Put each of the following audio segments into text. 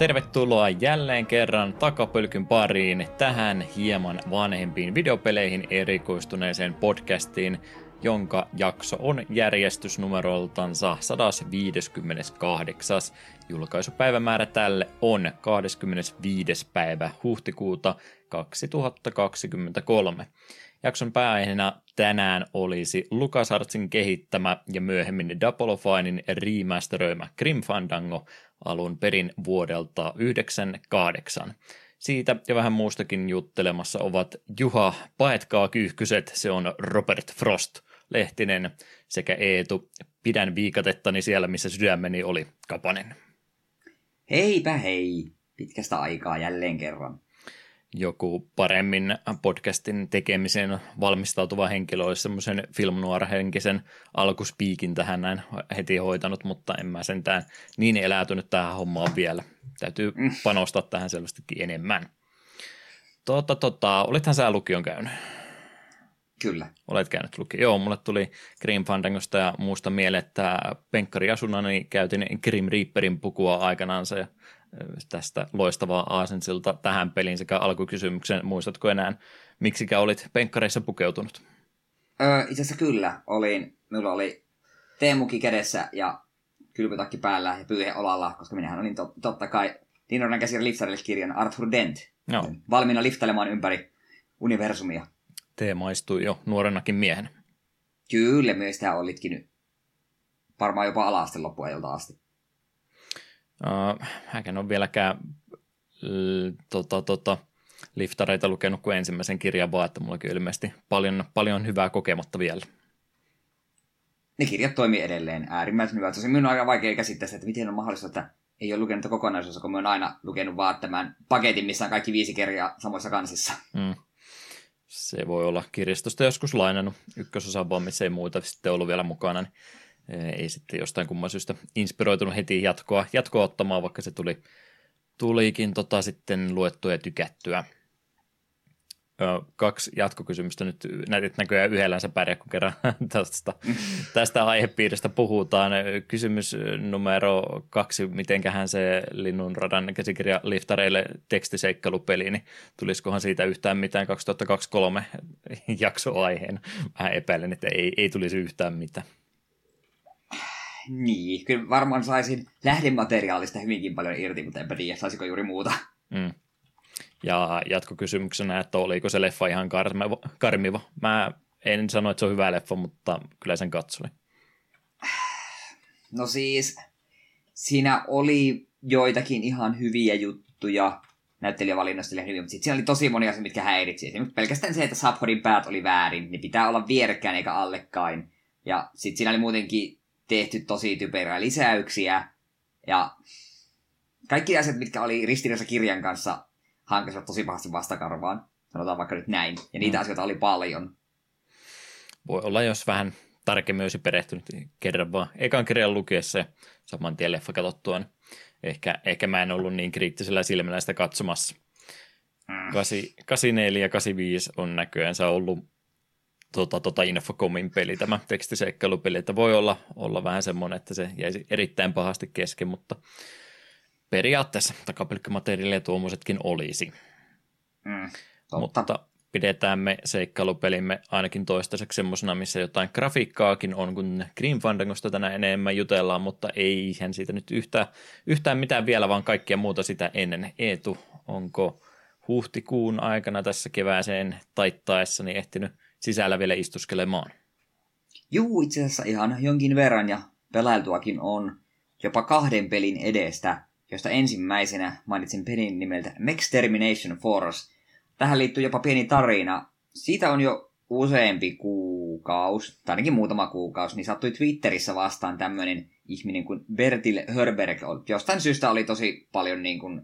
Tervetuloa jälleen kerran takapölkyn pariin tähän hieman vanhempiin videopeleihin erikoistuneeseen podcastiin, jonka jakso on järjestysnumeroltansa 158. Julkaisupäivämäärä tälle on 25. päivä huhtikuuta 2023. Jakson pääaiheena tänään olisi LucasArtsin kehittämä ja myöhemmin Double Finein remasteröimä Grim Fandango alun perin vuodelta 98. Siitä ja vähän muustakin juttelemassa ovat Juha Paetkaa Kyyhkyset, se on Robert Frost Lehtinen sekä Eetu Pidän viikatettani siellä, missä sydämeni oli Kapanen. Heipä hei! Pitkästä aikaa jälleen kerran joku paremmin podcastin tekemiseen valmistautuva henkilö olisi semmoisen film henkisen alkuspiikin tähän näin heti hoitanut, mutta en mä sentään niin eläytynyt tähän hommaan vielä. Täytyy mm. panostaa tähän selvästikin enemmän. Tota, tota, olithan sä lukion käynyt? Kyllä. Olet käynyt lukion. Joo, mulle tuli Grim Fandangosta ja muusta mieleen, että penkkari asunani niin käytin Grim Reaperin pukua aikanaansa ja tästä loistavaa aasensilta tähän peliin sekä alkukysymyksen. Muistatko enää, miksikä olit penkkareissa pukeutunut? Öö, itse asiassa kyllä. Olin, minulla oli teemuki kädessä ja kylpytakki päällä ja pyyhe olalla, koska minähän olin to, totta kai Dinoran käsirä liftarille kirjan Arthur Dent. No. Valmiina liftailemaan ympäri universumia. Tee maistui jo nuorenakin miehen. Kyllä, myös sitä olitkin varmaan jopa ala-asteen loppuajalta asti. Uh, hän on vieläkään l, tota, tota, liftareita lukenut kuin ensimmäisen kirjan vaan, että mullakin on ilmeisesti paljon, paljon hyvää kokematta vielä. Ne kirjat toimii edelleen äärimmäisen hyvä. Tosi minun on aika vaikea käsittää sitä, että miten on mahdollista, että ei ole lukenut kokonaisuus, kun mä oon aina lukenut vaan tämän paketin, missä on kaikki viisi kirjaa samoissa kansissa. Mm. Se voi olla kirjastosta joskus lainannut ykkösosa vaan, missä ei muita sitten ollut vielä mukana, niin ei sitten jostain kumman syystä inspiroitunut heti jatkoa, jatkoa ottamaan, vaikka se tuli, tulikin tota sitten luettua ja tykättyä. Ö, kaksi jatkokysymystä nyt näytit näköjään yhdellänsä pärjää, kun kerran tästä, tästä aihepiiristä puhutaan. Kysymys numero kaksi, mitenköhän se Linnun radan käsikirja liftareille tekstiseikkailupeli, niin tulisikohan siitä yhtään mitään 2023 jaksoaiheen? Vähän epäilen, että ei, ei tulisi yhtään mitään. Niin, kyllä varmaan saisin lähdemateriaalista hyvinkin paljon irti, mutta enpä tiedä, saisiko juuri muuta. Mm. Ja jatkokysymyksenä, että oliko se leffa ihan karmiva? Mä en sano, että se on hyvä leffa, mutta kyllä sen katsoin. No siis, siinä oli joitakin ihan hyviä juttuja, näyttelijävalinnasta oli hyvin, mutta sitten siinä oli tosi monia asioita, mitkä häiritsi. Esimerkiksi pelkästään se, että Saphodin päät oli väärin, niin pitää olla vierekkäin eikä allekkain. Ja sitten siinä oli muutenkin tehty tosi typerää lisäyksiä. Ja kaikki asiat, mitkä oli ristiriidassa kirjan kanssa, hankasivat tosi pahasti vastakarvaan. Sanotaan vaikka nyt näin. Ja niitä mm. asioita oli paljon. Voi olla, jos vähän tarkemmin olisi perehtynyt kerran vaan ekan kirjan lukiessa ja saman tien leffa katsottua, niin ehkä, ehkä mä en ollut niin kriittisellä silmällä sitä katsomassa. Mm. 84 ja 85 on näköjään ollut tota, tota Infocomin peli, tämä tekstiseikkailupeli, että voi olla, olla vähän semmoinen, että se jäisi erittäin pahasti kesken, mutta periaatteessa takapelkkymateriaalia tuommoisetkin olisi. Mm, mutta pidetään me seikkailupelimme ainakin toistaiseksi semmoisena, missä jotain grafiikkaakin on, kun Green Fandangosta tänään enemmän jutellaan, mutta eihän siitä nyt yhtään, yhtään mitään vielä, vaan kaikkia muuta sitä ennen. Eetu, onko huhtikuun aikana tässä kevääseen taittaessani ehtinyt sisällä vielä istuskelemaan. Juu, itse asiassa ihan jonkin verran ja pelailtuakin on jopa kahden pelin edestä, josta ensimmäisenä mainitsin pelin nimeltä Max Termination Force. Tähän liittyy jopa pieni tarina. Siitä on jo useampi kuukausi, tai ainakin muutama kuukausi, niin sattui Twitterissä vastaan tämmöinen ihminen kuin Bertil Hörberg. Jostain syystä oli tosi paljon niin kuin,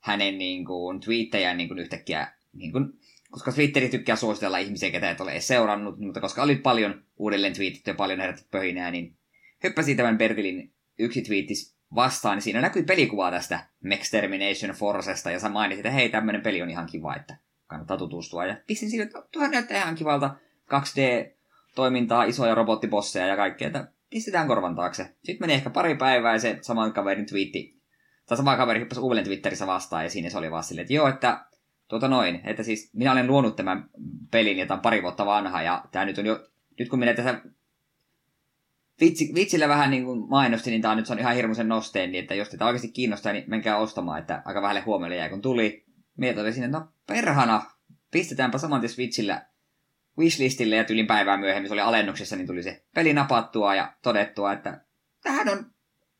hänen niin kuin, twiittejään niin kuin, yhtäkkiä niin kuin, koska Twitteri tykkää suositella ihmisiä, ketä et ole edes seurannut, mutta koska oli paljon uudelleen twiitit ja paljon herätty pöhinää, niin hyppäsi tämän Bertilin yksi twiittis vastaan, niin siinä näkyi pelikuvaa tästä Max Termination Forcesta, ja sä mainitsit, että hei, tämmöinen peli on ihan kiva, että kannattaa tutustua. Ja pistin sille, että tuohan näyttää ihan kivalta 2D-toimintaa, isoja robottibosseja ja kaikkea, että pistetään korvan taakse. Sitten meni ehkä pari päivää ja se saman kaverin twiitti tai sama kaveri hyppäsi uudelleen Twitterissä vastaan, ja siinä se oli vaan silleen, että joo, että tuota noin, että siis minä olen luonut tämän pelin, ja tämä on pari vuotta vanha, ja tämä nyt on jo, nyt kun minä tässä vitsi, vitsillä vähän niin kuin mainosti, niin tämä nyt on ihan hirmuisen nosteen, niin että jos tätä oikeasti kiinnostaa, niin menkää ostamaan, että aika vähälle huomiolle jäi kun tuli. Mietin oli sinne, että no perhana, pistetäänpä saman tien Switchillä wishlistille ja tylin päivää myöhemmin, se oli alennuksessa, niin tuli se peli napattua ja todettua, että tähän on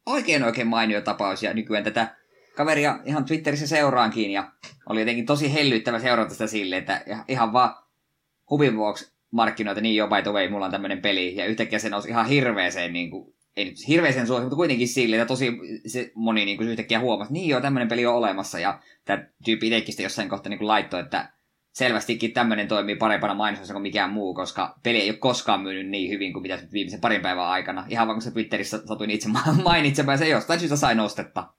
oikein oikein mainio tapaus ja nykyään tätä kaveria ihan Twitterissä seuraankin ja oli jotenkin tosi hellyttävä seurata sitä sille, että ihan vaan huvin vuoksi markkinoita, niin jo by the way, mulla on tämmöinen peli, ja yhtäkkiä se nousi ihan hirveeseen, niin kuin, ei nyt hirveeseen suosi, mutta kuitenkin sille, että tosi se moni niin kuin yhtäkkiä huomasi, niin joo, tämmöinen peli on olemassa, ja tämä tyyppi itsekin jossain kohtaa niin laittoi, että selvästikin tämmöinen toimii parempana mainosessa kuin mikään muu, koska peli ei ole koskaan myynyt niin hyvin kuin mitä viimeisen parin päivän aikana. Ihan vaan kun se Twitterissä satuin itse mainitsemaan, se jostain syystä sai nostetta.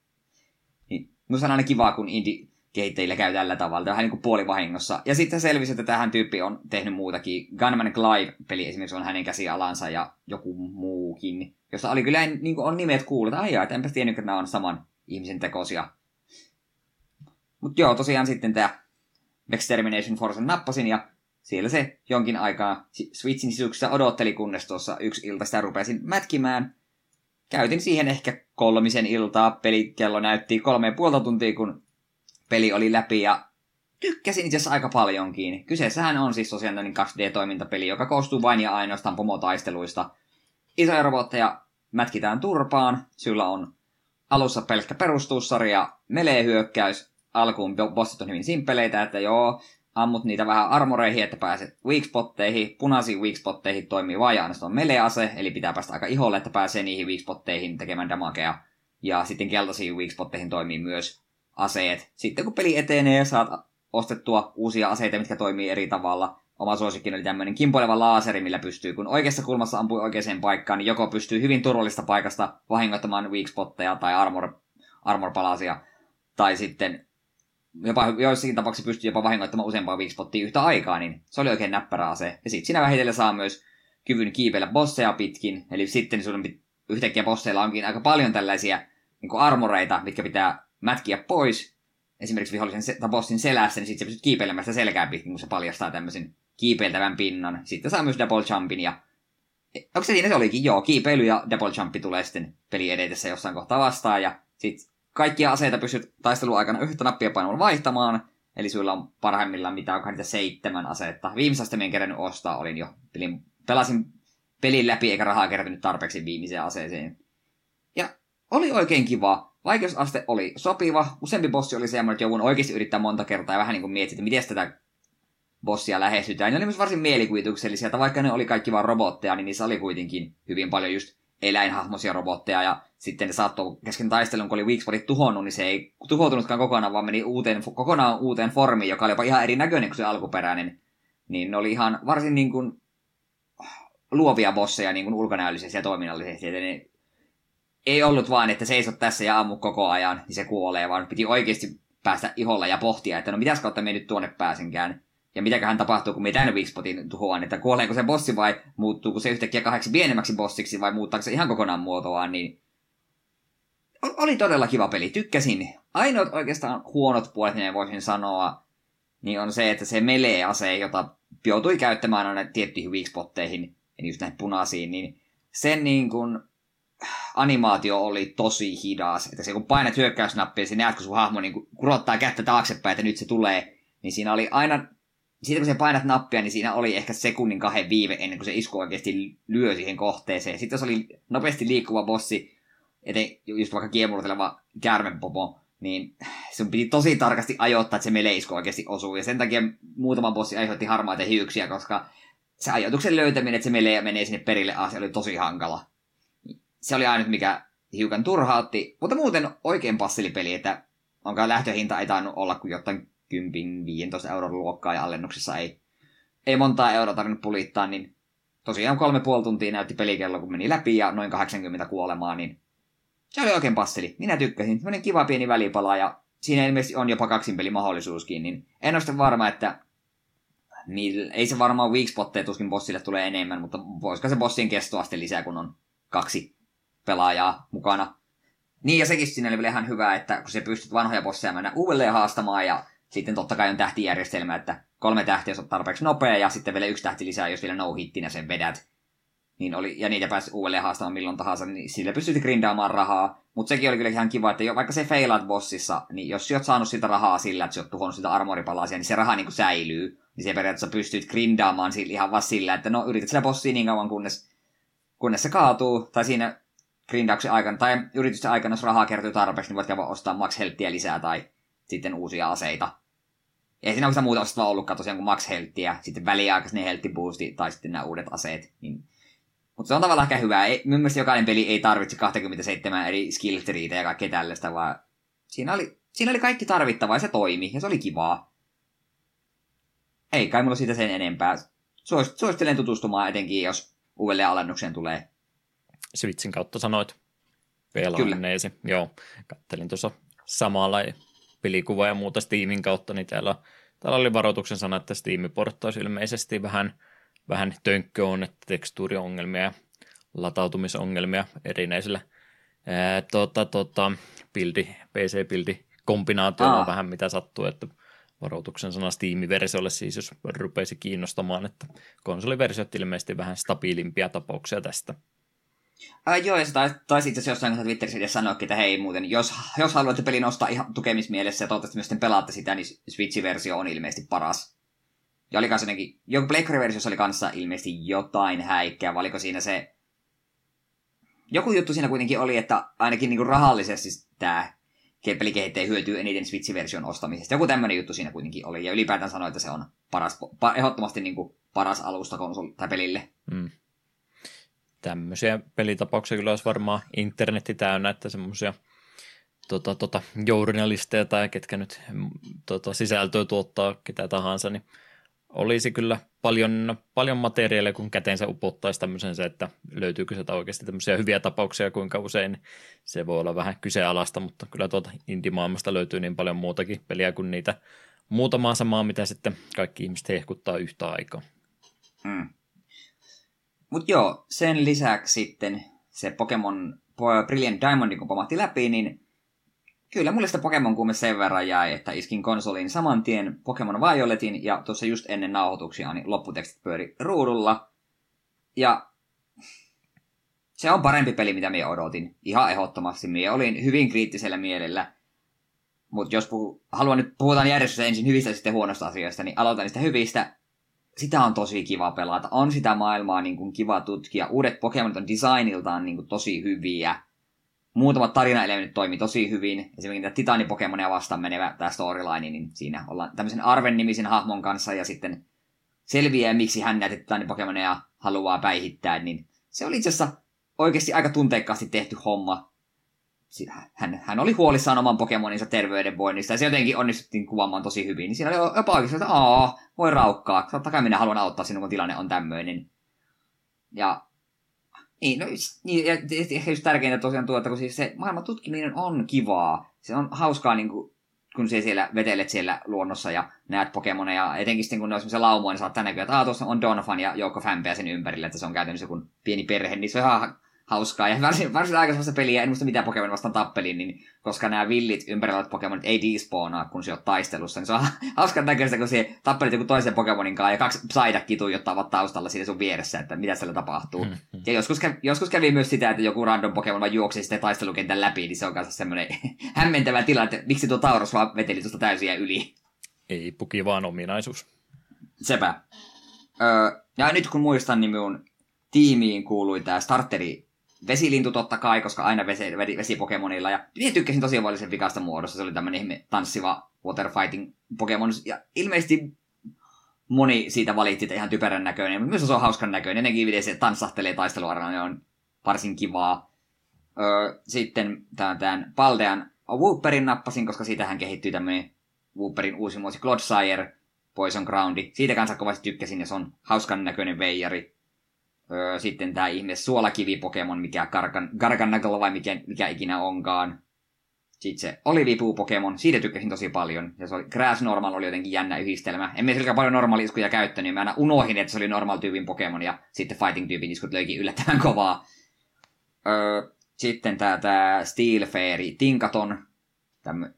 Minusta on aina kivaa, kun indie kehittäjillä käy tällä tavalla, vähän niin kuin puolivahingossa. Ja sitten selvisi, että tähän tyyppi on tehnyt muutakin. Gunman Clive-peli esimerkiksi on hänen käsialansa ja joku muukin, jossa oli kyllä niin kuin on nimet kuullut, aijaa, että enpä tiennyt, että nämä on saman ihmisen tekosia. Mutta joo, tosiaan sitten tämä Extermination Force nappasin ja siellä se jonkin aikaa Switchin sisuksessa odotteli, kunnes tuossa yksi ilta sitä rupesin mätkimään. Käytin siihen ehkä kolmisen iltaa, pelikello näytti kolme ja puolta tuntia, kun peli oli läpi ja tykkäsin itse asiassa aika paljonkin. Kyseessähän on siis tosiaan 2D-toimintapeli, joka koostuu vain ja ainoastaan pomotaisteluista. Isoja robotteja mätkitään turpaan, sillä on alussa pelkkä perustuussarja, melee-hyökkäys, alkuun bossit on hyvin simpeleitä, että joo, ammut niitä vähän armoreihin, että pääset weak spotteihin. Punaisiin weak spotteihin toimii vain ainoastaan melee-ase, eli pitää päästä aika iholle, että pääsee niihin weak spotteihin tekemään damagea. Ja sitten keltaisiin weak spotteihin toimii myös aseet. Sitten kun peli etenee, saat ostettua uusia aseita, mitkä toimii eri tavalla. Oma suosikki oli tämmöinen kimpoileva laaseri, millä pystyy, kun oikeassa kulmassa ampuu oikeaan paikkaan, niin joko pystyy hyvin turvallista paikasta vahingoittamaan weak spotteja tai armor, armor-palasia, tai sitten jopa joissakin tapauksissa pystyy jopa vahingoittamaan useampaa weak spottia yhtä aikaa, niin se oli oikein näppärä ase. Ja sitten siinä vähitellen saa myös kyvyn kiipeillä bosseja pitkin, eli sitten sun yhtäkkiä bosseilla onkin aika paljon tällaisia niin armoreita, mitkä pitää mätkiä pois, esimerkiksi vihollisen se, tai bossin selässä, niin sitten se pystyt kiipeilemään sitä selkää pitkin, kun se paljastaa tämmöisen kiipeiltävän pinnan. Sitten saa myös double jumpin ja... Onko se siinä se olikin? Joo, kiipeily ja double jumpi tulee sitten peli edetessä jossain kohtaa vastaan ja sitten kaikkia aseita pystyt taistelun aikana yhtä nappia painamalla vaihtamaan, eli sulla on parhaimmillaan mitä onko niitä seitsemän asetta. Viimeisestä minä kerännyt ostaa, olin jo. Pelin, pelasin pelin läpi eikä rahaa kertynyt tarpeeksi viimeiseen aseeseen. Ja oli oikein kiva. Vaikeusaste oli sopiva. Useampi bossi oli semmoinen, että joudun oikeasti yrittää monta kertaa ja vähän niin kuin miettiä, että miten tätä bossia lähestytään. Ne oli myös varsin mielikuvituksellisia, että vaikka ne oli kaikki vain robotteja, niin niissä oli kuitenkin hyvin paljon just eläinhahmoisia robotteja ja sitten ne saattoi kesken taistelun, kun oli Weakspottit tuhonnut, niin se ei tuhoutunutkaan kokonaan, vaan meni uuteen, kokonaan uuteen formiin, joka oli jopa ihan erinäköinen kuin se alkuperäinen. Niin ne oli ihan varsin niin kuin luovia bosseja niin kuin ulkonäöllisesti ja toiminnallisesti. Ne ei ollut vaan, että seisot tässä ja ammu koko ajan, niin se kuolee, vaan piti oikeasti päästä iholla ja pohtia, että no mitäs kautta me nyt tuonne pääsenkään. Ja mitäköhän tapahtuu, kun me tämän Weakspotin tuhoan, että kuoleeko se bossi vai muuttuuko se yhtäkkiä kahdeksi pienemmäksi bossiksi vai muuttaako se ihan kokonaan muotoaan, niin oli todella kiva peli, tykkäsin. Ainoat oikeastaan huonot puolet, niin voisin sanoa, niin on se, että se melee-ase, jota joutui käyttämään aina tiettyihin weakspotteihin, eli just näihin punaisiin, niin sen niin kuin animaatio oli tosi hidas. Että se kun painat hyökkäysnappia, niin näet, kun sun hahmo niin kurottaa kättä taaksepäin, että nyt se tulee. Niin siinä oli aina, siitä kun sä painat nappia, niin siinä oli ehkä sekunnin kahden viive ennen kuin se isku oikeasti lyö siihen kohteeseen. Sitten jos oli nopeasti liikkuva bossi, eten, just vaikka kiemurteleva käärmepopo, niin sun piti tosi tarkasti ajoittaa, että se melee isku oikeasti osuu. Ja sen takia muutama bossi aiheutti harmaita hiuksiä, koska se ajoituksen löytäminen, että se melee menee sinne perille asti, oli tosi hankala se oli ainut, mikä hiukan turhautti, mutta muuten oikein passilipeli, että onkaan lähtöhinta ei tainnut olla kuin jotain 10-15 euron luokkaa ja alennuksessa ei, ei montaa euroa tarvinnut pulittaa, niin tosiaan kolme puoli tuntia näytti pelikello, kun meni läpi ja noin 80 kuolemaa, niin se oli oikein passeli. Minä tykkäsin. Sellainen kiva pieni välipala ja siinä ilmeisesti on jopa kaksin mahdollisuuskin, niin en ole sitten varma, että niin, ei se varmaan weak spotteja tuskin bossille tulee enemmän, mutta voisiko se bossien kestoaste lisää, kun on kaksi pelaajaa mukana. Niin, ja sekin siinä oli vielä ihan hyvä, että kun se pystyt vanhoja bosseja mennä uudelleen haastamaan, ja sitten totta kai on tähtijärjestelmä, että kolme tähtiä, on tarpeeksi nopea, ja sitten vielä yksi tähti lisää, jos vielä no hittinä sen vedät. Niin oli, ja niitä pääsi uudelleen haastamaan milloin tahansa, niin sillä pystyt grindaamaan rahaa. Mutta sekin oli kyllä ihan kiva, että jo, vaikka se feilaat bossissa, niin jos oot saanut sitä rahaa sillä, että sä oot tuhonnut sitä armoripalasia, niin se raha niin kuin säilyy. Niin se periaatteessa pystyt grindaamaan sillä ihan vaan sillä, että no yrität sitä bossia niin kauan, kunnes, kunnes se kaatuu, tai siinä grindauksen aikana, tai yritysten aikana, jos rahaa kertyy tarpeeksi, niin voit käydä ostaa max lisää, tai sitten uusia aseita. Ei siinä oikeastaan muuta osasta vaan ollutkaan tosiaan kuin max helttiä, sitten väliaikaisen heltti boosti, tai sitten nämä uudet aseet. Niin mutta se on tavallaan ehkä hyvä. Ei, mun mielestä jokainen peli ei tarvitse 27 eri skill ja kaikkea tällaista, vaan siinä oli, siinä oli kaikki tarvittavaa ja se toimi ja se oli kivaa. Ei kai mulla siitä sen enempää. Suosittelen tutustumaan etenkin, jos uudelleen alennukseen tulee. Switchin kautta sanoit pelanneesi. Joo, kattelin tuossa samalla pelikuva ja muuta Steamin kautta, niin täällä, täällä oli varoituksen sana, että Steam porttaisi ilmeisesti vähän – vähän tönkkö on, että tekstuuriongelmia ja latautumisongelmia erinäisillä ää, tota, tota, pildi, PC-pildi kombinaatiolla on vähän mitä sattuu, että varoituksen sana Steam-versiolle siis, jos rupeisi kiinnostamaan, että konsoliversiot ilmeisesti vähän stabiilimpia tapauksia tästä. Äh, joo, ja se taisi, taisi itse asiassa jossain Twitterissä edes sanoa, että hei muuten, jos, jos haluatte pelin nostaa ihan tukemismielessä ja toivottavasti myös pelaatte sitä, niin Switch-versio on ilmeisesti paras. Ja oli kanssa jotenkin, joku Pleikkari-versiossa oli kanssa ilmeisesti jotain häikkää, vai oliko siinä se... Joku juttu siinä kuitenkin oli, että ainakin niinku rahallisesti tämä pelikehittäjä hyötyy eniten Switch-version ostamisesta. Joku tämmöinen juttu siinä kuitenkin oli, ja ylipäätään sanoi, että se on paras, pa, ehdottomasti niinku paras alusta konsol, tai pelille. Mm. Tämmöisiä pelitapauksia kyllä olisi varmaan internetti täynnä, että semmoisia tota, tota, journalisteja tai ketkä nyt tota, sisältöä tuottaa ketä tahansa, niin olisi kyllä paljon, paljon materiaalia, kun käteensä upottaisi tämmöisen se, että löytyykö sieltä oikeasti tämmöisiä hyviä tapauksia, kuinka usein se voi olla vähän kyseenalaista, mutta kyllä tuota indie-maailmasta löytyy niin paljon muutakin peliä kuin niitä muutamaa samaa, mitä sitten kaikki ihmiset hehkuttaa yhtä aikaa. Mm. Mutta joo, sen lisäksi sitten se Pokemon Brilliant Diamond, kun pomahti läpi, niin Kyllä, mulle sitä Pokemon kuume sen verran jäi, että iskin konsoliin saman tien Pokemon Violetin ja tuossa just ennen nauhoituksia niin lopputekstit pyöri ruudulla. Ja se on parempi peli, mitä minä odotin. Ihan ehdottomasti. Minä olin hyvin kriittisellä mielellä. Mutta jos haluan nyt puhutaan järjestystä ensin hyvistä ja sitten huonosta asioista, niin aloitan niistä hyvistä. Sitä on tosi kiva pelata. On sitä maailmaa niin kuin kiva tutkia. Uudet Pokemonit on designiltaan niin kuin tosi hyviä muutamat tarinaelementit toimii tosi hyvin. Esimerkiksi tämä Titani-Pokemonia vastaan menevä tämä storyline, niin siinä ollaan tämmöisen Arven-nimisen hahmon kanssa ja sitten selviää, miksi hän näitä Titani-Pokemonia haluaa päihittää, niin se oli itse asiassa oikeasti aika tunteikkaasti tehty homma. Hän, hän oli huolissaan oman Pokemoninsa terveydenvoinnista ja se jotenkin onnistuttiin kuvaamaan tosi hyvin. Niin siinä oli jopa oikeasti, että aa, voi raukkaa, totta kai minä haluan auttaa sinun, kun tilanne on tämmöinen. Ja niin, no, niin, ja ehkä just tärkeintä tosiaan tuo, että kun siis se maailman tutkiminen on kivaa. Se on hauskaa, niin kuin, kun se siellä vetelet siellä luonnossa ja näet Pokemoneja. Etenkin sitten, kun ne on semmoisia laumoja, niin saat näkyä, että tuossa on Donphan ja joukko fanpeja sen ympärillä, että se on käytännössä joku pieni perhe, niin se on ihan hauskaa. Ja varsin, varsin aika sellaista peliä, en muista mitä Pokemon vastaan tappelin, niin koska nämä villit ympärillä olevat Pokemonit ei despawnaa, kun se on taistelussa, niin se on hauskaa näköistä, kun se tappelit joku toisen Pokemonin kanssa ja kaksi Psyduckia tuijottavat taustalla siinä sun vieressä, että mitä siellä tapahtuu. Mm-hmm. Ja joskus, kävi, joskus kävi myös sitä, että joku random Pokemon vaan juoksi sitten taistelukentän läpi, niin se on kanssa semmoinen hämmentävä tila, että miksi tuo Tauros vaan veteli tuosta täysiä yli. Ei puki vaan ominaisuus. Sepä. Öö, ja nyt kun muistan, niin minun tiimiin kuului tämä starteri vesilintu totta kai, koska aina vesi, vesipokemonilla. Ja minä tykkäsin tosi paljon sen vikasta muodossa. Se oli tämmöinen ihme tanssiva waterfighting Pokemon. Ja ilmeisesti moni siitä valitti, että ihan typerän näköinen. Mutta myös se on hauskan näköinen. Nekin se tanssahtelee taisteluarana, ne on varsin kivaa. Öö, sitten tämän, tämän Paldean Wooperin nappasin, koska siitähän kehittyy tämmöinen Wooperin uusi muosi Clodsire, Poison Groundi. Siitä kanssa kovasti tykkäsin ja se on hauskan näköinen veijari. Öö, sitten tämä ihme suolakivi-pokemon, mikä Gargan, Garganagel vai mikä, mikä ikinä onkaan. Sitten se Olivipuu-pokemon, siitä tykkäsin tosi paljon. Ja se oli, Grass Normal oli jotenkin jännä yhdistelmä. Emme silläkään paljon normaaliskuja käyttänyt, mä aina unohin, että se oli normal-tyypin Pokemon, ja sitten Fighting-tyypin iskut löikin yllättävän kovaa. Öö, sitten tää, tää Steel Fairy, Tinkaton, tämmö,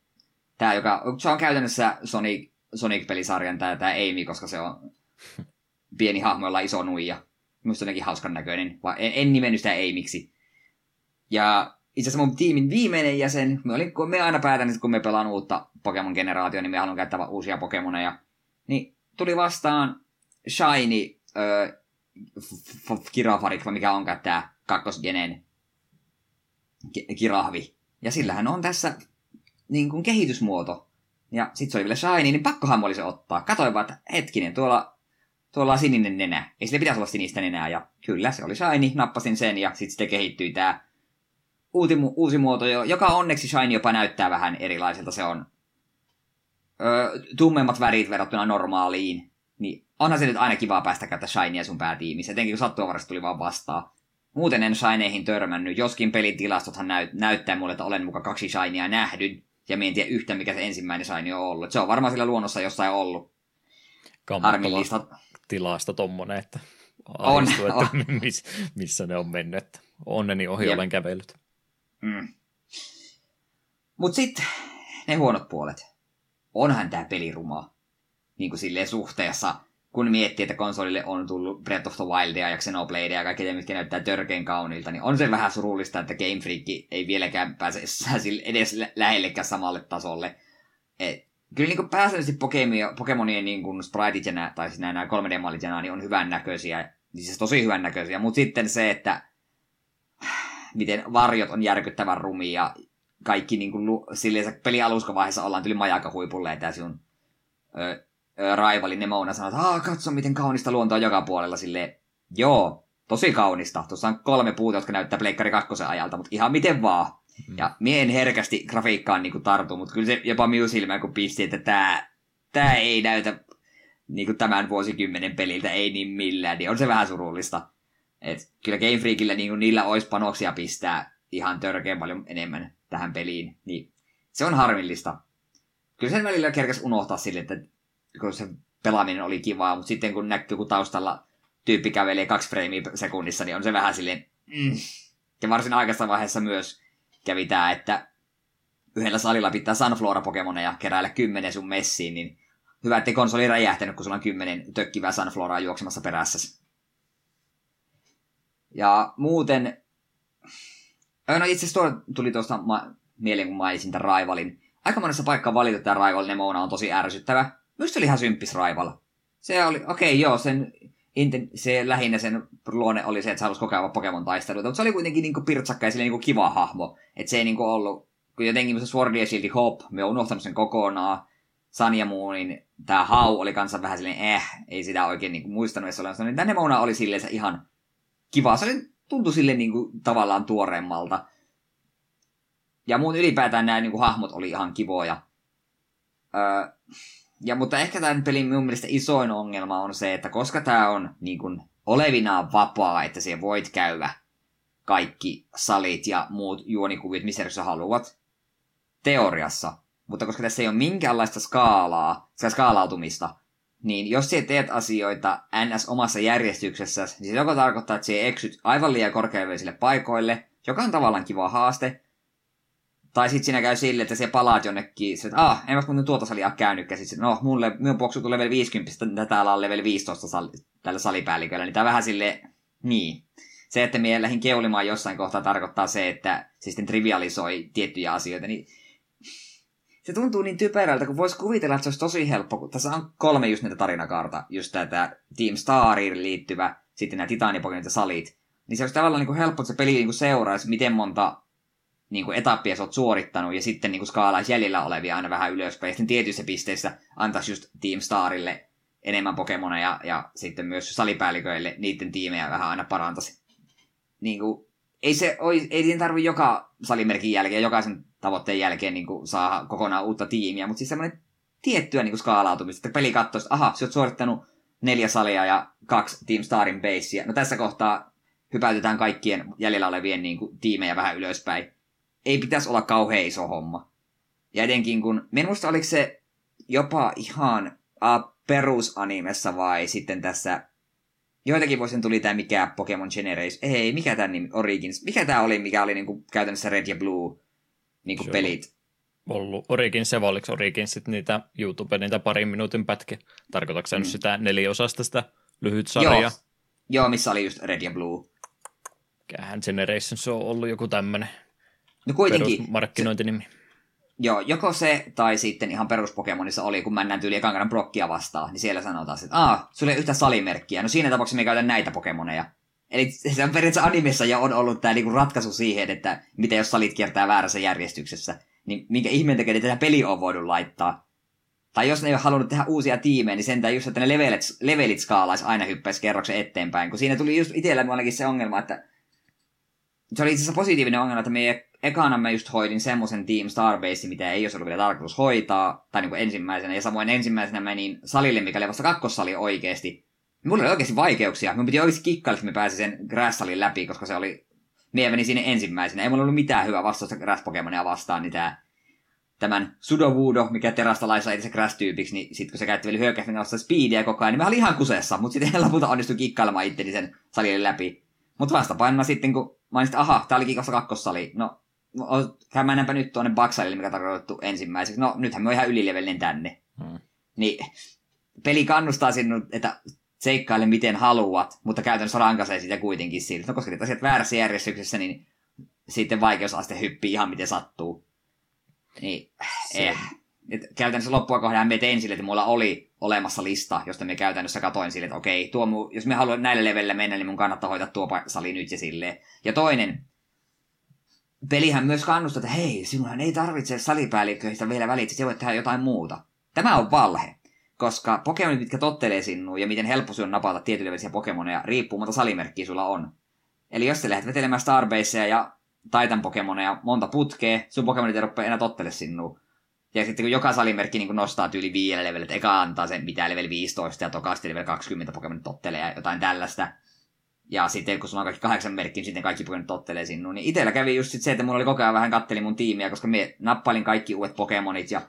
tää, joka, se on käytännössä Sonic, Sonic-pelisarjan tää, tää Amy, koska se on pieni hahmo, jolla iso nuija. Minusta jotenkin hauskan näköinen, vaan en, en nimennyt sitä Amyksi. Ja itse asiassa mun tiimin viimeinen jäsen, me, olin, kun me aina päätän, että kun me pelaan uutta Pokemon-generaatioa, niin me haluan käyttää uusia Pokemoneja. Niin tuli vastaan Shiny äh, Kirafarik, mikä on tämä kakkosgenen kirahvi. Ja sillähän on tässä niin kuin kehitysmuoto. Ja sit se oli vielä shiny, niin pakkohan oli se ottaa. Katoin vaan, että hetkinen, tuolla, tuolla on sininen nenä. Ei sille pitäisi olla sinistä nenää. Ja kyllä, se oli shiny, nappasin sen ja sitten sitten kehittyi tämä uusi, uusi muoto, joka onneksi shiny jopa näyttää vähän erilaiselta. Se on öö, tummemmat värit verrattuna normaaliin. Niin onhan se nyt aina kivaa päästä käyttää shinyä sun päätiimissä, etenkin kun sattuavarasti tuli vaan vastaan. Muuten en shineihin törmännyt, joskin pelitilastothan näyt, näyttää mulle, että olen muka kaksi shinyä nähnyt, ja en tiedä yhtä, mikä se ensimmäinen shiny on ollut. Se on varmaan sillä luonnossa jossain ollut. Harmillista. Tilasta tommonen, että on, aistuu, että on. Miss, missä ne on mennyt. Onneni ohi Jep. olen kävellyt. Mm. Mut sitten ne huonot puolet. Onhan tää peli ruma. Niin kuin silleen suhteessa kun miettii, että konsolille on tullut Breath of the Wildia ja Xenobladea ja kaikki mitkä näyttää törkeän kauniilta, niin on se vähän surullista, että Game Freak ei vieläkään pääse edes lähellekään samalle tasolle. Et, kyllä niin pääsääntöisesti Pokemia, Pokemonien niin kuin spriteit ja nää, tai siis nämä 3D-mallit ja nää, niin on hyvän näköisiä, siis tosi hyvän näköisiä, mutta sitten se, että miten varjot on järkyttävän rumia ja kaikki niin kuin, silleen peli aluskavaiheessa ollaan tyli majakahuipulle ja sun ö, Raivali Nemona sanoi, että Aa, katso miten kaunista luontoa joka puolella. Sille joo, tosi kaunista. Tuossa on kolme puuta, jotka näyttää Pleikkari kakkosen ajalta, mutta ihan miten vaan. Mm. Ja mien herkästi grafiikkaan niin tartu, mutta kyllä se jopa minun silmään kun pisti, että tämä, tämä ei näytä niin kuin tämän vuosikymmenen peliltä, ei niin millään, niin on se vähän surullista. Et kyllä Game Freakillä niin kuin niillä olisi panoksia pistää ihan törkeän paljon enemmän tähän peliin, niin se on harmillista. Kyllä sen välillä kerkäs unohtaa sille, että kun se pelaaminen oli kivaa, mutta sitten kun näkyy, kun taustalla tyyppi kävelee kaksi freimiä sekunnissa, niin on se vähän silleen... Mm. Ja varsin aikaisessa vaiheessa myös kävi tämä, että yhdellä salilla pitää Sunflora-pokemoneja keräillä kymmenen sun messiin, niin hyvä, ettei konsoli räjähtänyt, kun sulla on kymmenen tökkivää Sunfloraa juoksemassa perässä. Ja muuten... No itse asiassa tuli tuosta ma- mieleen, kun mainitsin tämän Raivalin. Aika monessa paikkaa valita tämä Raival Nemona on tosi ärsyttävä. Myös se oli ihan symppis Raivala. Se oli, okei okay, joo, sen, se lähinnä sen luonne oli se, että se halusi kokea Pokemon taisteluita, mutta se oli kuitenkin niinku pirtsakka ja niinku kiva hahmo. Että se ei niinku ollut, kun jotenkin se Sword ja Shield Hop, me on unohtanut sen kokonaan. Sanja Moonin tämä Hau oli kanssa vähän silleen, eh, ei sitä oikein niinku muistanut, että se oli Tänne Mona oli silleen se ihan kiva. Se oli, tuntui sille niinku tavallaan tuoreemmalta. Ja muun ylipäätään nämä niinku hahmot oli ihan kivoja. Öö, ja mutta ehkä tämän pelin minun mielestä isoin ongelma on se, että koska tämä on niin kuin, olevinaan vapaa, että siellä voit käydä kaikki salit ja muut juonikuvit, missä sä haluat, teoriassa. Mutta koska tässä ei ole minkäänlaista skaalaa, sitä skaalautumista, niin jos sä teet asioita ns. omassa järjestyksessä, niin se joko tarkoittaa, että sä eksyt aivan liian korkeaveisille paikoille, joka on tavallaan kiva haaste, tai sitten siinä käy sille, että se palaat jonnekin, että ah, en mä muuten tuota salia käynytkään. Sitten, no, mulle, minun boksu tulee level 50, täällä on level 15 sal, tällä salipäälliköllä, niin tämä vähän sille niin. Se, että minä lähdin keulimaan jossain kohtaa tarkoittaa se, että se sitten trivialisoi tiettyjä asioita, niin se tuntuu niin typerältä, kun voisi kuvitella, että se olisi tosi helppo, kun tässä on kolme just näitä tarinakaarta, just tätä Team Stariin liittyvä, sitten nämä Titanipokenit ja salit, niin se olisi tavallaan niin kuin helppo, että se peli niin seuraisi, miten monta niin kuin etappia sä oot suorittanut, ja sitten niin kuin skaalaisi jäljellä olevia aina vähän ylöspäin. Ja sitten tietyissä pisteissä antaisi just Team Starille enemmän Pokemoneja, ja sitten myös salipäälliköille niiden tiimejä vähän aina parantaisi. Niin kuin, ei se oi, ei siinä tarvi joka salimerkin jälkeen, jokaisen tavoitteen jälkeen niin kuin saa kokonaan uutta tiimiä, mutta siis semmoinen tiettyä niin kuin skaalautumista, että peli katsoo, että aha, sä oot suorittanut neljä salia ja kaksi Team Starin basea. No tässä kohtaa hypäytetään kaikkien jäljellä olevien niin kuin, tiimejä vähän ylöspäin ei pitäisi olla kauhean iso homma. Ja etenkin kun, minusta oliko se jopa ihan uh, perusanimessa vai sitten tässä joitakin vuosien tuli tämä mikä Pokemon Generation, ei, mikä tämä nimi, Origins, mikä tämä oli, mikä oli niinku käytännössä Red ja Blue niinku pelit. ollut Origins ja oliko Origins sit niitä YouTube, niitä parin minuutin pätkiä. Tarkoitatko mm. nyt sitä neliosasta sitä lyhyt sarjaa? Joo, joo, missä oli just Red ja Blue. Mikähän Generations on ollut joku tämmönen No kuitenkin, perusmarkkinointinimi. Joo, joko se tai sitten ihan peruspokemonissa oli, kun mennään tyyli ekan kerran blokkia vastaan, niin siellä sanotaan, että aah, sulla ei yhtä salimerkkiä. No siinä tapauksessa me käytän näitä pokemoneja. Eli se on periaatteessa animessa jo on ollut tämä niinku ratkaisu siihen, että mitä jos salit kiertää väärässä järjestyksessä. Niin minkä ihmeen takia tätä peli on voinut laittaa. Tai jos ne ei ole halunnut tehdä uusia tiimejä, niin sentään just, että ne levelit, levelit skaalaisi aina hyppäisi kerroksen eteenpäin. Kun siinä tuli just itsellä ainakin se ongelma, että se oli itse asiassa positiivinen ongelma, että me ekana mä just hoidin semmoisen Team Starbase, mitä ei olisi ollut vielä tarkoitus hoitaa, tai niin kuin ensimmäisenä, ja samoin ensimmäisenä menin salille, mikä oli vasta kakkossali oikeasti. Mulla oli oikeasti vaikeuksia. Mun piti oikeasti kikkailla, että mä pääsin sen Grass-salin läpi, koska se oli... Mie meni sinne ensimmäisenä. Ei mulla ollut mitään hyvää vastausta Grass-Pokemonia vastaan, niin tää tämän Sudowoodo, mikä terastalaissa itse Grass-tyypiksi, niin sit kun se käytti vielä hyökkäysmenossa speedia koko ajan, niin mä olin ihan kusessa, mutta sitten lopulta onnistui kikkailemaan itteni sen salille läpi. Mutta vastapainona sitten, kun mä olin, että aha, tää olikin vasta kakkossali, no mennäänpä nyt tuonne Baksalille, mikä tarkoitettu ensimmäiseksi. No, nythän me on ihan ylilevelinen tänne. Hmm. Niin, peli kannustaa sinut, että seikkaile miten haluat, mutta käytännössä rankaisee sitä kuitenkin siltä. No, koska niitä asiat väärässä järjestyksessä, niin sitten vaikeusaste hyppii ihan miten sattuu. Niin, eh. Et käytännössä loppua kohdan me tein sille, että mulla oli olemassa lista, josta me käytännössä katoin sille, että okei, tuo mu, jos me haluan näille levelille mennä, niin mun kannattaa hoitaa tuo sali nyt ja silleen. Ja toinen, pelihän myös kannustaa, että hei, sinunhan ei tarvitse salipäällikköistä vielä välittää, se voit tehdä jotain muuta. Tämä on valhe, koska Pokemonit, mitkä tottelee sinua ja miten helppo sinun napata tietynlaisia Pokemoneja, riippuu monta salimerkkiä sulla on. Eli jos sä lähdet vetelemään Starbaseja ja Titan Pokemoneja monta putkea, sun Pokemonit ei rupea enää tottele sinua. Ja sitten kun joka salimerkki niin nostaa tyyli viidelle level, että eka antaa sen mitä level 15 ja tokaasti level 20 Pokemonit tottelee ja jotain tällaista, ja sitten kun sulla on kaikki kahdeksan merkkiä, niin sitten kaikki Pokemonit tottelee sinun. Niin itellä kävi just sit se, että mulla oli koko ajan vähän katteli mun tiimiä, koska me nappailin kaikki uudet Pokemonit ja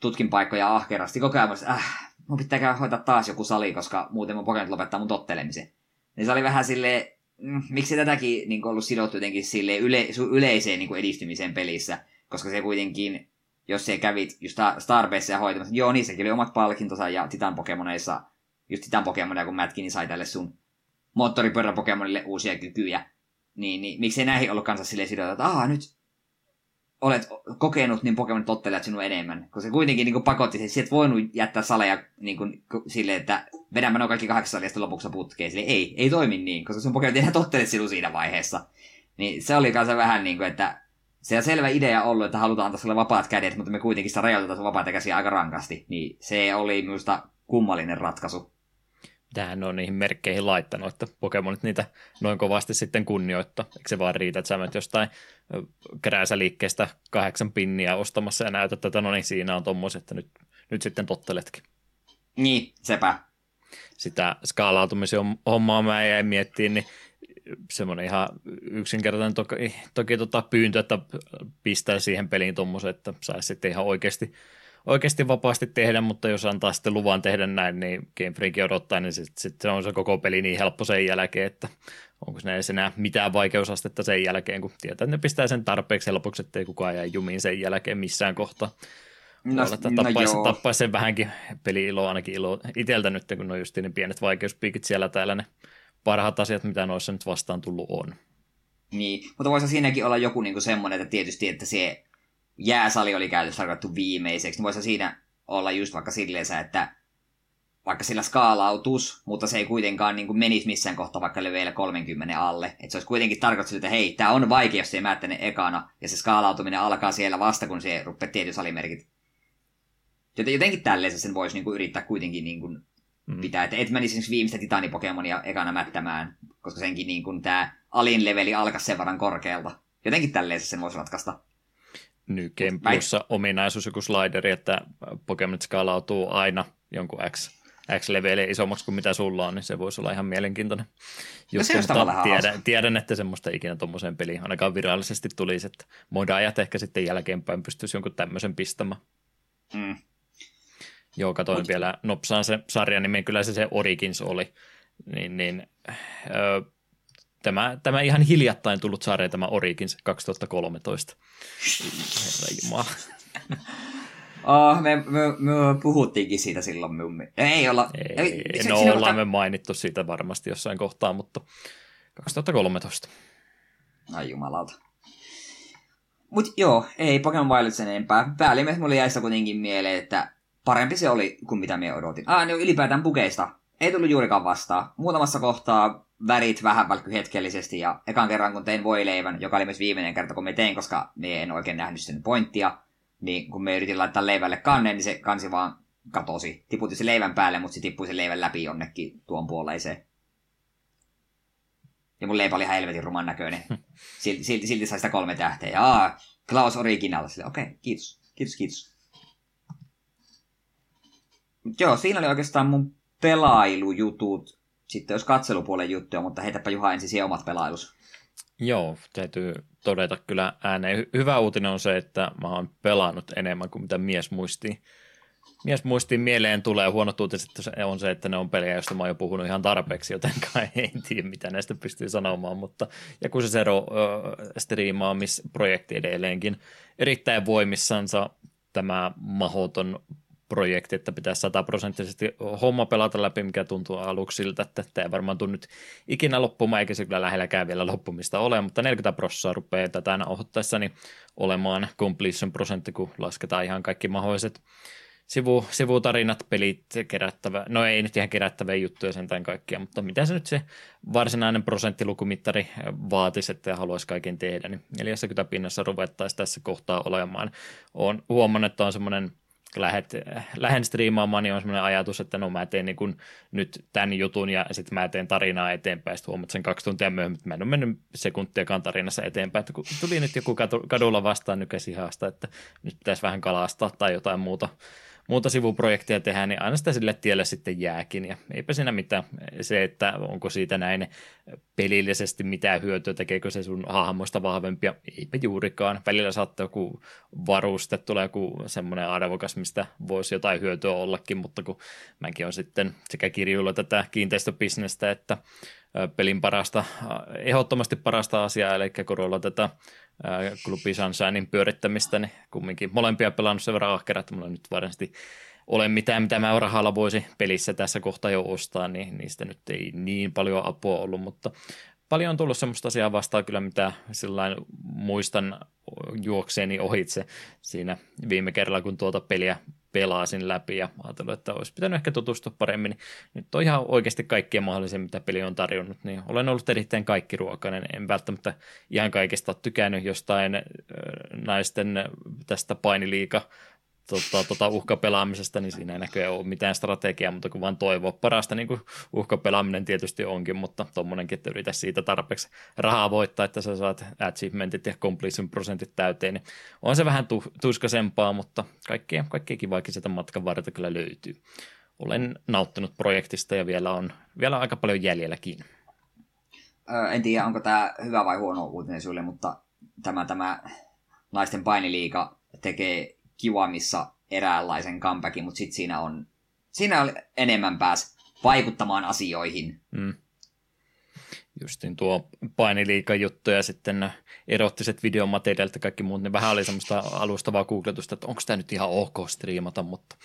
tutkin paikkoja ahkerasti. Koko ajan että äh, mun pitää käydä hoitaa taas joku sali, koska muuten mun Pokemonit lopettaa mun tottelemisen. Niin se oli vähän silleen, mm, miksi tätäkin niin ollut sidottu jotenkin sille yle, yleiseen niin edistymiseen pelissä, koska se kuitenkin, jos se kävit just Starbaseja hoitamassa, joo, niissäkin oli omat palkintonsa ja Titan Pokemoneissa, just Titan Pokemoneja, kun Mätkin niin sai tälle sun moottoripyörä Pokemonille uusia kykyjä, niin, niin miksei näihin ollut kanssa silleen sidota, että aah, nyt olet kokenut, niin Pokemon tottelevat sinua enemmän. Koska se kuitenkin niin kuin pakotti, että et voinut jättää saleja niin kuin, silleen, että vedämme nuo kaikki kahdeksan salia lopuksi putkeen. Sille ei, ei toimi niin, koska sun Pokemon enää tottele sinua siinä vaiheessa. Niin se oli kanssa vähän niin kuin, että se on selvä idea ollut, että halutaan antaa sulle vapaat kädet, mutta me kuitenkin sitä rajoitetaan vapaita käsiä aika rankasti. Niin se oli minusta kummallinen ratkaisu tähän on niihin merkkeihin laittanut, että Pokemonit niitä noin kovasti sitten kunnioittaa. Eikö se vaan riitä, että sä menet jostain liikkeestä kahdeksan pinniä ostamassa ja näytät että no niin siinä on tommoset, että nyt, nyt sitten totteletkin. Niin, sepä. Sitä skaalautumisen hommaa mä jäin miettiin, niin semmoinen ihan yksinkertainen toki, toki tota pyyntö, että pistää siihen peliin tommosen, että saisi sitten ihan oikeasti oikeasti vapaasti tehdä, mutta jos antaa sitten luvan tehdä näin, niin Game Freak odottaa, niin sitten sit se on se koko peli niin helppo sen jälkeen, että onko ne edes enää mitään vaikeusastetta sen jälkeen, kun tietää, että ne pistää sen tarpeeksi helpoksi, ettei kukaan jää jumiin sen jälkeen missään kohtaa. No, että tappaisi, no tappaisi sen vähänkin peli-ilo, ainakin ilo itseltä nyt, kun on just ne pienet vaikeuspiikit siellä täällä, ne parhaat asiat, mitä noissa nyt vastaan tullut on. Niin, mutta voisi siinäkin olla joku niin semmoinen, että tietysti, että se jääsali oli käytössä tarkoitettu viimeiseksi, niin voisi siinä olla just vaikka silleen, että vaikka sillä skaalautus, mutta se ei kuitenkaan niin kuin menisi missään kohtaa vaikka level 30 alle. Että se olisi kuitenkin tarkoitus, että hei, tämä on vaikea, jos ei mä tänne ekana, ja se skaalautuminen alkaa siellä vasta, kun se rupeaa tietyt salimerkit. Joten jotenkin tälleen sen voisi niin kuin yrittää kuitenkin niin kuin mm. pitää, että et menisi esimerkiksi viimeistä titanipokemonia ekana mättämään, koska senkin niin kuin tämä alin leveli alkaa sen verran korkealta. Jotenkin tälleen sen voisi ratkaista. New Game Plussa ominaisuus joku slideri, että Pokemon skaalautuu aina jonkun X, x leveille isommaksi kuin mitä sulla on, niin se voisi olla ihan mielenkiintoinen. Just, no se mutta tiedän, tiedän, että semmoista ikinä tuommoiseen peliin ainakaan virallisesti tulisi, että modaajat ehkä sitten jälkeenpäin pystyisi jonkun tämmöisen pistämään. Mm. Joo, katoin Mut... vielä nopsaan se sarjan nimen, kyllä se se Origins oli. niin, niin ö, tämä, tämä ihan hiljattain tullut sarja, tämä Origins 2013. Herra Jumala. Oh, me, me, me, puhuttiinkin siitä silloin. Ei olla... Ei, ei no ollaanota... me mainittu siitä varmasti jossain kohtaa, mutta 2013. Ai jumalauta. Mut joo, ei Pokemon Wild sen enempää. Päällimmäisenä mulle jäi sitä kuitenkin mieleen, että parempi se oli kuin mitä me odotin. Ah, niin ylipäätään pukeista. Ei tullut juurikaan vastaan. Muutamassa kohtaa värit vähän välkky hetkellisesti ja ekan kerran kun tein voileivän, joka oli myös viimeinen kerta kun me tein, koska me en oikein nähnyt sen pointtia, niin kun me yritin laittaa leivälle kannen, niin se kansi vaan katosi. Tiputti se leivän päälle, mutta se tippui se leivän läpi jonnekin tuon puoleiseen. Ja mun leipä oli ihan helvetin ruman näköinen. Silti, silti, silti sai sitä kolme tähteä. Aa, Klaus Original. Okei, okay, kiitos. Kiitos, kiitos. Mut joo, siinä oli oikeastaan mun pelailujutut. Sitten jos katselupuolen juttuja, mutta heitäpä Juha ensin omat pelailus. Joo, täytyy todeta kyllä ääneen. Hyvä uutinen on se, että mä oon pelannut enemmän kuin mitä mies muistii. Mies muistiin mieleen tulee. Huonot uutiset on se, että ne on pelejä, joista mä oon jo puhunut ihan tarpeeksi, joten en tiedä, mitä näistä pystyy sanomaan. Mutta, ja kun se Zero äh, striimaamisprojekti edelleenkin erittäin voimissansa, tämä mahoton projekti, että pitäisi sataprosenttisesti homma pelata läpi, mikä tuntuu aluksi siltä, että tämä ei varmaan tule nyt ikinä loppumaan, eikä se kyllä lähelläkään vielä loppumista ole, mutta 40 prosenttia rupeaa tätä nauhoittaessani olemaan completion prosentti, kun lasketaan ihan kaikki mahdolliset sivu, sivutarinat, pelit, kerättävä, no ei nyt ihan kerättäviä juttuja sentään kaikkia, mutta mitä se nyt se varsinainen prosenttilukumittari vaatisi, että haluaisi kaiken tehdä, niin 40 pinnassa ruvettaisiin tässä kohtaa olemaan. Olen huomannut, että on semmoinen lähet, lähden striimaamaan, niin on semmoinen ajatus, että no mä teen niin kuin nyt tämän jutun ja sitten mä teen tarinaa eteenpäin. Sitten huomaat sen kaksi tuntia myöhemmin, että mä en ole mennyt sekuntiakaan tarinassa eteenpäin. Että kun tuli nyt joku kadulla vastaan nykäisihasta, että nyt pitäisi vähän kalastaa tai jotain muuta muuta sivuprojektia tehdään, niin aina sitä sille tielle sitten jääkin. Ja eipä siinä mitään. Se, että onko siitä näin pelillisesti mitään hyötyä, tekeekö se sun hahmoista vahvempia, eipä juurikaan. Välillä saattaa joku varuste, tulee joku semmoinen arvokas, mistä voisi jotain hyötyä ollakin, mutta kun mäkin on sitten sekä kirjuilla tätä kiinteistöbisnestä, että pelin parasta, ehdottomasti parasta asiaa, eli korolla tätä Klubi Sunshinein pyörittämistä, niin kumminkin molempia pelannut sen verran ahkera, että mulla nyt varmasti ole mitään, mitä mä rahalla voisi pelissä tässä kohtaa jo ostaa, niin niistä nyt ei niin paljon apua ollut, mutta paljon on tullut semmoista asiaa vastaan kyllä, mitä sillain muistan juokseeni ohitse siinä viime kerralla, kun tuota peliä pelasin läpi ja ajattelin, että olisi pitänyt ehkä tutustua paremmin. Nyt on ihan oikeasti kaikkea mahdollisia, mitä peli on tarjonnut, niin olen ollut erittäin kaikki ruokainen. En välttämättä ihan kaikista ole tykännyt jostain naisten tästä painiliika tota, tota uhkapelaamisesta, niin siinä ei näköjään ole mitään strategiaa, mutta kun vaan toivoa parasta, niin kuin uhkapelaaminen tietysti onkin, mutta tuommoinenkin, että yritä siitä tarpeeksi rahaa voittaa, että sä saat achievementit ja completion prosentit täyteen, niin on se vähän tu- tuskasempaa, mutta kaikkea, kaikkea kivaakin sieltä matkan varrelta kyllä löytyy. Olen nauttinut projektista ja vielä on vielä aika paljon jäljelläkin. Öö, en tiedä, onko tämä hyvä vai huono uutinen sulle, mutta tämä, tämä naisten painiliika tekee kivaamissa eräänlaisen comebackin, mutta sitten siinä on siinä on enemmän pääs vaikuttamaan asioihin. Mm. Justin tuo painiliikajuttu ja sitten erottiset videomateriaalit ja kaikki muut, niin vähän oli semmoista alustavaa googletusta, että onko tämä nyt ihan ok striimata, mutta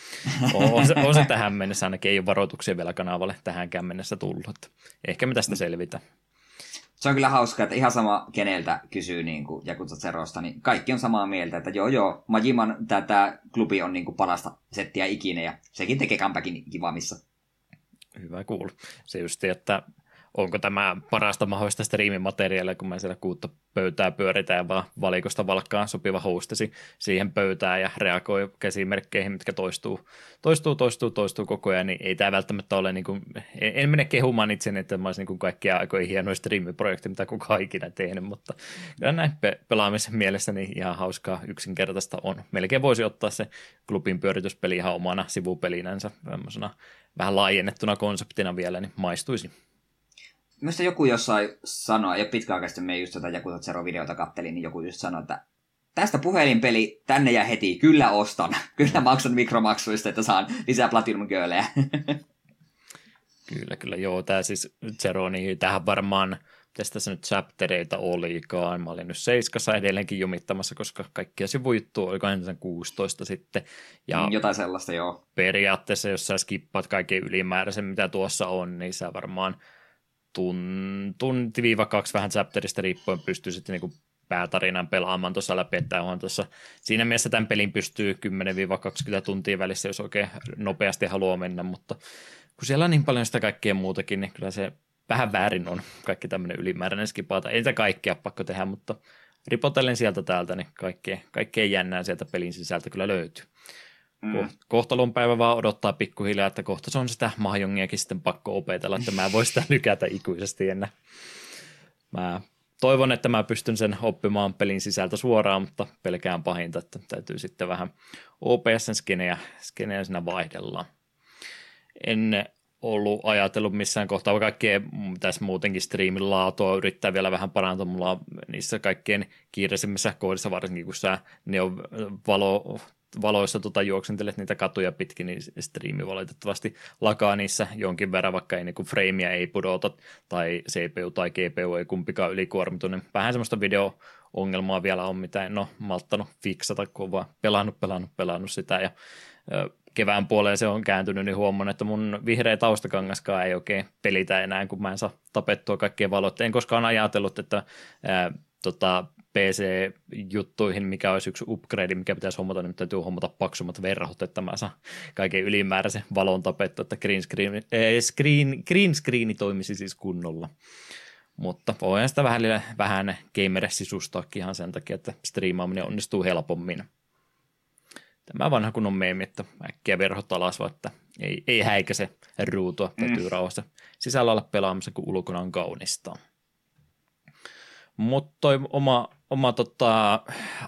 on se, on se tähän mennessä, ainakin ei ole varoituksia vielä kanavalle tähänkään mennessä tullut. Ehkä me tästä selvitään se on kyllä hauskaa, että ihan sama keneltä kysyy niin kuin Zerosta, niin kaikki on samaa mieltä, että joo joo, Majiman tätä klubi on niin kuin parasta settiä ikinä ja sekin tekee comebackin kivamissa. Hyvä kuulla. Se just, että onko tämä parasta mahdollista striimimateriaalia, kun mä siellä kuutta pöytää pyöritään ja vaan valikosta valkkaan sopiva hostesi siihen pöytään ja reagoi käsimerkkeihin, mitkä toistuu, toistuu, toistuu, toistuu koko ajan, niin ei tämä välttämättä ole, niin kuin, en, en mene kehumaan itseni, että mä olisin niin kaikkia aikoja hienoja striimiprojekti, mitä kukaan ikinä tehnyt, mutta kyllä näin pe- pelaamisen mielessä niin ihan hauskaa yksinkertaista on. Melkein voisi ottaa se klubin pyörityspeli ihan omana sivupelinänsä, vähän laajennettuna konseptina vielä, niin maistuisi. Minusta joku jossain sanoi, ja pitkäaikaisesti me just tätä Yakuza Zero-videota kattelin, niin joku just sanoi, että tästä puhelinpeli tänne ja heti, kyllä ostan. Kyllä maksan mikromaksuista, että saan lisää Platinum Girlejä. Kyllä, kyllä. Joo, tämä siis Zero, niin tähän varmaan, tästä tässä nyt chaptereita olikaan. Mä olin nyt seiskassa edelleenkin jumittamassa, koska kaikkia sivujuttuja oliko ensin 16 sitten. Ja mm, Jotain sellaista, joo. Periaatteessa, jos sä skippaat kaiken ylimääräisen, mitä tuossa on, niin sä varmaan tun, tunti-kaksi vähän chapterista riippuen pystyy sitten niin päätarinan pelaamaan tuossa läpi, että on tuossa, siinä mielessä tämän pelin pystyy 10-20 tuntia välissä, jos oikein nopeasti haluaa mennä, mutta kun siellä on niin paljon sitä kaikkea muutakin, niin kyllä se vähän väärin on kaikki tämmöinen ylimääräinen skipata. Ei sitä kaikkea pakko tehdä, mutta ripotellen sieltä täältä, niin kaikkea, kaikkea jännää sieltä pelin sisältä kyllä löytyy. Mm. Kohtalon päivä vaan odottaa pikkuhiljaa, että kohta se on sitä mahjongiakin sitten pakko opetella, että mä voin sitä lykätä ikuisesti enää. Mä toivon, että mä pystyn sen oppimaan pelin sisältä suoraan, mutta pelkään pahinta, että täytyy sitten vähän OPSn skenejä, siinä vaihdellaan. En ollut ajatellut missään kohtaa, kaikkea tässä muutenkin striimin laatua yrittää vielä vähän parantaa. Mulla niissä kaikkein kiireisimmissä kohdissa, varsinkin kun sä ne on valo, valoissa tota, juoksentelet niitä katuja pitkin, niin striimi valitettavasti lakaa niissä jonkin verran, vaikka ei niinku frameja ei pudota, tai CPU tai GPU ei kumpikaan ylikuormitu, niin vähän semmoista video ongelmaa vielä on, mitä en ole malttanut fiksata, kun vaan pelannut, pelannut, pelannut sitä, ja kevään puoleen se on kääntynyt, niin huomaan, että mun vihreä taustakangaskaan ei oikein pelitä enää, kun mä en saa tapettua kaikkea valot. En koskaan ajatellut, että ää, tota, PC-juttuihin, mikä olisi yksi upgrade, mikä pitäisi hommata, niin täytyy hommata paksummat verhot, että mä saan kaiken ylimääräisen valon tapettua, että green, screen, äh, screen, green screeni toimisi siis kunnolla. Mutta voin sitä vähän, vähän gamer sisustaakin ihan sen takia, että striimaaminen onnistuu helpommin. Tämä vanha kunnon meemi, että äkkiä verhot alas, vaan että ei, ei häikäse ruutua, täytyy mm. rauhassa sisällä olla pelaamassa, kun ulkona on kaunista. Mutta toi oma, oma tota,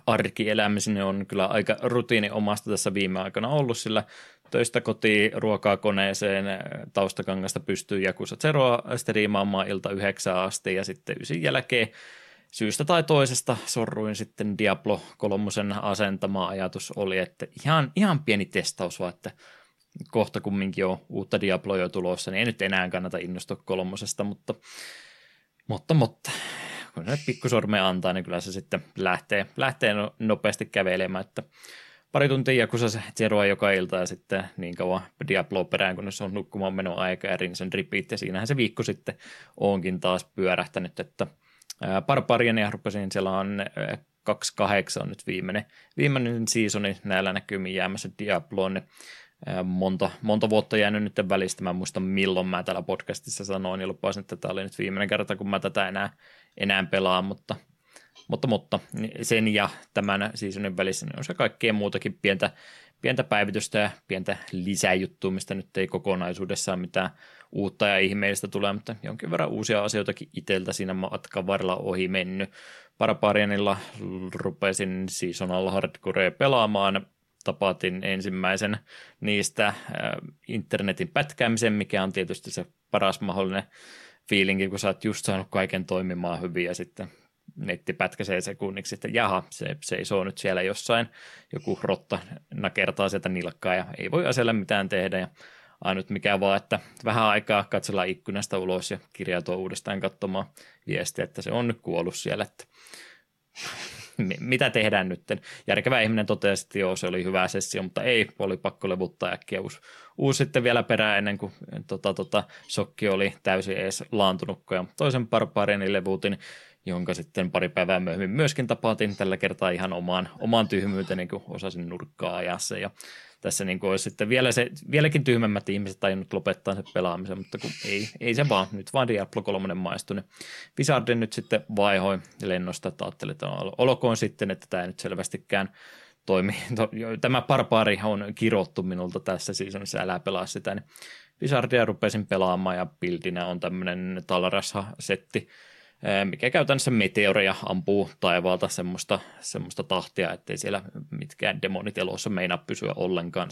arkielämiseni on kyllä aika rutiini omasta tässä viime aikana ollut, sillä töistä kotiin ruokaa koneeseen, taustakangasta pystyy Jakusa Zeroa striimaamaan ilta yhdeksään asti ja sitten ysin jälkeen syystä tai toisesta sorruin sitten Diablo kolmosen asentama ajatus oli, että ihan, ihan pieni testaus vaan, että kohta kumminkin on uutta Diabloa jo tulossa, niin ei nyt enää kannata innostua kolmosesta, mutta, mutta, mutta kun se pikkusorme antaa, niin kyllä se sitten lähtee, lähtee no, nopeasti kävelemään, että pari tuntia kun se Zeroa joka ilta ja sitten niin kauan Diablo perään, kun se on nukkumaan menon aika ja Rinsen repeat ja siinähän se viikko sitten onkin taas pyörähtänyt, että ja rupesin, siellä on 28 on nyt viimeinen, viimeinen seasoni näillä näkymin jäämässä Diabloon, niin monta, monta vuotta jäänyt nyt välistä. Mä en muista milloin mä täällä podcastissa sanoin ja lupasin, että tämä oli nyt viimeinen kerta, kun mä tätä enää, enää pelaan, mutta, mutta, mutta sen ja tämän seasonin välissä niin on se kaikkea muutakin pientä, pientä päivitystä ja pientä lisäjuttua, mistä nyt ei kokonaisuudessaan mitään uutta ja ihmeellistä tulee, mutta jonkin verran uusia asioitakin itseltä siinä matkan varrella ohi mennyt. Paraparianilla rupesin seasonal hardcore pelaamaan, tapatin ensimmäisen niistä äh, internetin pätkäämisen, mikä on tietysti se paras mahdollinen fiilinki, kun sä oot just saanut kaiken toimimaan hyvin ja sitten netti pätkäsee sekunniksi, että jaha, se seisoo nyt siellä jossain, joku rotta nakertaa sieltä nilkkaa ja ei voi asialle mitään tehdä ja ainut mikä vaan, että vähän aikaa katsellaan ikkunasta ulos ja kirjautua uudestaan katsomaan viestiä, että se on nyt kuollut siellä, että mitä tehdään nyt? Järkevä ihminen totesi, että joo, se oli hyvä sessio, mutta ei, oli pakko levuttaa äkkiä uusi, uusi sitten vielä perään ennen kuin tota, tota, sokki oli täysin edes laantunutko. Ja toisen barbaariani levutin, jonka sitten pari päivää myöhemmin myöskin tapatin tällä kertaa ihan omaan, omaan tyhmyyteni, kun osasin nurkkaa ajassa. Ja tässä niin kuin olisi sitten vielä se, vieläkin tyhmemmät ihmiset tajunnut lopettaa sen pelaamisen, mutta kun ei, ei se vaan, nyt vaan Diablo 3 maistui, niin Wizardin nyt sitten vaihoi lennosta, että ajattelin, että olkoon sitten, että tämä nyt selvästikään toimi. Tämä barbaari on kirottu minulta tässä seasonissa, älä pelaa sitä, niin Wizardia rupesin pelaamaan ja bildinä on tämmöinen Talarassa-setti, mikä käytännössä meteoreja ampuu taivaalta semmoista, semmoista tahtia, ettei siellä mitkään demonit elossa meinaa pysyä ollenkaan.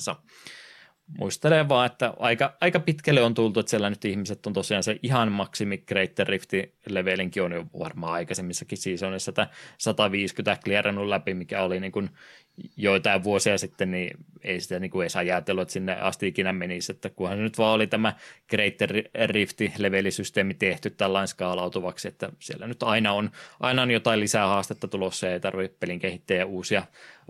muistelen vaan, että aika, aika pitkälle on tultu, että siellä nyt ihmiset on tosiaan se ihan maksimi Greater Rifti levelinkin on jo varmaan aikaisemmissakin seasonissa, että 150 klierannut läpi, mikä oli niin kuin joitain vuosia sitten, niin ei sitä niin kuin edes ajatellut, että sinne asti ikinä menisi, että kunhan se nyt vaan oli tämä Greater Rifti levelisysteemi tehty tällainen skaalautuvaksi, että siellä nyt aina on, aina on jotain lisää haastetta tulossa ja ei tarvitse pelin kehittäjä uusia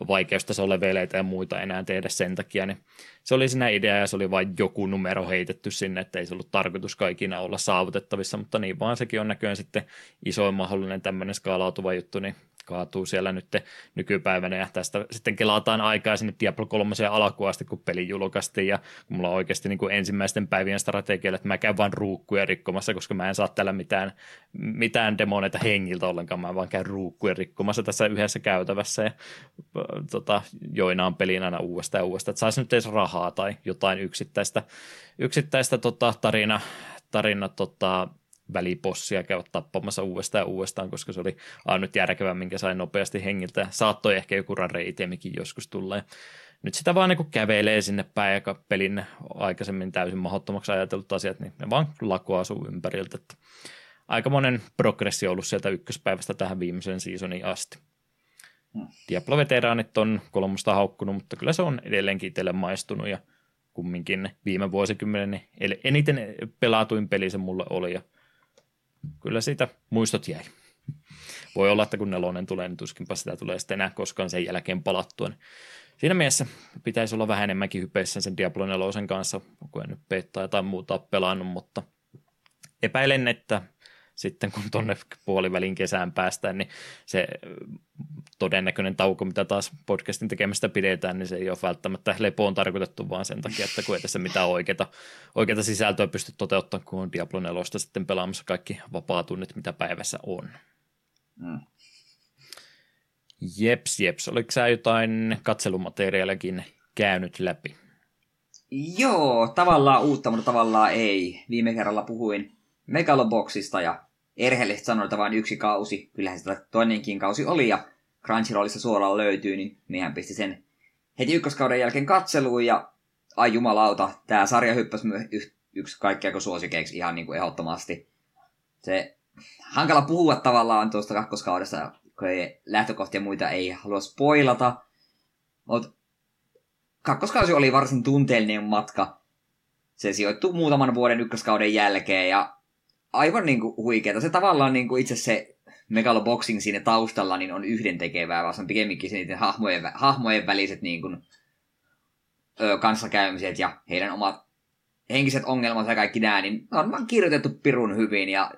vaikeustasoleveleitä ja muita enää tehdä sen takia, niin se oli siinä idea ja se oli vain joku numero heitetty sinne, että ei se ollut tarkoitus kaikina olla saavutettavissa, mutta niin vaan sekin on näköjään sitten isoin mahdollinen tämmöinen skaalautuva juttu, niin kaatuu siellä nyt nykypäivänä ja tästä sitten kelataan aikaa sinne Diablo 3 alkuun asti, kun peli julkaistiin ja kun mulla on oikeasti niin kuin ensimmäisten päivien strategialla, että mä käyn vaan ruukkuja rikkomassa, koska mä en saa tällä mitään, mitään demoneita hengiltä ollenkaan, mä vaan käyn ruukkuja rikkomassa tässä yhdessä käytävässä ja tota, joinaan pelin aina uudestaan ja uudestaan, että saisi nyt edes rahaa tai jotain yksittäistä, yksittäistä tota, tarina, tarina tota, välipossia käydä tappamassa uudestaan ja uudestaan, koska se oli ainut järkevä, minkä sain nopeasti hengiltä. Saattoi ehkä joku rareitemikin joskus tulla. Ja nyt sitä vaan niin kävelee sinne päin, ja pelin aikaisemmin täysin mahdottomaksi ajatellut asiat, niin ne vaan lakoaa sun ympäriltä. Että aika monen progressio ollut sieltä ykköspäivästä tähän viimeiseen seasoniin asti. Hmm. Diablo-veteraanit on kolmosta haukkunut, mutta kyllä se on edelleenkin itselle maistunut ja kumminkin viime vuosikymmenen eniten pelatuin peli se mulle oli ja kyllä siitä muistot jäi. Voi olla, että kun nelonen tulee, niin tuskinpa sitä tulee sitten enää koskaan sen jälkeen palattua. Niin siinä mielessä pitäisi olla vähän enemmänkin hypeissä sen Diablo 4 kanssa, kun en nyt peittaa tai muuta pelannut, mutta epäilen, että sitten kun tuonne puolivälin kesään päästään, niin se todennäköinen tauko, mitä taas podcastin tekemistä pidetään, niin se ei ole välttämättä lepoon tarkoitettu, vaan sen takia, että kun ei tässä mitään oikeita, oikeita sisältöä pysty toteuttamaan, kun on Diablo 4 sitten pelaamassa kaikki vapaatunnit, mitä päivässä on. Mm. Jeps, jeps. Oliko sä jotain katselumateriaaliakin käynyt läpi? Joo, tavallaan uutta, mutta tavallaan ei. Viime kerralla puhuin Megaloboxista ja erheellisesti sanoin, että vain yksi kausi. Kyllähän sitä toinenkin kausi oli ja Crunchyrollissa suoraan löytyy, niin mehän pisti sen heti ykköskauden jälkeen katseluun ja ai jumalauta, tämä sarja hyppäsi myös yksi kaikkea kuin suosikeiksi ihan niin kuin ehdottomasti. Se hankala puhua tavallaan tuosta kakkoskaudesta, kun ei lähtökohtia muita ei halua spoilata. Mutta kakkoskausi oli varsin tunteellinen matka. Se sijoittuu muutaman vuoden ykköskauden jälkeen ja aivan niin kuin huikeeta. Se tavallaan niin kuin itse se Megaloboxing siinä taustalla niin on yhdentekevää, vaan se on pikemminkin se niiden hahmojen, hahmojen väliset niin kuin, ö, kanssakäymiset ja heidän omat henkiset ongelmat ja kaikki nämä, niin on vaan kirjoitettu pirun hyvin ja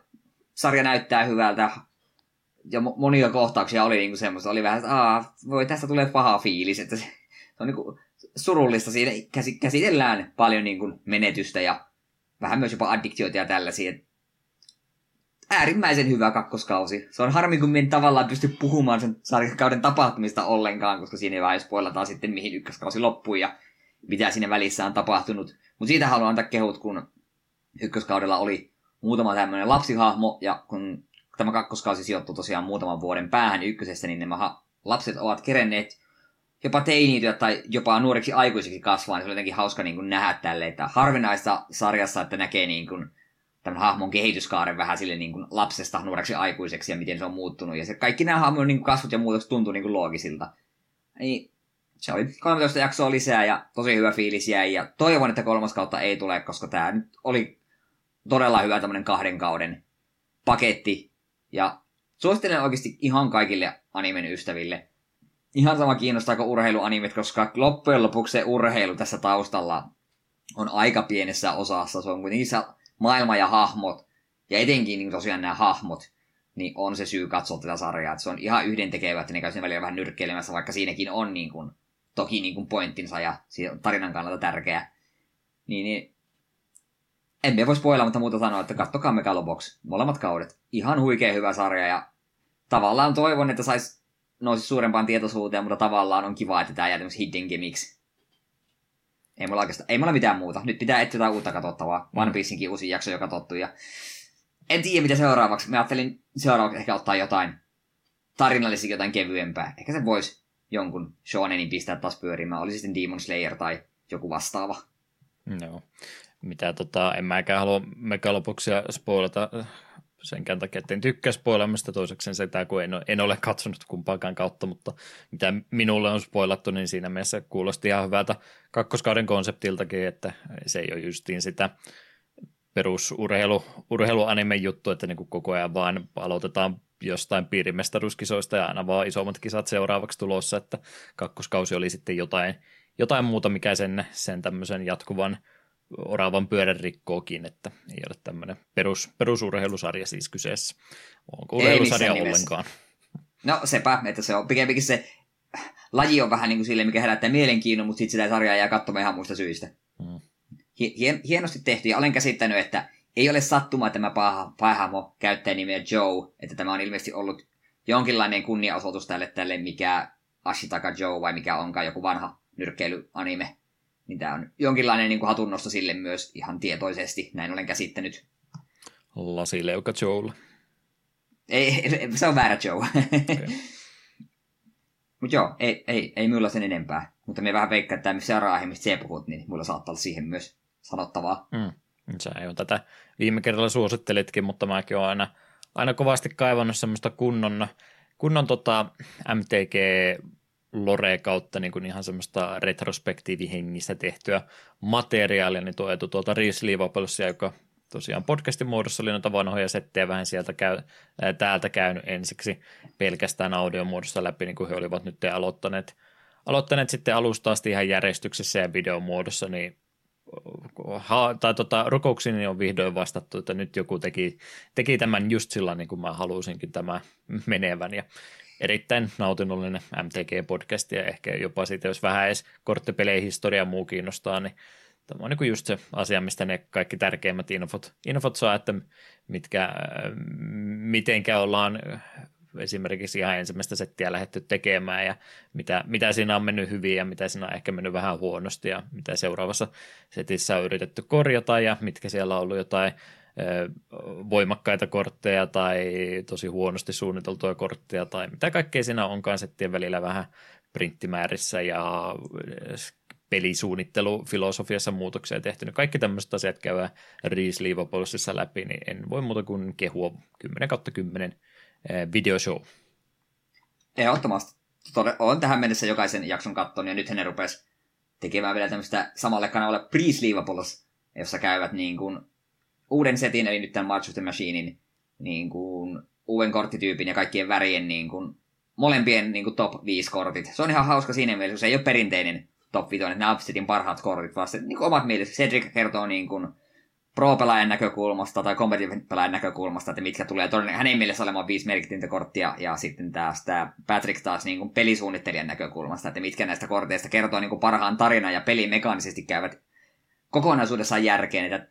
sarja näyttää hyvältä. Ja monia kohtauksia oli niinku semmoista, oli vähän, että Aa, voi tästä tulee paha fiilis, että se, se on niinku surullista, siinä käsitellään paljon niinku menetystä ja vähän myös jopa addiktioita ja tällaisia. Äärimmäisen hyvä kakkoskausi. Se on harmi, kun en tavallaan pysty puhumaan sen sarjakauden tapahtumista ollenkaan, koska siinä vähän spoilataan sitten, mihin ykköskausi loppui ja mitä siinä välissä on tapahtunut. Mutta siitä haluan antaa kehut, kun ykköskaudella oli muutama tämmöinen lapsihahmo, ja kun tämä kakkoskausi sijoittuu tosiaan muutaman vuoden päähän ykkösestä, niin nämä lapset ovat kerenneet jopa teiniityä tai jopa nuoreksi aikuisiksi kasvaa, niin se oli jotenkin hauska niin kuin nähdä tälle, että harvinaista sarjassa, että näkee niin kuin tämän hahmon kehityskaaren vähän sille niin kuin lapsesta nuoreksi aikuiseksi ja miten se on muuttunut. Ja se, kaikki nämä hahmon niin kasvut ja muutokset tuntuu niin kuin loogisilta. Niin, se oli 13 jaksoa lisää ja tosi hyvä fiilis jäi. Ja toivon, että kolmas kautta ei tule, koska tämä nyt oli todella hyvä tämmöinen kahden kauden paketti. Ja suosittelen oikeasti ihan kaikille animen ystäville. Ihan sama kiinnostaako urheiluanimet, koska loppujen lopuksi se urheilu tässä taustalla on aika pienessä osassa. Se on kuitenkin maailma ja hahmot, ja etenkin niin tosiaan nämä hahmot, niin on se syy katsoa tätä sarjaa. Että se on ihan yhdentekevä, että ne käy välillä vähän nyrkkeilemässä, vaikka siinäkin on niin kuin, toki niin kuin pointtinsa ja tarinan kannalta tärkeä. Niin, niin emme voi mutta muuta sanoa, että kattokaa Megalobox, molemmat kaudet. Ihan huikea hyvä sarja ja tavallaan toivon, että sais nousi suurempaan tietoisuuteen, mutta tavallaan on kiva, että tämä jää hidden gimmicks ei mulla oikeastaan, ei mulla mitään muuta. Nyt pitää etsiä jotain uutta katsottavaa. Mm. One Pieceinkin uusi jakso jo katsottu ja en tiedä mitä seuraavaksi. Mä ajattelin seuraavaksi ehkä ottaa jotain tarinallisesti jotain kevyempää. Ehkä se voisi jonkun shonenin pistää taas pyörimään. Olisi sitten Demon Slayer tai joku vastaava. Joo. Mitä tota, en mäkään halua megalopuksia spoilata senkään takia, että en tykkää spoilamista toiseksi sitä, kun en en ole katsonut kumpaakaan kautta, mutta mitä minulle on spoilattu, niin siinä mielessä kuulosti ihan hyvältä kakkoskauden konseptiltakin, että se ei ole justiin sitä perusurheilu, urheiluanime juttu, että niin koko ajan vaan aloitetaan jostain piirimestaruuskisoista ja aina vaan isommat kisat seuraavaksi tulossa, että kakkoskausi oli sitten jotain, jotain muuta, mikä sen, sen tämmöisen jatkuvan oravan pyörän rikkookin, että ei ole tämmöinen perus, perusurheilusarja siis kyseessä. Onko urheilusarja ollenkaan? No sepä, että se on pikemminkin se laji on vähän niin kuin sille, mikä herättää mielenkiinnon, mutta sitten sitä sarjaa jää katsomaan ihan muista syistä. Hmm. Hien, hienosti tehty ja olen käsittänyt, että ei ole sattumaa, että tämä pahamo käyttää nimeä Joe, että tämä on ilmeisesti ollut jonkinlainen kunniaosoitus tälle, tälle mikä Ashitaka Joe vai mikä onkaan joku vanha nyrkkeilyanime. Niin tämä on jonkinlainen niin kuin hatunnosto sille myös ihan tietoisesti, näin olen käsittänyt. Lasileuka Joe. Ei, se on väärä Joe. Okay. Mutta joo, ei, ei, ei mulla sen enempää. Mutta me vähän veikkaa, että tämä seuraava mistä puhut, niin mulla saattaa olla siihen myös sanottavaa. Mm. Sä jo tätä viime kerralla suosittelitkin, mutta mäkin olen aina, aina kovasti kaivannut semmoista kunnon, kunnon tota MTG lore kautta niin kuin ihan semmoista retrospektiivihengistä tehtyä materiaalia, niin tuo etu tuolta Reese joka tosiaan podcastin muodossa oli noita vanhoja settejä vähän sieltä käy, ää, täältä käynyt ensiksi pelkästään audio muodossa läpi, niin kuin he olivat nyt aloittaneet, aloittaneet sitten alusta asti ihan järjestyksessä ja videomuodossa, niin ha, tai tota, rukouksiin on vihdoin vastattu, että nyt joku teki, teki tämän just sillä niin kuin mä halusinkin tämä menevän ja erittäin nautinnollinen MTG-podcast ja ehkä jopa siitä, jos vähän edes korttipelejä historia muu kiinnostaa, niin tämä on niin just se asia, mistä ne kaikki tärkeimmät infot, infot saa, että mitkä, mitenkä ollaan esimerkiksi ihan ensimmäistä settiä lähdetty tekemään ja mitä, mitä siinä on mennyt hyvin ja mitä siinä on ehkä mennyt vähän huonosti ja mitä seuraavassa setissä on yritetty korjata ja mitkä siellä on ollut jotain voimakkaita kortteja tai tosi huonosti suunniteltuja kortteja tai mitä kaikkea siinä onkaan settien välillä vähän printtimäärissä ja pelisuunnittelufilosofiassa muutoksia tehty. Kaikki tämmöiset asiat käydään Reese läpi, niin en voi muuta kuin kehua 10 kautta 10 videoshow. Ehdottomasti. Olen tähän mennessä jokaisen jakson kattonut ja nyt ne rupes tekemään vielä tämmöistä samalle kanavalle Pre-Sleevables, jossa käyvät niin kuin uuden setin, eli nyt tämän March of the Machinein niin kuin uuden korttityypin ja kaikkien värien niin kuin, molempien niin kuin top 5 kortit. Se on ihan hauska siinä mielessä, se ei ole perinteinen top 5, että nämä setin parhaat kortit, vaan se niin kuin omat mielessä. Cedric kertoo niin kuin, pro-pelaajan näkökulmasta tai competitive-pelaajan näkökulmasta, että mitkä tulee todennäköisesti hänen mielessä olemaan viisi merkitintä korttia, ja sitten taas tämä Patrick taas niin kuin pelisuunnittelijan näkökulmasta, että mitkä näistä korteista kertoo niin kuin parhaan tarinan ja peli mekaanisesti käyvät kokonaisuudessaan järkeen, että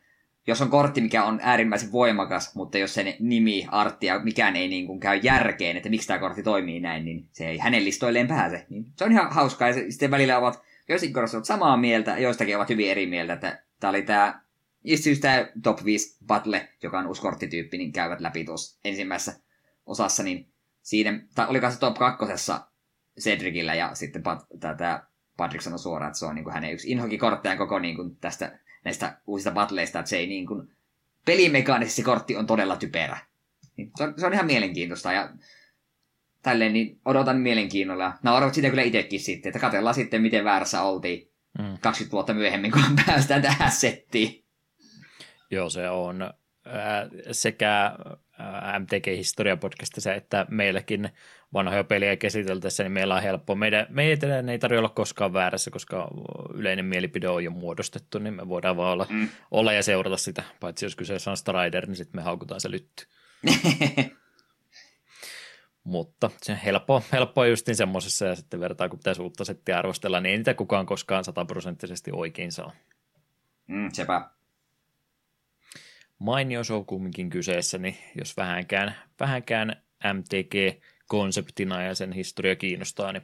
jos on kortti, mikä on äärimmäisen voimakas, mutta jos sen nimi, artti ja mikään ei niin kuin käy järkeen, että miksi tämä kortti toimii näin, niin se ei hänen listoilleen pääse. Niin se on ihan hauskaa, ja sitten välillä ovat, joissakin korostat ovat samaa mieltä, joistakin ovat hyvin eri mieltä, että tämä oli tämä siis tämä top 5 battle, joka on uusi korttityyppi, niin käyvät läpi tuossa ensimmäisessä osassa, niin siinä, tai oliko se top kakkosessa Cedricillä, ja sitten tämä Patrick sanoi suoraan, että se on niin kuin hänen yksi inhokin kortteja koko niin kuin tästä, näistä uusista battleista, että se ei niin kuin, pelimekaanisesti se kortti on todella typerä. Niin se, on, se on ihan mielenkiintoista, ja tälleen niin odotan mielenkiinnolla. Naurat sitä kyllä itsekin sitten, että katsellaan sitten, miten väärässä oltiin mm. 20 vuotta myöhemmin, kun päästään tähän settiin. Joo, se on sekä MTG-historia podcastissa että meilläkin vanhoja pelejä käsiteltäessä, niin meillä on helppo. Meidän, meidän ei tarvitse olla koskaan väärässä, koska yleinen mielipide on jo muodostettu, niin me voidaan vaan olla, mm. olla ja seurata sitä. Paitsi jos kyseessä on Strider, niin sitten me haukutaan se lytty. Mutta se on helppo, helppo justiin semmoisessa, ja sitten vertaa, kun pitäisi uutta settiä arvostella, niin ei niitä kukaan koskaan sataprosenttisesti oikein saa. Mm, sepä mainio show kumminkin kyseessä, niin jos vähänkään, vähänkään MTG-konseptina ja sen historia kiinnostaa, niin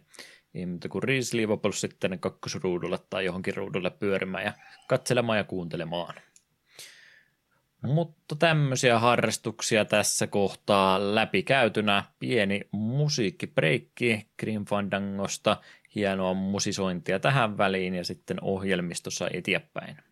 ei muuta kuin Liverpool sitten kakkosruudulle tai johonkin ruudulle pyörimään ja katselemaan ja kuuntelemaan. Mutta tämmöisiä harrastuksia tässä kohtaa läpikäytynä. Pieni musiikkibreikki Grim Fandangosta, hienoa musisointia tähän väliin ja sitten ohjelmistossa eteenpäin.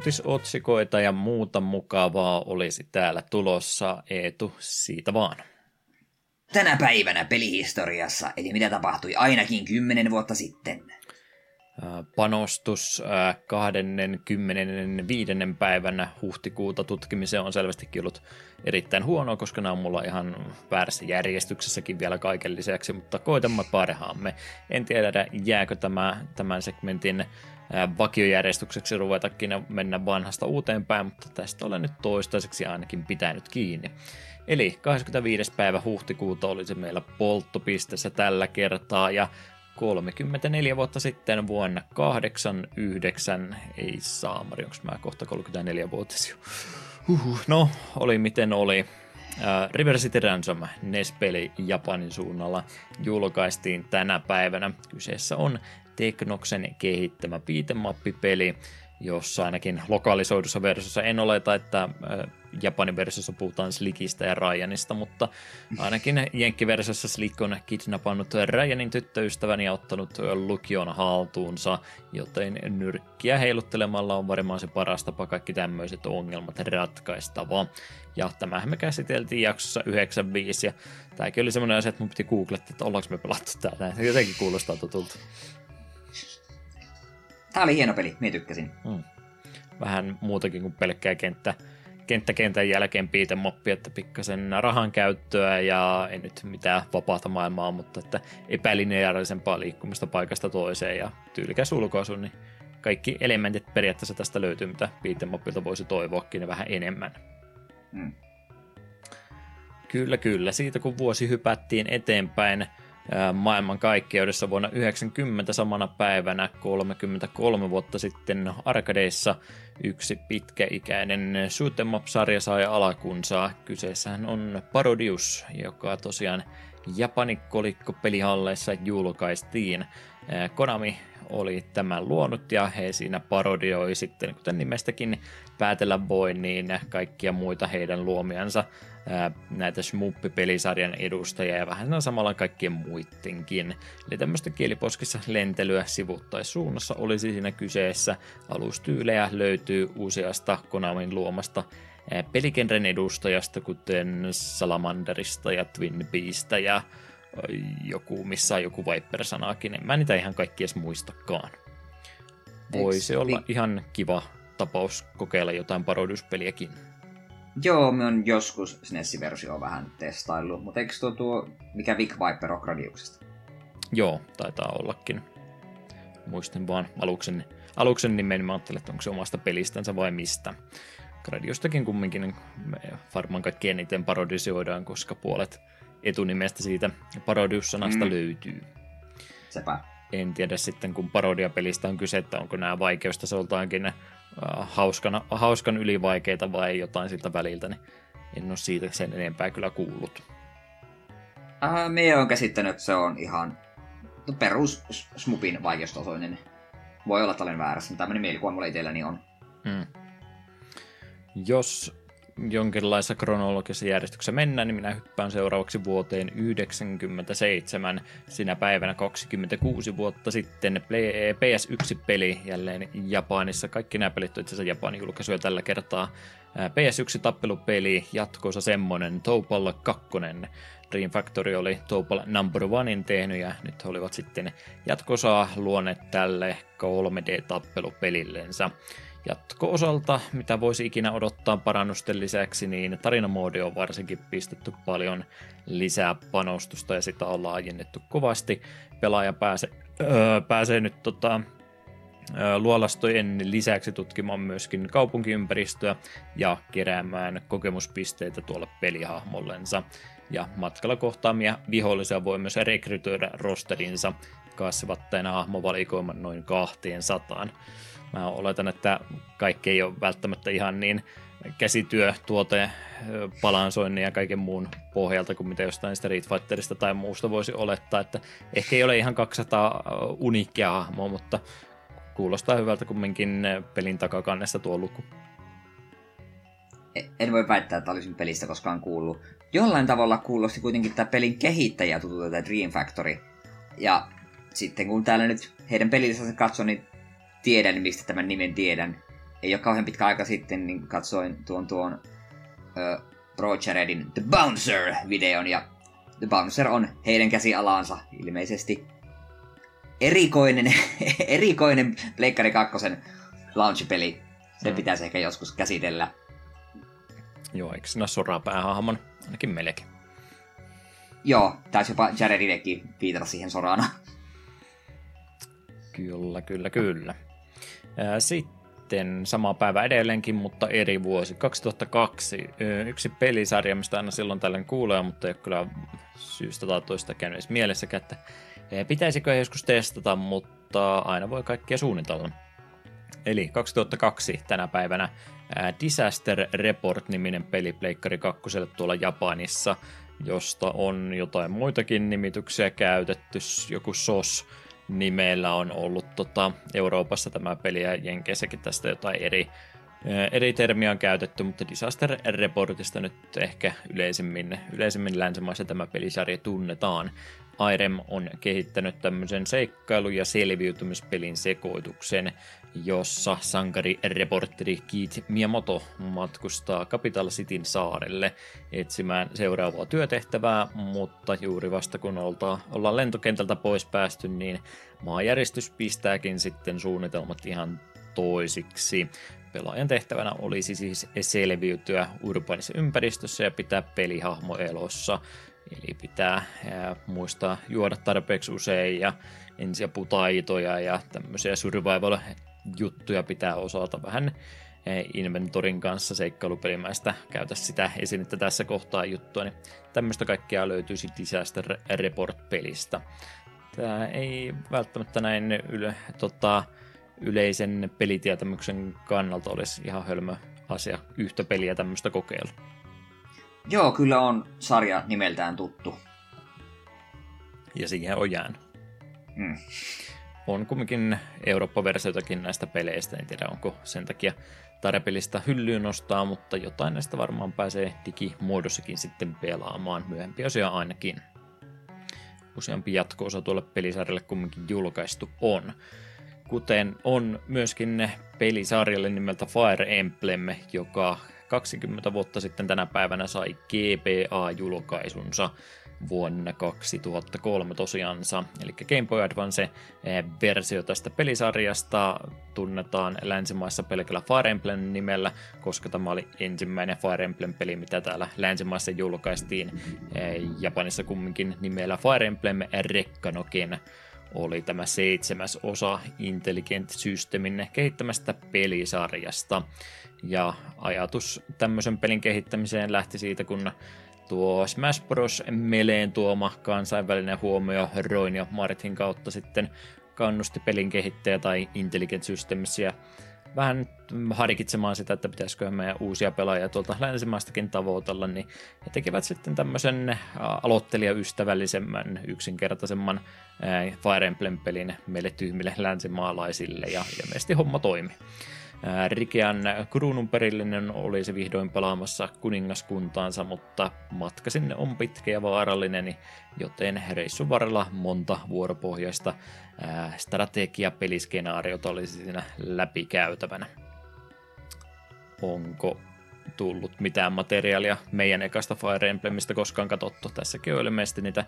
Uutisotsikoita ja muuta mukavaa olisi täällä tulossa. Eetu, siitä vaan. Tänä päivänä pelihistoriassa, eli mitä tapahtui ainakin kymmenen vuotta sitten. Panostus 25. päivänä huhtikuuta tutkimiseen on selvästikin ollut erittäin huono, koska nämä on mulla ihan väärässä järjestyksessäkin vielä kaiken lisäksi, mutta koitamme parhaamme. En tiedä, jääkö tämä, tämän segmentin vakiojärjestykseksi ruvetakin ja mennä vanhasta uuteen päin, mutta tästä olen nyt toistaiseksi ainakin pitänyt kiinni. Eli 25. päivä huhtikuuta oli se meillä polttopistessä tällä kertaa ja 34 vuotta sitten vuonna 89, ei saamari, onko mä kohta 34 vuotias jo. Uhuh, no, oli miten oli. Uh, River City Ransom NES-peli Japanin suunnalla julkaistiin tänä päivänä. Kyseessä on Teknoksen kehittämä beat'em jossa ainakin lokalisoidussa versiossa en oleta, että Japanin versiossa puhutaan Slickistä ja Ryanista, mutta ainakin Jenkki-versiossa Slick on kidnappannut Ryanin tyttöystävän ja ottanut lukion haltuunsa, joten nyrkkiä heiluttelemalla on varmaan se paras tapa kaikki tämmöiset ongelmat ratkaistava. Ja tämähän me käsiteltiin jaksossa 95, ja tämäkin oli semmoinen asia, että mun piti googlettaa, että ollaanko me pelattu täällä. Jotenkin kuulostaa tutulta. Tämä oli hieno peli, minä tykkäsin. Hmm. Vähän muutakin kuin pelkkää kenttä, kenttäkentän jälkeen piitemoppi, että pikkasen rahan käyttöä ja ei nyt mitään vapaata maailmaa, mutta että epälineaarisempaa liikkumista paikasta toiseen ja tyylikäs ulkoasu, niin kaikki elementit periaatteessa tästä löytyy, mitä piitemopilta voisi toivoakin vähän enemmän. Hmm. Kyllä, kyllä. Siitä kun vuosi hypättiin eteenpäin, maailmankaikkeudessa vuonna 90 samana päivänä 33 vuotta sitten arkadeissa yksi pitkäikäinen shoot'em up-sarja sai alakunsaa. Kyseessähän on Parodius, joka tosiaan Japanikolikko pelihalleissa julkaistiin. Konami oli tämän luonut ja he siinä parodioi sitten, kuten nimestäkin päätellä voi, niin kaikkia muita heidän luomiansa näitä Shmuppi-pelisarjan edustajia ja vähän samalla kaikkien muidenkin. Eli tämmöistä kieliposkissa lentelyä sivuttaissuunnassa olisi siinä kyseessä. Alustyylejä löytyy useasta Konamin luomasta pelikenren edustajasta, kuten Salamanderista ja Twin Beasta ja joku, missä on joku Viper-sanaakin. En mä niitä ihan kaikki edes muistakaan. Voisi olla vi- ihan kiva tapaus kokeilla jotain parodiuspeliäkin. Joo, me on joskus SNES-versio vähän testaillut, mutta eikö tuo, tuo mikä Vic Viper on Gradiuksesta? Joo, taitaa ollakin. Muistin vaan aluksen, aluksen nimen, mä ajattelin, että onko se omasta pelistänsä vai mistä. Gradiostakin kumminkin varmaan kaikki eniten parodisoidaan, koska puolet etunimestä siitä parodiussanasta mm. löytyy. Sepä. En tiedä sitten, kun parodiapelistä on kyse, että onko nämä vaikeustasoltaankin äh, hauskana, hauskan ylivaikeita vai jotain siltä väliltä, niin en ole siitä sen enempää kyllä kuullut. Äh, me on käsittänyt, että se on ihan perus Smupin vaikeustasoinen. Voi olla, että olen väärässä, mutta tämmöinen mielikuva mulla itselläni on. Hmm. Jos jonkinlaisessa kronologisessa järjestyksessä mennään, niin minä hyppään seuraavaksi vuoteen 1997. Sinä päivänä 26 vuotta sitten PS1-peli jälleen Japanissa. Kaikki nämä pelit on itse asiassa Japanin julkaisuja tällä kertaa. PS1-tappelupeli, jatkoosa semmonen, Topal 2. Dream Factory oli Topal Number Onein tehnyt ja nyt he olivat sitten jatkosaa luoneet tälle 3D-tappelupelillensä. Jatko-osalta, mitä voisi ikinä odottaa parannusten lisäksi, niin tarinamoodi on varsinkin pistetty paljon lisää panostusta ja sitä on laajennettu kovasti. Pelaaja pääsee, öö, pääsee nyt tota, öö, luolastojen lisäksi tutkimaan myöskin kaupunkiympäristöä ja keräämään kokemuspisteitä tuolle pelihahmollensa. Ja matkalla kohtaamia vihollisia voi myös rekrytoida rosterinsa kasvattaen hahmovalikoiman noin kahteen sataan. Mä oletan, että kaikki ei ole välttämättä ihan niin käsityö, tuote, balansoinnin ja kaiken muun pohjalta kuin mitä jostain Street Fighterista tai muusta voisi olettaa, että ehkä ei ole ihan 200 uniikkia hahmoa, mutta kuulostaa hyvältä kumminkin pelin takakannessa tuo luku. E, en voi väittää, että olisin pelistä koskaan kuullut. Jollain tavalla kuulosti kuitenkin tämä pelin kehittäjä tutulta Dream Factory. Ja sitten kun täällä nyt heidän pelissä katson, niin tiedän, mistä tämän nimen tiedän. ei ole kauhean pitkä aika sitten, niin katsoin tuon tuon ö, Jaredin The Bouncer-videon, ja The Bouncer on heidän käsialansa ilmeisesti erikoinen, erikoinen Pleikkari 2 launchpeli. Se mm. pitäisi ehkä joskus käsitellä. Joo, eikö siinä soraa päähahmon? Ainakin melkein. Joo, taisi jopa Jaredinekin viitata siihen sorana. Kyllä, kyllä, kyllä. Sitten sama päivä edelleenkin, mutta eri vuosi. 2002. Yksi pelisarja, mistä aina silloin tällöin kuulee, mutta ei ole kyllä syystä tai toista käynyt edes mielessäkään, että pitäisikö joskus testata, mutta aina voi kaikkea suunnitella. Eli 2002 tänä päivänä Disaster Report-niminen peli Pleikkari 2 tuolla Japanissa, josta on jotain muitakin nimityksiä käytetty, joku SOS nimellä on ollut tota, Euroopassa tämä peli ja Jenkeissäkin tästä jotain eri, eri termiä on käytetty, mutta Disaster Reportista nyt ehkä yleisemmin, yleisemmin länsimaissa tämä pelisarja tunnetaan. Irem on kehittänyt tämmöisen seikkailu- ja selviytymispelin sekoituksen, jossa sankari-reporteri Keith Miyamoto matkustaa Capital Cityn saarelle etsimään seuraavaa työtehtävää, mutta juuri vasta kun ollaan lentokentältä pois päästy, niin maajäristys pistääkin sitten suunnitelmat ihan toisiksi. Pelaajan tehtävänä olisi siis selviytyä urbaanissa ympäristössä ja pitää pelihahmo elossa. Eli pitää muistaa juoda tarpeeksi usein ja ensiaputaitoja ja tämmöisiä survival juttuja pitää osata vähän inventorin kanssa seikkailupelimäistä käytä sitä esinettä tässä kohtaa juttua, niin tämmöistä kaikkea löytyisi Disaster Report-pelistä. Tämä ei välttämättä näin yle, tota, yleisen pelitietämyksen kannalta olisi ihan hölmö asia yhtä peliä tämmöistä kokeilla. Joo, kyllä on sarja nimeltään tuttu. Ja siihen on jäänyt. Mm. On kumminkin Eurooppa-versioitakin näistä peleistä, en tiedä onko sen takia tarpeellista hyllyyn nostaa, mutta jotain näistä varmaan pääsee digimuodossakin sitten pelaamaan, myöhempiä osia ainakin. Useampi jatko-osa tuolle pelisarjalle kumminkin julkaistu on. Kuten on myöskin pelisarjalle nimeltä Fire Emblem, joka 20 vuotta sitten tänä päivänä sai GBA-julkaisunsa vuonna 2003 tosiaansa. Eli Game Boy Advance-versio tästä pelisarjasta tunnetaan länsimaissa pelkällä Fire Emblem nimellä, koska tämä oli ensimmäinen Fire Emblem-peli, mitä täällä länsimaissa julkaistiin. Japanissa kumminkin nimellä Fire Emblem Rekkanoken oli tämä seitsemäs osa Intelligent Systemin kehittämästä pelisarjasta. Ja ajatus tämmöisen pelin kehittämiseen lähti siitä, kun tuo Smash Bros. Meleen tuoma kansainvälinen huomio Roin ja Martin kautta sitten kannusti pelin kehittäjä tai Intelligent Systemsia vähän harkitsemaan sitä, että pitäisikö meidän uusia pelaajia tuolta länsimaistakin tavoitella, niin he tekevät sitten tämmöisen aloittelijaystävällisemmän, yksinkertaisemman Fire Emblem-pelin meille tyhmille länsimaalaisille, ja ilmeisesti homma toimi. Rikean kruunun perillinen olisi vihdoin pelaamassa kuningaskuntaansa, mutta matka sinne on pitkä ja vaarallinen, joten reissun varrella monta vuoropohjaista strategiapeliskenaariota olisi siinä läpikäytävänä. Onko tullut mitään materiaalia meidän ekasta Fire Emblemistä koskaan katsottu. Tässäkin on ilmeisesti niitä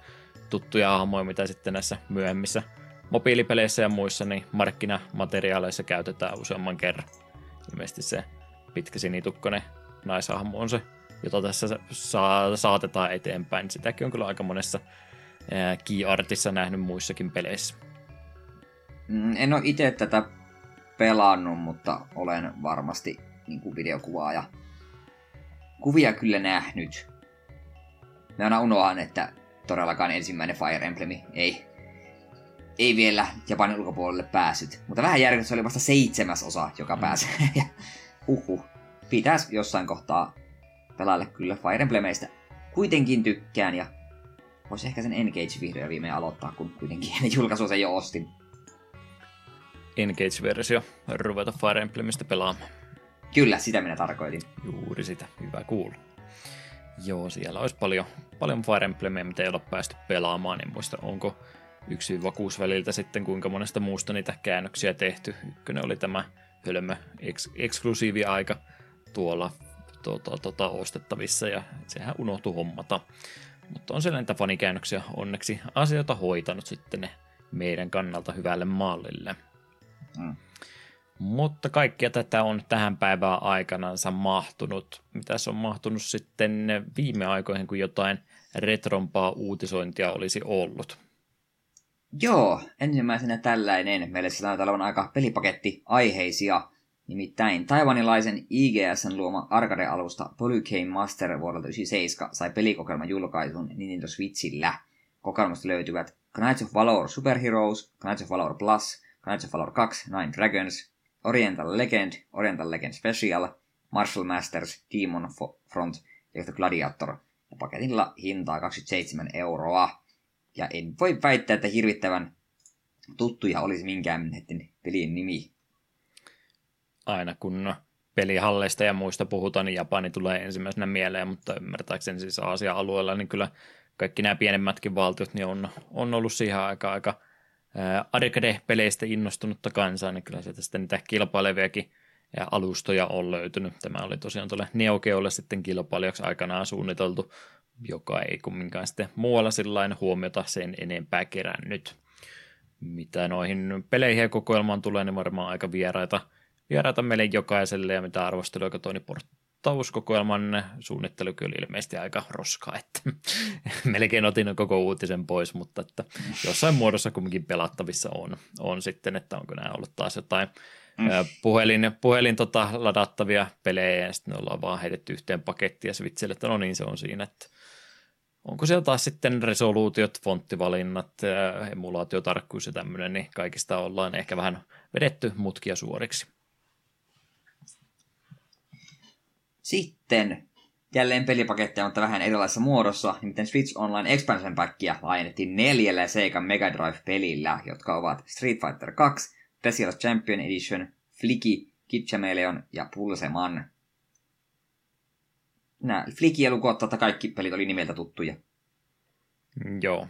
tuttuja hahmoja, mitä sitten näissä myöhemmissä mobiilipeleissä ja muissa niin markkinamateriaaleissa käytetään useamman kerran. Ilmeisesti se pitkä sinitukkonen naishahmo on se, jota tässä saa, saatetaan eteenpäin. Sitäkin on kyllä aika monessa key artissa nähnyt muissakin peleissä. Mm, en ole itse tätä pelannut, mutta olen varmasti niin kuin videokuvaa ja kuvia kyllä nähnyt. Mä aina unohan, että todellakaan ensimmäinen Fire Emblem ei ei vielä Japanin ulkopuolelle päässyt. Mutta vähän järkytys oli vasta seitsemäs osa, joka mm. pääsee. ja huhu. Pitäisi jossain kohtaa pelailla kyllä Fire Emblemeistä. Kuitenkin tykkään ja voisi ehkä sen Engage vihdoin viimein aloittaa, kun kuitenkin ennen julkaisua sen jo ostin. Engage-versio ruveta Fire Emblemistä pelaamaan. Kyllä, sitä minä tarkoitin. Juuri sitä, hyvä kuulla. Joo, siellä olisi paljon, paljon Fire Emblemia, mitä ei ole päästy pelaamaan, niin muista onko 1-6 väliltä sitten kuinka monesta muusta niitä käännöksiä tehty. Ykkönen oli tämä hölmö eks, eksklusiivi aika tuolla tuota, tuota, ostettavissa ja sehän unohtui hommata. Mutta on niitä fanikäännöksiä onneksi asioita hoitanut sitten ne meidän kannalta hyvälle mallille. Mm. Mutta kaikkia tätä on tähän päivään aikanansa mahtunut. Mitä se on mahtunut sitten viime aikoihin, kun jotain retrompaa uutisointia olisi ollut? Joo, ensimmäisenä tällainen. Meille sillä on olevan aika pelipaketti aiheisia. Nimittäin taivanilaisen IGSn luoma arcade-alusta Polycane Master vuodelta 97 sai pelikokeilman julkaisun Nintendo Switchillä. Kokeilmasta löytyvät Knights of Valor Superheroes, Knights of Valor Plus, Knights of Valor 2, Nine Dragons, Oriental Legend, Oriental Legend Special, Martial Masters, Demon Front ja Gladiator. Ja paketilla hintaa 27 euroa. Ja en voi väittää, että hirvittävän tuttuja olisi minkään näiden pelien nimi. Aina kun pelihalleista ja muista puhutaan, niin Japani tulee ensimmäisenä mieleen, mutta ymmärtääkseni siis Aasia-alueella, niin kyllä kaikki nämä pienemmätkin valtiot niin on, on ollut siihen aika aika arcade-peleistä innostunutta kansaa, niin kyllä sieltä sitten niitä kilpaileviakin ja alustoja on löytynyt. Tämä oli tosiaan tuolle Neogeolle sitten kilpailijaksi aikanaan suunniteltu, joka ei kumminkaan sitten muualla sillain huomiota sen enempää kerännyt. Mitä noihin peleihin ja kokoelmaan tulee, niin varmaan aika vieraita, vieraita meille jokaiselle, ja mitä arvostelua katsoin, niin tauskokoelman suunnittelu kyllä ilmeisesti aika roskaa, että melkein otin koko uutisen pois, mutta että jossain muodossa kumminkin pelattavissa on, on sitten, että onko nämä ollut taas jotain mm. puhelin, puhelin tota, ladattavia pelejä ja sitten ollaan vaan heitetty yhteen pakettiin ja Switchille, että no niin se on siinä, että onko siellä taas sitten resoluutiot, fonttivalinnat, emulaatiotarkkuus ja tämmöinen, niin kaikista ollaan ehkä vähän vedetty mutkia suoriksi. Sitten jälleen pelipaketteja, mutta vähän erilaisessa muodossa, nimittäin Switch Online Expansion Packia laajennettiin neljällä Seikan Mega Drive-pelillä, jotka ovat Street Fighter 2, Special Champion Edition, Flicky, Kid Chameleon ja Pulseman. Nämä Flicky ja lukuotta, kaikki pelit oli nimeltä tuttuja. Mm, joo.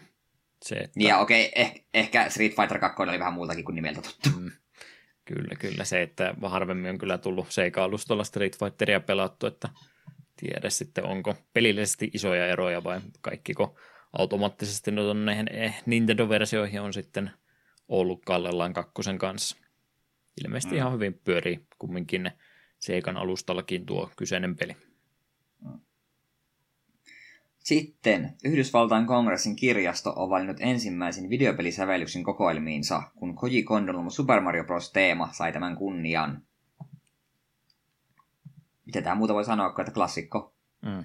Se, että... Niin ja okei, okay, eh, ehkä Street Fighter 2 oli vähän muutakin kuin nimeltä tuttu. Mm. Kyllä, kyllä. Se, että harvemmin on kyllä tullut seika-alustolla Street Fighteria pelattu, että tiedä sitten onko pelillisesti isoja eroja vai kaikkiko automaattisesti näihin eh, Nintendo-versioihin on sitten ollut kallellaan kakkosen kanssa. Ilmeisesti mm. ihan hyvin pyörii kumminkin Seikan alustallakin tuo kyseinen peli. Sitten Yhdysvaltain kongressin kirjasto on valinnut ensimmäisen videopelisävellyksen kokoelmiinsa, kun Koji Kondon Super Mario Bros. teema sai tämän kunnian. Mitä tämä muuta voi sanoa kuin, että klassikko? Mm.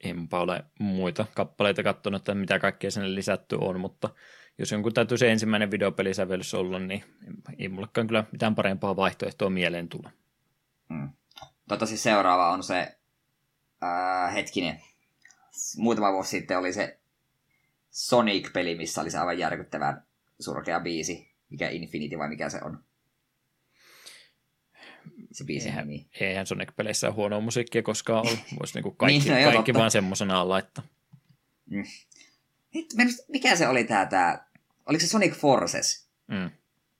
Enpä ole muita kappaleita katsonut, että mitä kaikkea sinne lisätty on, mutta jos jonkun täytyy se ensimmäinen videopelisävellys olla, niin ei mullekaan kyllä mitään parempaa vaihtoehtoa mieleen tule. Mm. Tota siis seuraava on se, ää, hetkinen, muutama vuosi sitten oli se Sonic-peli, missä oli se aivan järkyttävän surkea biisi. Mikä Infinity vai mikä se on? Se biisi eihän, nimi. Eihän Sonic-peleissä ole huonoa musiikkia koskaan ollut. Voisi niinku kaikki, niin, no, kaikki vaan semmoisena laittaa. Mm. mikä se oli tää, tää, oliko se Sonic Forces? Mm.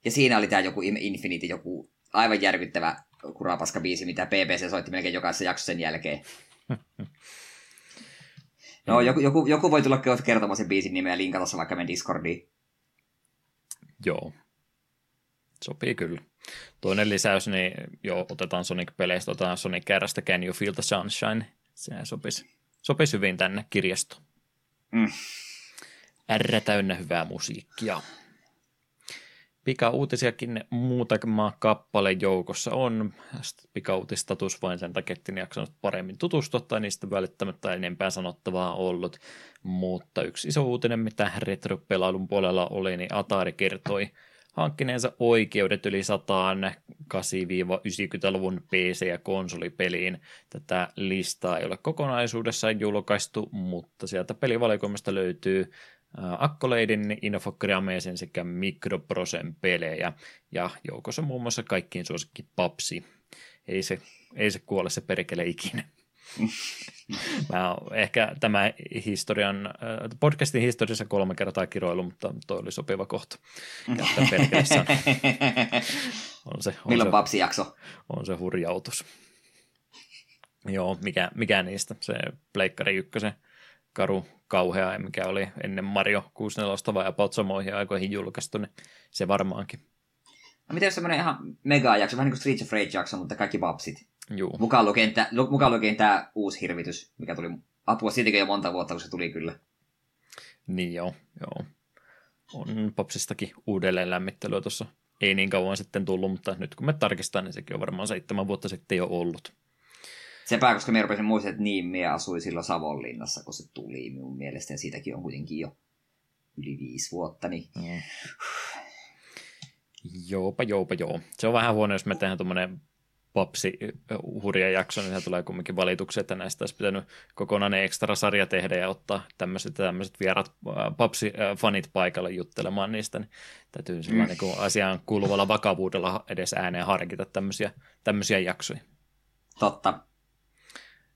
Ja siinä oli tää joku Infinity, joku aivan järkyttävä kurapaska biisi, mitä BBC soitti melkein jokaisessa jaksossa sen jälkeen. No, joku, joku, joku voi tulla kertomaan sen biisin nimeä ja linkata se vaikka meidän Discordiin. Joo. Sopii kyllä. Toinen lisäys, niin joo, otetaan Sonic-peleistä, otetaan Sonic Kärrästä Can You Feel the Sunshine. Se sopisi, sopisi hyvin tänne kirjastoon. Mm. R täynnä hyvää musiikkia. Pika-uutisiakin muutama kappale joukossa on. Pika-uutistatus vain sen takia, että en jaksanut paremmin tutustua tai niistä välittämättä enempää sanottavaa ollut. Mutta yksi iso uutinen, mitä retro-pelailun puolella oli, niin Atari kertoi hankkineensa oikeudet yli 108-90-luvun PC- ja konsolipeliin. Tätä listaa ei ole kokonaisuudessaan julkaistu, mutta sieltä pelivalikoimasta löytyy Akkoleidin, Infogrammeisen sekä Mikroprosen pelejä ja joukossa muun muassa kaikkiin suosikki Papsi. Ei se, ei se kuole se perkele ikinä. Mä ehkä tämä historian, podcastin historiassa kolme kertaa kiroilu, mutta toi oli sopiva kohta käyttää on se, on Milloin se, Babsi-jakso? On se hurjautus. Joo, mikä, mikä niistä? Se Pleikkari ykkösen karu kauhea, mikä oli ennen Mario 64 vai About samoihin aikoihin julkaistu, niin se varmaankin. No miten semmoinen ihan mega-jakso, vähän niin kuin Street of Rage-jakso, mutta kaikki Babsit? Juu. Mukaan lukien, tä, mukaan lukien tämä uusi hirvitys, mikä tuli apua siitäkin jo monta vuotta, kun se tuli kyllä. Niin joo, joo. On Popsistakin uudelleen lämmittelyä tuossa ei niin kauan sitten tullut, mutta nyt kun me tarkistan, niin sekin on varmaan seitsemän vuotta sitten jo ollut. Sepä, koska me rupesin muistaa, että niin, me asui silloin Savonlinnassa, kun se tuli minun mielestä, ja siitäkin on kuitenkin jo yli viisi vuotta, niin... Mm. Joopa, joopa, joo. Se on vähän huono, jos me tehdään tuommoinen papsi hurja jakso, niin tulee kumminkin valituksia, että näistä olisi pitänyt kokonainen ekstra sarja tehdä ja ottaa tämmöiset, tämmöiset vierat papsi-fanit paikalle juttelemaan niistä, niin täytyy mm. niin asiaan kuuluvalla vakavuudella edes ääneen harkita tämmöisiä, tämmöisiä jaksoja. Totta.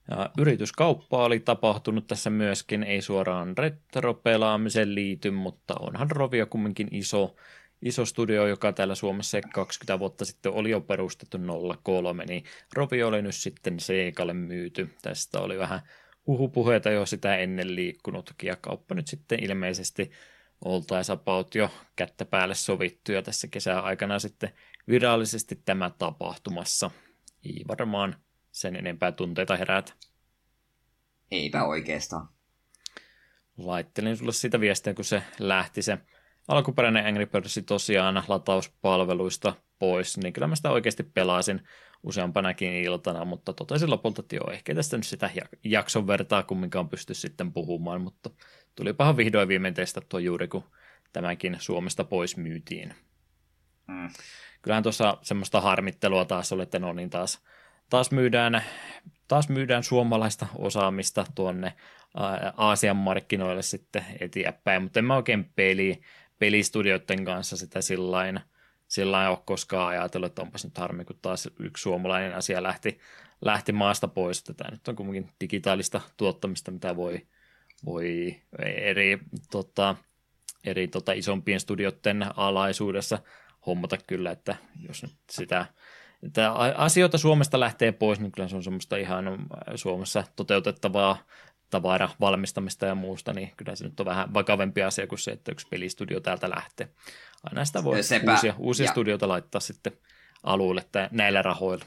Ja yrityskauppa oli tapahtunut tässä myöskin, ei suoraan retro-pelaamiseen liity, mutta onhan Rovio kumminkin iso iso studio, joka täällä Suomessa 20 vuotta sitten oli jo perustettu 03, niin Rovi oli nyt sitten Seikalle myyty. Tästä oli vähän huhupuheita jo sitä ennen liikkunutkin, ja kauppa nyt sitten ilmeisesti oltaisi about jo kättä päälle sovittu, ja tässä kesän aikana sitten virallisesti tämä tapahtumassa. Ei varmaan sen enempää tunteita herätä. Eipä oikeastaan. Laittelin sulle sitä viestiä, kun se lähti se alkuperäinen Angry Birds tosiaan latauspalveluista pois, niin kyllä mä sitä oikeasti pelasin useampanakin iltana, mutta totesin lopulta, että joo, ehkä tästä nyt sitä jakson vertaa kumminkaan pysty sitten puhumaan, mutta tulipahan vihdoin viimein testattua juuri kun tämäkin Suomesta pois myytiin. Mm. Kyllähän tuossa semmoista harmittelua taas oli, että no niin taas, taas myydään taas myydään suomalaista osaamista tuonne Aasian markkinoille sitten eteenpäin, mutta en mä oikein peli, pelistudioiden kanssa sitä sillain, sillain ole koskaan ajatellut, että onpas nyt harmi, kun taas yksi suomalainen asia lähti, lähti maasta pois. Tämä nyt on kuitenkin digitaalista tuottamista, mitä voi, voi eri, tota, eri tota, isompien studioiden alaisuudessa hommata kyllä, että jos nyt sitä että asioita Suomesta lähtee pois, niin kyllä se on semmoista ihan Suomessa toteutettavaa tavara valmistamista ja muusta, niin kyllä se nyt on vähän vakavempi asia kuin se, että yksi pelistudio täältä lähtee. Aina sitä voi Sepä, uusia, uusia ja... studioita laittaa sitten alueelle näillä rahoilla.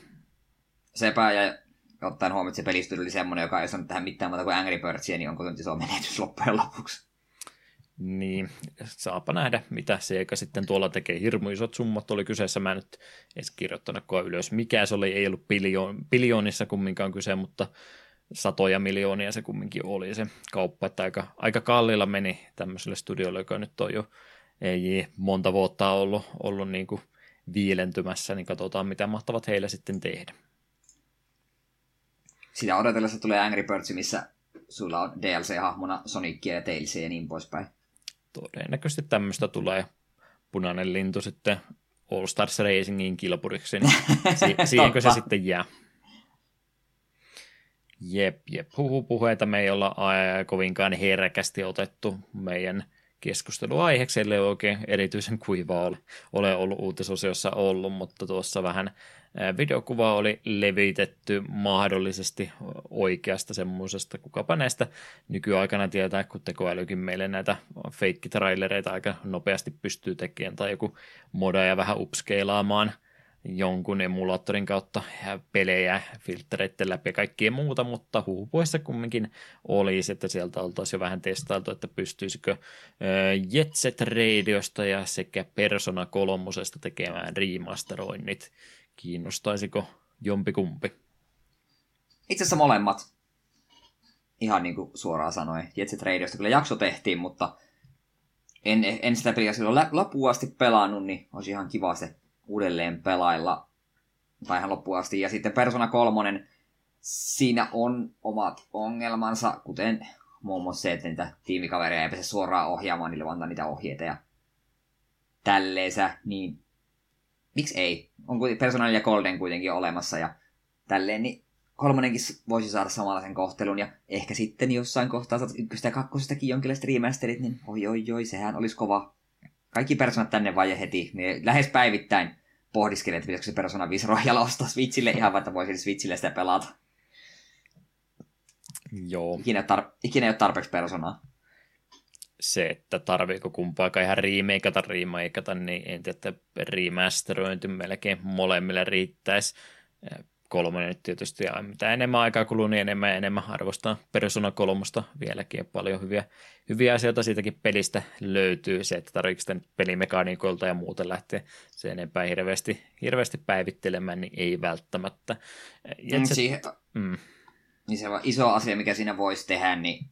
Sepä ja ottaen huomioon, että se pelistudio oli semmoinen, joka ei sanonut tähän mitään muuta kuin Angry Birdsia, niin onko se nyt iso menetys loppujen lopuksi? Niin, saapa nähdä, mitä se eikä sitten tuolla tekee. Hirmu isot summat oli kyseessä. Mä en nyt edes kirjoittanutkaan ylös, mikä se oli. Ei ollut biljoon, biljoonissa kumminkaan kyse, mutta satoja miljoonia se kumminkin oli se kauppa, että aika, aika kalliilla meni tämmöiselle studiolle, joka nyt on jo ei monta vuotta ollut, ollut niin kuin viilentymässä, niin katsotaan mitä mahtavat heille sitten tehdä. Sitä odotellessa tulee Angry Birds, missä sulla on DLC-hahmona Sonicia ja Tailsia ja niin poispäin. Todennäköisesti tämmöistä tulee punainen lintu sitten All Stars Racingin kilpuriksi, niin si- siihenkö se sitten jää. Jep, jep. Huhupuheita me ei olla kovinkaan herkästi otettu meidän keskusteluaiheeksi, ellei oikein erityisen kuiva ole, ole ollut uutisosiossa ollut, mutta tuossa vähän videokuva oli levitetty mahdollisesti oikeasta semmoisesta, kukapa näistä nykyaikana tietää, kun tekoälykin meille näitä feikkitrailereita aika nopeasti pystyy tekemään, tai joku moda ja vähän upskeilaamaan – jonkun emulaattorin kautta pelejä, filtreiden läpi ja kaikkea muuta, mutta huupuessa kumminkin olisi, että sieltä oltaisiin jo vähän testailtu, että pystyisikö Jetset Radiosta ja sekä Persona kolmosesta tekemään remasteroinnit. Kiinnostaisiko jompikumpi? Itse asiassa molemmat. Ihan niin kuin suoraan sanoen. Jetset Radiosta kyllä jakso tehtiin, mutta en, en sitä peliä silloin loppuun asti pelannut, niin olisi ihan kiva se uudelleen pelailla tai ihan loppuun asti. Ja sitten Persona 3, siinä on omat ongelmansa, kuten muun muassa se, että niitä tiimikavereja ei pääse suoraan ohjaamaan, niille antaa niitä ohjeita ja tälleensä, niin miksi ei? On Persona ja Golden kuitenkin olemassa ja tälleen, niin kolmonenkin voisi saada samanlaisen kohtelun, ja ehkä sitten jossain kohtaa saat ykköstä ja kakkosestakin jonkinlaiset remasterit, niin oi oi oi, sehän olisi kova. Kaikki personat tänne vaje heti, niin lähes päivittäin pohdiskelin, että pitäisikö se Persona 5 Royal ostaa Switchille ihan vaan, että voisin Switchille sitä pelata. Joo. Ikinä, tar- ikinä ei ole tarpeeksi Personaa. Se, että tarviiko kumpaakaan ihan remakeata, remakeata, niin en tiedä, että remasterointi melkein molemmille riittäisi kolmonen nyt tietysti, ja mitä enemmän aikaa kuluu, niin enemmän ja enemmän arvostaa Persona kolmosta vieläkin, paljon hyviä, hyviä asioita siitäkin pelistä löytyy, se, että tarvitsetko sitä pelimekaniikoilta ja muuten lähteä se enempää hirveästi, hirveästi päivittelemään, niin ei välttämättä. Ja mm, se, siihen, mm. Niin se iso asia, mikä siinä voisi tehdä, niin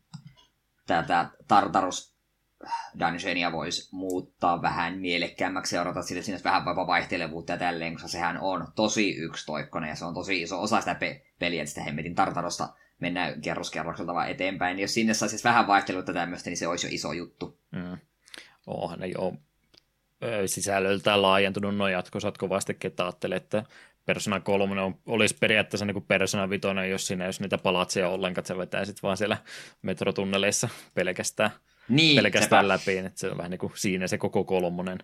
tätä Tartarus dungeonia voisi muuttaa vähän mielekkäämmäksi ja odottaa sille sinne vähän vaihtelevuutta ja tälleen, koska sehän on tosi yksitoikkoinen ja se on tosi iso osa sitä pe- peliä, että sitä hemmetin tartarosta mennään kerroskerrokselta vaan eteenpäin. Niin jos sinne saisi vähän vaihteluutta tämmöistä, niin se olisi jo iso juttu. Mm. Onhan ne jo sisällöltään laajentunut noin jatkosat kovasti, ketä ajattelee, että Persona 3 on, olisi periaatteessa niin kuin Persona 5, jos siinä jos niitä palatseja ollenkaan, että sä vetää sitten vaan siellä metrotunneleissa pelkästään niin, pelkästään sepä. läpi, että se on vähän niin kuin siinä se koko kolmonen.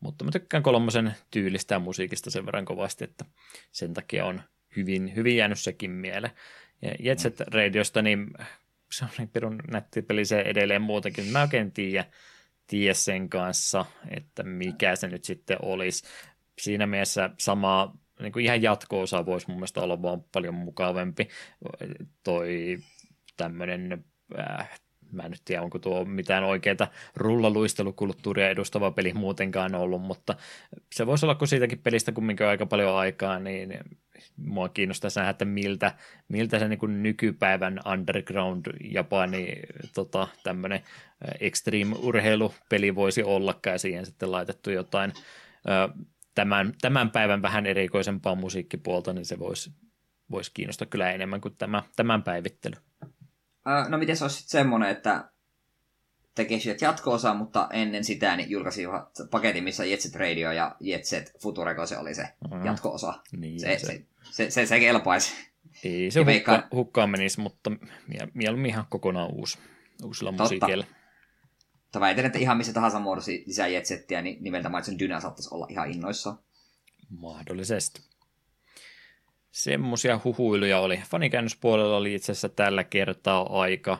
Mutta mä tykkään kolmosen tyylistä ja musiikista sen verran kovasti, että sen takia on hyvin, hyvin jäänyt sekin mieleen. Ja Jet Set Radiosta, niin se on niin pirun nätti peli se edelleen muutenkin. Mä oikein tiedä, tiedä sen kanssa, että mikä se nyt sitten olisi. Siinä mielessä sama, niin kuin ihan jatko-osa voisi mun mielestä olla vaan paljon mukavampi. Toi tämmöinen äh, mä en nyt tiedä, onko tuo mitään oikeaa rullaluistelukulttuuria edustava peli muutenkaan ollut, mutta se voisi olla, kun siitäkin pelistä kumminkin aika paljon aikaa, niin mua kiinnostaisi nähdä, että miltä, miltä se niin nykypäivän underground Japani tota, tämmöinen extreme-urheilupeli voisi olla, ja siihen sitten laitettu jotain tämän, tämän päivän vähän erikoisempaa musiikkipuolta, niin se voisi, voisi kiinnostaa kyllä enemmän kuin tämä, tämän päivittely. No miten se olisi sitten semmoinen, että tekisivät jatko-osa, mutta ennen sitä niin julkaisivat paketin, missä Jetset Radio ja Jetset Futureko se oli se mm-hmm. jatko-osa. Niin, se, se. Se, se, se, se kelpaisi. Ei se hukka, hukkaan menisi, mutta mieluummin ihan kokonaan uusi, uusilla Totta. musiikilla. Mutta väitän, että ihan missä tahansa muodossa lisää Jetsettiä, niin nimeltä mainitsen Dyna saattaisi olla ihan innoissaan. Mahdollisesti semmosia huhuiluja oli. Fanikäännöspuolella oli itse asiassa tällä kertaa aika,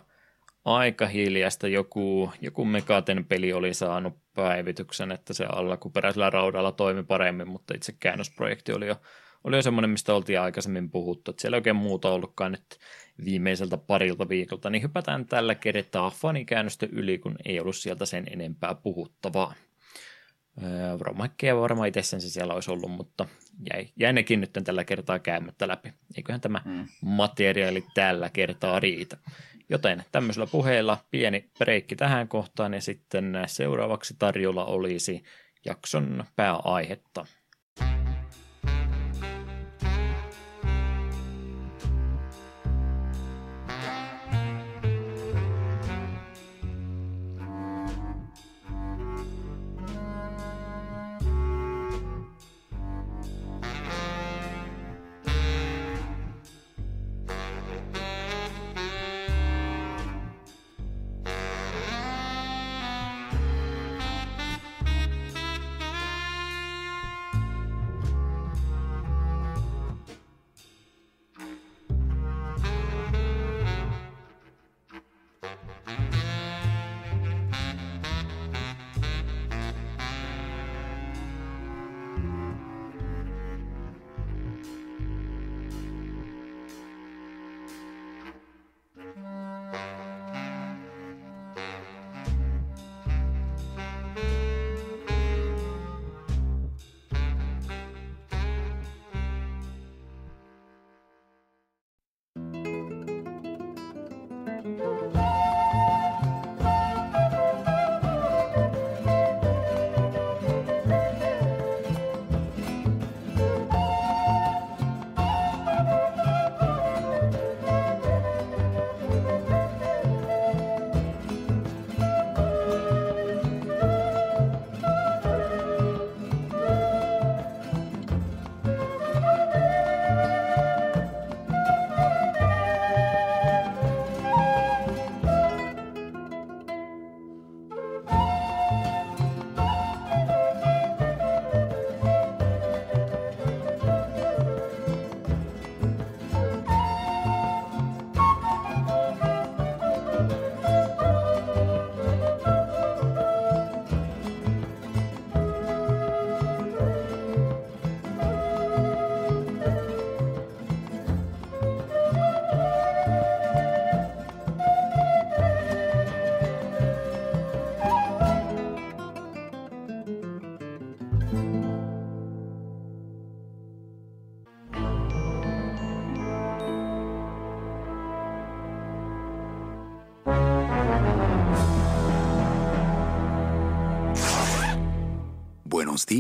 aika hiljasta. Joku, joku Megaten peli oli saanut päivityksen, että se alkuperäisellä raudalla toimi paremmin, mutta itse käännösprojekti oli jo, oli jo semmoinen, mistä oltiin aikaisemmin puhuttu. Että siellä ei oikein muuta ollutkaan nyt viimeiseltä parilta viikolta, niin hypätään tällä kertaa fanikäännöstä yli, kun ei ollut sieltä sen enempää puhuttavaa. Romakkeja varmaan itsessään se siellä olisi ollut, mutta jäi, jäi nekin nyt tällä kertaa käymättä läpi. Eiköhän tämä mm. materiaali tällä kertaa riitä. Joten tämmöisellä puheella pieni breikki tähän kohtaan ja sitten seuraavaksi tarjolla olisi jakson pääaihetta.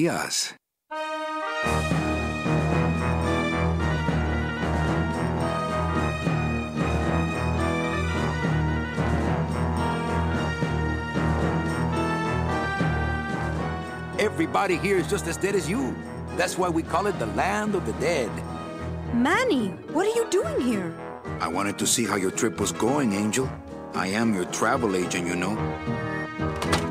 Dias. Everybody here is just as dead as you. That's why we call it the land of the dead. Manny, what are you doing here? I wanted to see how your trip was going, Angel. I am your travel agent, you know.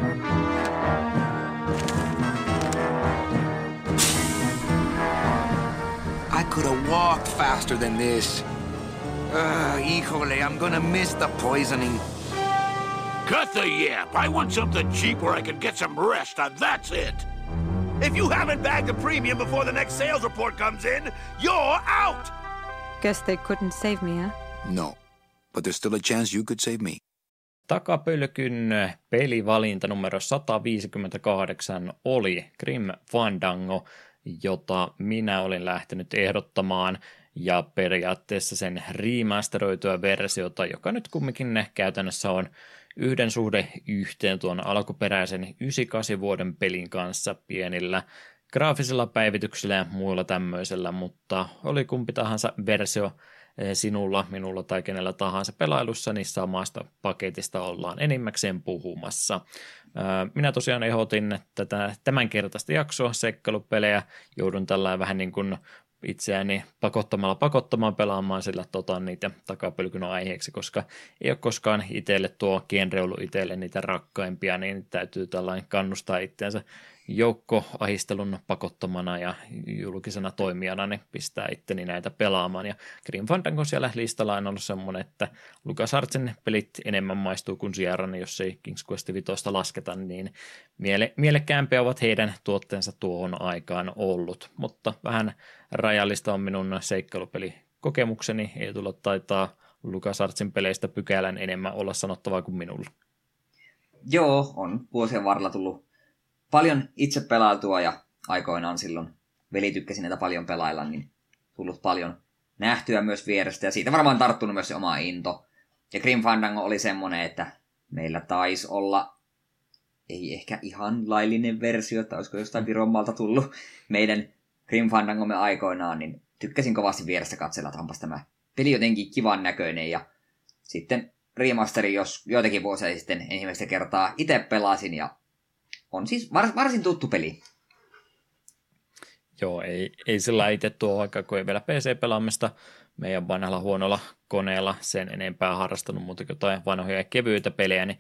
Could have walked faster than this. Ah, híjole, I'm gonna miss the poisoning. Cut the yap. I want something cheap where I can get some rest, and that's it. If you haven't bagged a premium before the next sales report comes in, you're out! Guess they couldn't save me, huh? No, but there's still a chance you could save me. Takapölkyn pelivalinta numero 158 oli Grim Fandango, jota minä olin lähtenyt ehdottamaan, ja periaatteessa sen remasteroitua versiota, joka nyt kumminkin käytännössä on yhden suhde yhteen tuon alkuperäisen 98 vuoden pelin kanssa pienillä graafisilla päivityksillä ja muilla tämmöisellä, mutta oli kumpi tahansa versio sinulla, minulla tai kenellä tahansa pelailussa, niin samasta paketista ollaan enimmäkseen puhumassa. Eh, minä tosiaan ehdotin tätä tämänkertaista jaksoa, seikkailupelejä, joudun tällä vähän niin kuin itseäni pakottamalla pakottamaan pelaamaan, sillä tota niitä takapölkyn aiheeksi, koska ei ole koskaan itselle tuo genre ollut itselle niitä rakkaimpia, niin täytyy tällainen kannustaa itseänsä joukkoahistelun pakottamana ja julkisena toimijana niin pistää itteni näitä pelaamaan. Ja Grim Fandango siellä listalla on ollut semmoinen, että LucasArtsin pelit enemmän maistuu kuin Sierra, niin jos ei King's Quest 5 lasketa, niin miele- mielekkäämpiä ovat heidän tuotteensa tuohon aikaan ollut. Mutta vähän rajallista on minun seikkailupelikokemukseni, ei tulla taitaa LucasArtsin peleistä pykälän enemmän olla sanottavaa kuin minulla. Joo, on vuosien varrella tullut paljon itse pelailtua ja aikoinaan silloin veli tykkäsi näitä paljon pelailla, niin tullut paljon nähtyä myös vierestä. Ja siitä varmaan tarttunut myös se oma into. Ja Grim Fandango oli semmonen, että meillä taisi olla, ei ehkä ihan laillinen versio, että olisiko jostain Virommalta tullut meidän Grim Fandangomme aikoinaan, niin tykkäsin kovasti vierestä katsella, että onpas tämä peli jotenkin kivan näköinen. Ja sitten remasteri, jos joitakin vuosia sitten ensimmäistä kertaa itse pelasin ja on siis var, varsin tuttu peli. Joo, ei, ei sillä itse tuo aika, kun ei vielä PC-pelaamista meidän vanhalla huonolla koneella sen enempää harrastanut, mutta jotain vanhoja kevyitä pelejä, niin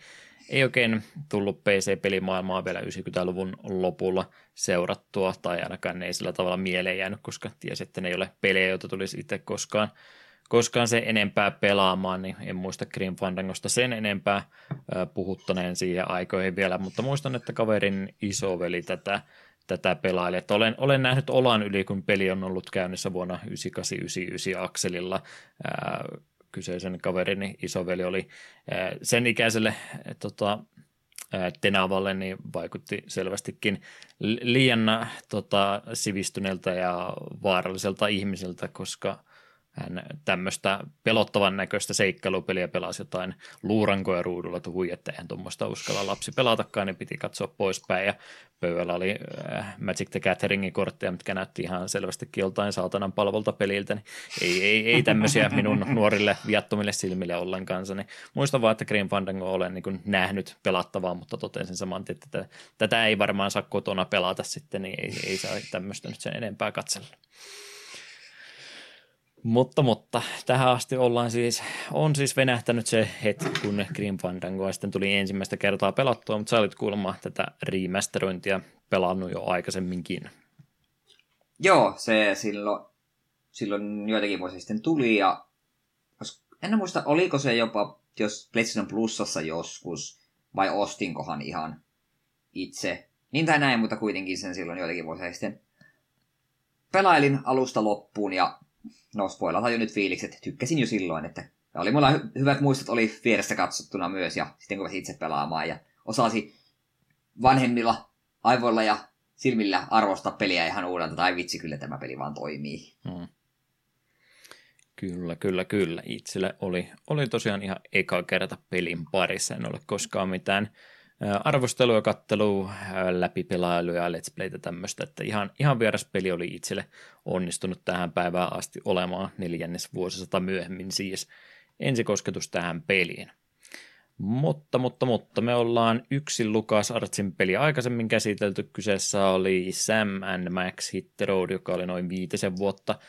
ei oikein tullut PC-pelimaailmaa vielä 90-luvun lopulla seurattua, tai ainakaan ei sillä tavalla mieleen jäänyt, koska tiesi, että ne ei ole pelejä, joita tulisi itse koskaan koskaan se enempää pelaamaan, niin en muista Grim Fandangosta sen enempää puhuttaneen siihen aikoihin vielä, mutta muistan, että kaverin isoveli tätä, tätä pelaili. Että olen, olen nähnyt olan yli, kun peli on ollut käynnissä vuonna 9899 akselilla. Ää, kyseisen kaverin isoveli oli ää, sen ikäiselle tota, Tenavalle niin vaikutti selvästikin liian tota, sivistyneeltä ja vaaralliselta ihmiseltä, koska – hän tämmöistä pelottavan näköistä seikkailupeliä pelasi jotain luurankoja ruudulla, että hui, että eihän tuommoista uskalla lapsi pelatakaan, niin piti katsoa poispäin ja pöydällä oli äh, Magic the Gatheringin kortteja, mitkä näytti ihan selvästikin joltain saatanan palvolta peliltä, niin ei, ei, ei tämmöisiä minun nuorille viattomille silmille ollenkaan. Niin muistan vaan, että Green Fandango olen niin nähnyt pelattavaa, mutta totesin saman että tätä ei varmaan saa kotona pelata sitten, niin ei, ei saa tämmöistä nyt sen enempää katsella. Mutta, mutta tähän asti ollaan siis, on siis venähtänyt se hetki, kun Grim Fandangoa sitten tuli ensimmäistä kertaa pelattua, mutta sä olit kuulemma tätä remasterointia pelannut jo aikaisemminkin. Joo, se silloin, silloin joitakin vuosia sitten tuli ja en muista, oliko se jopa jos PlayStation Plusassa joskus vai ostinkohan ihan itse. Niin tai näin, mutta kuitenkin sen silloin joitakin vuosia sitten pelailin alusta loppuun ja no spoilata jo nyt fiilikset, tykkäsin jo silloin, että oli mulla hy- hyvät muistot oli vierestä katsottuna myös ja sitten kun itse pelaamaan ja osasi vanhemmilla aivoilla ja silmillä arvostaa peliä ihan uudelta, tai vitsi, kyllä tämä peli vaan toimii. Hmm. Kyllä, kyllä, kyllä. Itselle oli, oli tosiaan ihan eka kerta pelin parissa. En ole koskaan mitään arvostelu ja kattelu, läpipelailu ja let's playtä tämmöistä, että ihan, ihan vieras peli oli itselle onnistunut tähän päivään asti olemaan neljännes vuosisata myöhemmin siis ensikosketus tähän peliin. Mutta, mutta, mutta me ollaan yksi Lukas Artsin peli aikaisemmin käsitelty. Kyseessä oli Sam and Max Hit the Road, joka oli noin viitisen vuotta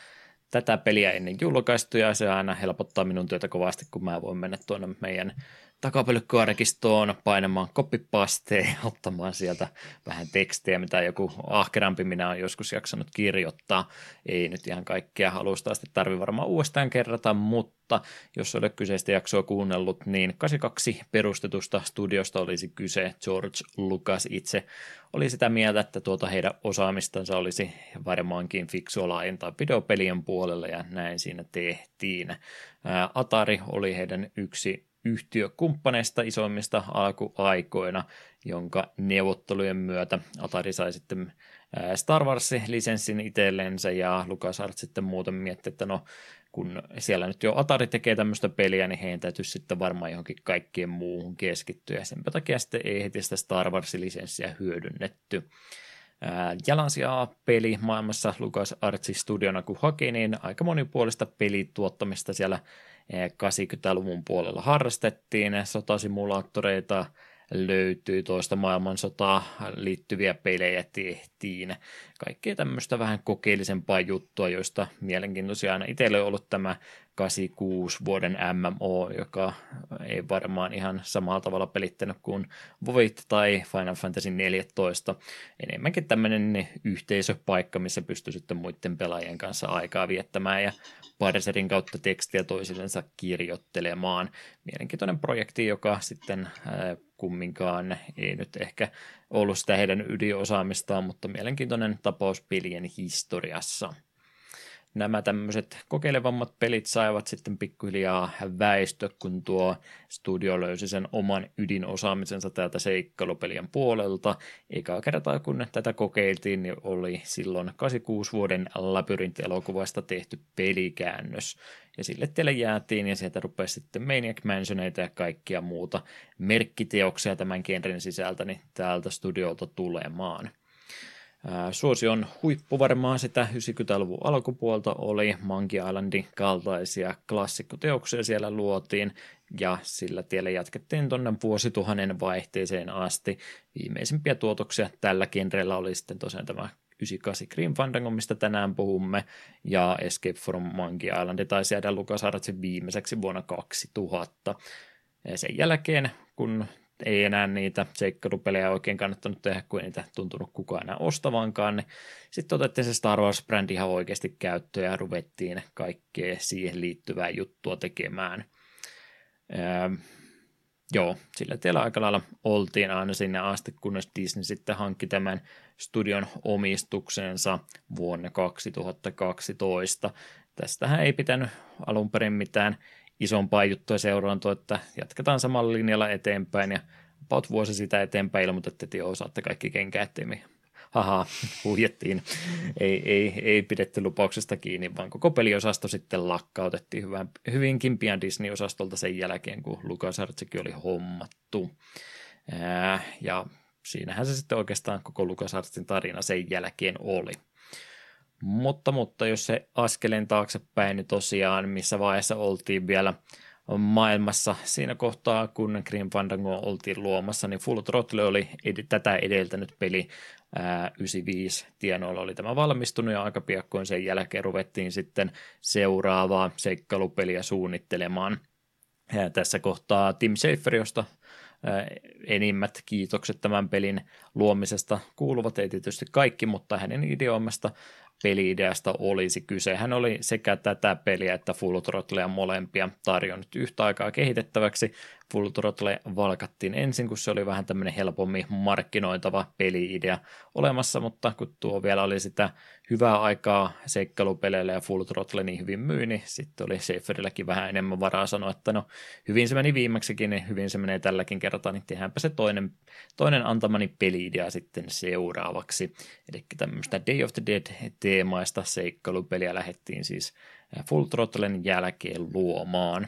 tätä peliä ennen julkaistu, ja se aina helpottaa minun työtä kovasti, kun mä voin mennä tuonne meidän takapelykkoarkistoon painamaan kopipasteen ja ottamaan sieltä vähän tekstiä, mitä joku ahkerampi minä on joskus jaksanut kirjoittaa. Ei nyt ihan kaikkea alusta asti tarvi varmaan uudestaan kerrata, mutta jos olet kyseistä jaksoa kuunnellut, niin 82 perustetusta studiosta olisi kyse. George Lucas itse oli sitä mieltä, että tuota heidän osaamistansa olisi varmaankin fiksua laajentaa videopelien puolella ja näin siinä tehtiin. Atari oli heidän yksi yhtiökumppaneista isoimmista alkuaikoina, jonka neuvottelujen myötä Atari sai sitten Star Wars-lisenssin itsellensä ja LucasArts sitten muuten mietti, että no kun siellä nyt jo Atari tekee tämmöistä peliä, niin heidän täytyisi sitten varmaan johonkin kaikkien muuhun keskittyä. Sen takia sitten ei heti sitä Star Wars-lisenssiä hyödynnetty. Jalansijaa peli maailmassa Lucas Artsin studiona kun haki, niin aika monipuolista pelituottamista siellä 80-luvun puolella harrastettiin, sotasimulaattoreita löytyi, toista maailmansotaa liittyviä pelejä tehtiin, kaikkea tämmöistä vähän kokeellisempaa juttua, joista mielenkiintoisia aina itselle on ollut tämä 86 vuoden MMO, joka ei varmaan ihan samalla tavalla pelittänyt kuin Vovit tai Final Fantasy 14. Enemmänkin tämmöinen yhteisöpaikka, missä pystyy sitten muiden pelaajien kanssa aikaa viettämään ja parserin kautta tekstiä toisillensa kirjoittelemaan. Mielenkiintoinen projekti, joka sitten kumminkaan. Ei nyt ehkä ollut sitä heidän ydinosaamistaan, mutta mielenkiintoinen tapaus pelien historiassa nämä tämmöiset kokeilevammat pelit saivat sitten pikkuhiljaa väistö, kun tuo studio löysi sen oman ydinosaamisensa täältä seikkailupelien puolelta. Eikä kertaa kun tätä kokeiltiin, niin oli silloin 86 vuoden labyrintti-elokuvasta tehty pelikäännös. Ja sille teille jäätiin ja sieltä rupesi sitten Maniac Mansioneita ja kaikkia muuta merkkiteoksia tämän genren sisältä niin täältä studiolta tulemaan. Suosion huippu varmaan sitä 90-luvun alkupuolta oli, Monkey Islandin kaltaisia klassikkoteoksia siellä luotiin, ja sillä tiellä jatkettiin tuonne vuosituhannen vaihteeseen asti. Viimeisimpiä tuotoksia tällä genrellä oli sitten tosiaan tämä 98 Grim Fandango, mistä tänään puhumme, ja Escape from Monkey Island taisi jäädä LucasArtsin viimeiseksi vuonna 2000. Ja sen jälkeen, kun ei enää niitä seikkailupelejä oikein kannattanut tehdä, kun ei niitä tuntunut kukaan enää ostavankaan. Niin sitten otettiin se Star Wars-brändi ihan oikeasti käyttöön ja ruvettiin kaikkea siihen liittyvää juttua tekemään. Öö, joo, sillä tiellä aika lailla oltiin aina sinne asti, kunnes Disney sitten hankki tämän studion omistuksensa vuonna 2012. Tästähän ei pitänyt alun perin mitään isompaa juttua seuraantua, että jatketaan samalla linjalla eteenpäin ja about vuosi sitä eteenpäin ilmoitettiin, että joo, saatte kaikki kenkää, me haha, huijettiin. ei, ei, ei pidetty lupauksesta kiinni, vaan koko peliosasto sitten lakkautettiin hyvän, hyvinkin pian Disney-osastolta sen jälkeen, kun LucasArtsikin oli hommattu. Ää, ja siinähän se sitten oikeastaan koko LucasArtsin tarina sen jälkeen oli. Mutta, mutta jos se askeleen taaksepäin, niin tosiaan missä vaiheessa oltiin vielä maailmassa siinä kohtaa, kun Grim Fandango oltiin luomassa, niin Full Throttle oli ed- tätä edeltänyt peli. Ää, 95 tienoilla oli tämä valmistunut ja aika piakkoin sen jälkeen ruvettiin sitten seuraavaa seikkailupeliä suunnittelemaan. Ja tässä kohtaa Tim Schafer, josta enimmät kiitokset tämän pelin luomisesta kuuluvat, ei tietysti kaikki, mutta hänen ideoimasta peliideasta olisi kyse. Hän oli sekä tätä peliä että Full Throttlea molempia tarjonnut yhtä aikaa kehitettäväksi. Full Throttle valkattiin ensin, kun se oli vähän tämmöinen helpommin markkinoitava peliidea olemassa, mutta kun tuo vielä oli sitä hyvää aikaa seikkailupeleille ja Full Throttle niin hyvin myi, niin sitten oli Schaeferilläkin vähän enemmän varaa sanoa, että no hyvin se meni viimeksikin, niin hyvin se menee tälläkin kertaa, niin tehdäänpä se toinen, toinen antamani peliidea sitten seuraavaksi. Eli tämmöistä Day of the Dead-teemaista seikkailupeliä lähdettiin siis Full Throttlen jälkeen luomaan.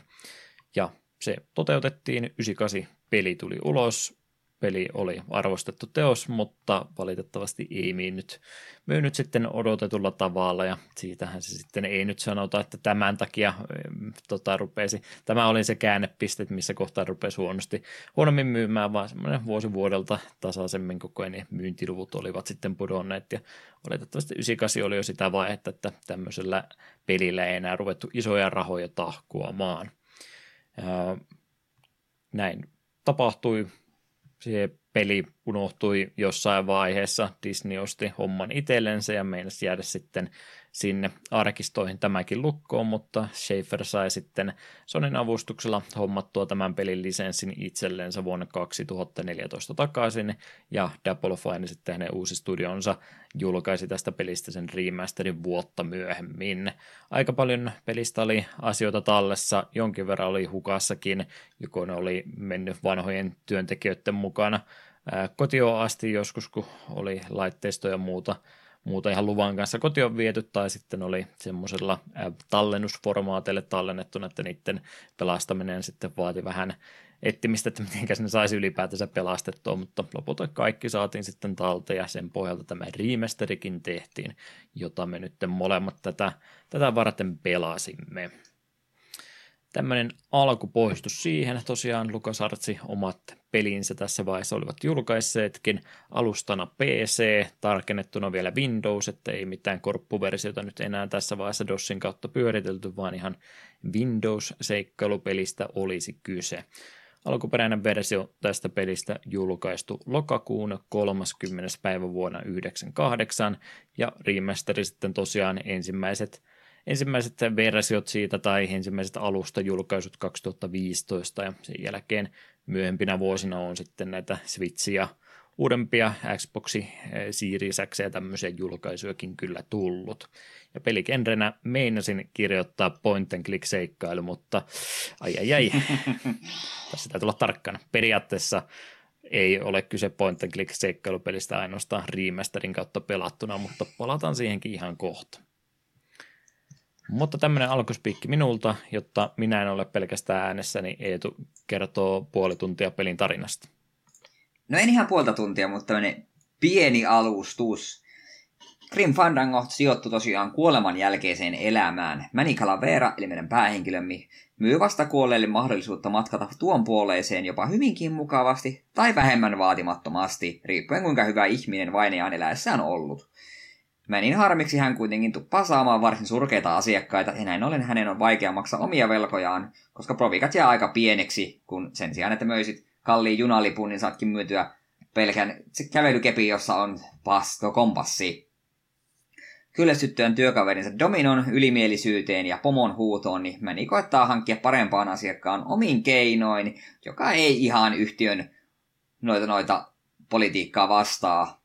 Ja se toteutettiin, 98 peli tuli ulos, peli oli arvostettu teos, mutta valitettavasti ei myynyt, myynyt sitten odotetulla tavalla ja siitähän se sitten ei nyt sanota, että tämän takia tota, rupesi, tämä oli se käännepiste, missä kohtaa rupesi huonosti, huonommin myymään, vaan semmoinen vuosi vuodelta tasaisemmin koko ajan myyntiluvut olivat sitten pudonneet. Ja valitettavasti 98 oli jo sitä vaihetta, että tämmöisellä pelillä ei enää ruvettu isoja rahoja tahkuamaan. Näin tapahtui. Se peli unohtui jossain vaiheessa, Disney osti homman itsellensä ja meinasi jäädä sitten sinne arkistoihin tämäkin lukkoon, mutta Schaefer sai sitten Sonin avustuksella hommattua tämän pelin lisenssin itsellensä vuonna 2014 takaisin, ja Double Fine sitten hänen uusi studionsa julkaisi tästä pelistä sen remasterin vuotta myöhemmin. Aika paljon pelistä oli asioita tallessa, jonkin verran oli hukassakin, joko ne oli mennyt vanhojen työntekijöiden mukana kotioon asti joskus, kun oli laitteistoja ja muuta muuta ihan luvan kanssa. Koti on viety, tai sitten oli semmoisella tallennusformaateille tallennettu, että niiden pelastaminen sitten vaati vähän etsimistä, että miten ne saisi ylipäätänsä pelastettua, mutta lopulta kaikki saatiin sitten talteen ja sen pohjalta tämä remasterikin tehtiin, jota me nyt molemmat tätä, tätä varten pelasimme. Tämmöinen alkupoistus siihen. Tosiaan LucasArtsi omat pelinsä tässä vaiheessa olivat julkaisseetkin. Alustana PC, tarkennettuna vielä Windows, että ei mitään korppuversiota nyt enää tässä vaiheessa DOSin kautta pyöritelty, vaan ihan Windows-seikkailupelistä olisi kyse. Alkuperäinen versio tästä pelistä julkaistu lokakuun 30. päivä vuonna 1998 ja remasteri sitten tosiaan ensimmäiset ensimmäiset versiot siitä tai ensimmäiset alusta julkaisut 2015 ja sen jälkeen myöhempinä vuosina on sitten näitä Switchia uudempia Xboxi, eh, Series X ja tämmöisiä julkaisujakin kyllä tullut. Ja pelikenrenä meinasin kirjoittaa point and click seikkailu, mutta ai ai ai, tässä täytyy olla tarkkana. Periaatteessa ei ole kyse point and click seikkailupelistä ainoastaan remasterin kautta pelattuna, mutta palataan siihenkin ihan kohta. Mutta tämmöinen alkuspiikki minulta, jotta minä en ole pelkästään äänessä, niin Eetu kertoo puoli tuntia pelin tarinasta. No en ihan puolta tuntia, mutta tämmöinen pieni alustus. Grim Fandango sijoittui tosiaan kuoleman jälkeiseen elämään. Manny Calavera, eli meidän päähenkilömme, myy vasta kuolleille mahdollisuutta matkata tuon puoleeseen jopa hyvinkin mukavasti tai vähemmän vaatimattomasti, riippuen kuinka hyvä ihminen vainajaan eläessään ollut. Mänin harmiksi hän kuitenkin tuppaa saamaan varsin surkeita asiakkaita, ja näin ollen hänen on vaikea maksaa omia velkojaan, koska provikat jää aika pieneksi, kun sen sijaan, että möisit kalliin junalipun, niin saatkin myytyä pelkän kävelykepi, jossa on pasto kompassi. Kyllästyttyään työkaverinsa Dominon ylimielisyyteen ja pomon huutoon, niin Mäni koettaa hankkia parempaan asiakkaan omin keinoin, joka ei ihan yhtiön noita noita politiikkaa vastaa,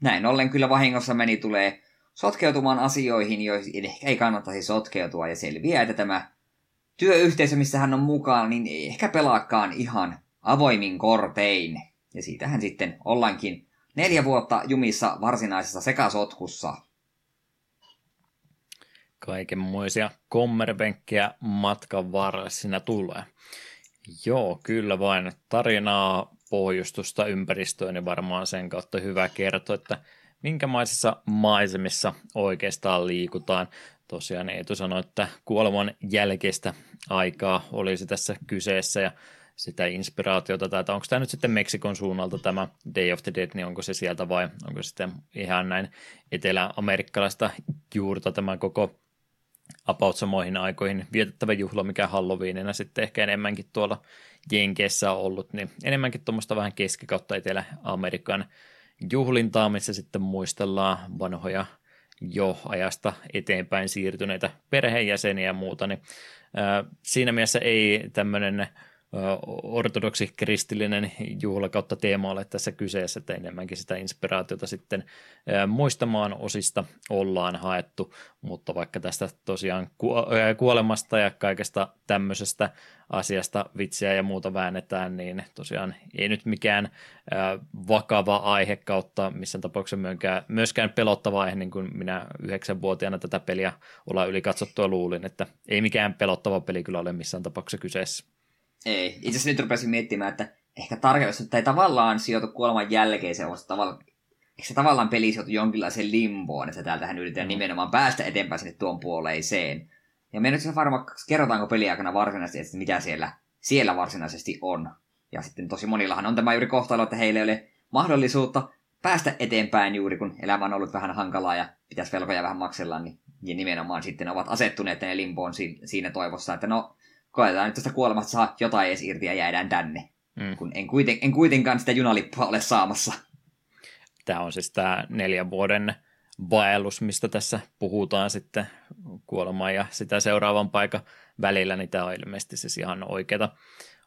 näin ollen kyllä vahingossa meni tulee sotkeutumaan asioihin, joihin ehkä ei kannattaisi sotkeutua ja selviää, että tämä työyhteisö, missä hän on mukaan, niin ei ehkä pelaakaan ihan avoimin kortein. Ja siitähän sitten ollaankin neljä vuotta jumissa varsinaisessa sekasotkussa. Kaikenmoisia kommervenkkejä matkan varrella siinä tulee. Joo, kyllä vain. Tarinaa pohjustusta ympäristöön, niin varmaan sen kautta hyvä kertoa, että minkämaisissa maisemissa oikeastaan liikutaan. Tosiaan Eetu sanoi, että kuoleman jälkeistä aikaa olisi tässä kyseessä ja sitä inspiraatiota, tai onko tämä nyt sitten Meksikon suunnalta tämä Day of the Dead, niin onko se sieltä vai onko se sitten ihan näin etelä-amerikkalaista juurta tämä koko about samoihin aikoihin vietettävä juhla, mikä Halloweenina sitten ehkä enemmänkin tuolla Jenkeissä on ollut, niin enemmänkin tuommoista vähän keskikautta Etelä-Amerikan juhlintaa, missä sitten muistellaan vanhoja jo ajasta eteenpäin siirtyneitä perheenjäseniä ja muuta, niin siinä mielessä ei tämmöinen ortodoksi kristillinen juhla kautta teema ole tässä kyseessä, että enemmänkin sitä inspiraatiota sitten muistamaan osista ollaan haettu, mutta vaikka tästä tosiaan kuolemasta ja kaikesta tämmöisestä asiasta vitsiä ja muuta väännetään, niin tosiaan ei nyt mikään vakava aihe kautta missään tapauksessa myöskään, myöskään pelottava aihe, niin kuin minä yhdeksänvuotiaana tätä peliä ollaan yli katsottua luulin, että ei mikään pelottava peli kyllä ole missään tapauksessa kyseessä. Ei. Itse asiassa nyt rupesin miettimään, että ehkä tarkemmin, että ei tavallaan sijoitu kuoleman jälkeen, se on tavallaan eikö se tavallaan peli sijoitu jonkinlaiseen limboon, että täältähän yritetään nimenomaan päästä eteenpäin sinne tuon puoleiseen. Ja me nyt varmaan kerrotaanko peliaikana varsinaisesti, että mitä siellä, siellä varsinaisesti on. Ja sitten tosi monillahan on tämä juuri kohtalo, että heillä ei ole mahdollisuutta päästä eteenpäin juuri, kun elämä on ollut vähän hankalaa ja pitäisi velkoja vähän maksella, niin ja nimenomaan sitten ovat asettuneet ne limboon siinä toivossa, että no, koetaan nyt tästä kuolemasta saa jotain edes irti ja jäädään tänne. Mm. Kun en, kuiten, en kuitenkaan sitä junalippua ole saamassa. Tämä on siis tämä neljän vuoden vaellus, mistä tässä puhutaan sitten kuolemaan ja sitä seuraavan paikan välillä, niin tämä on ilmeisesti siis ihan oikeata,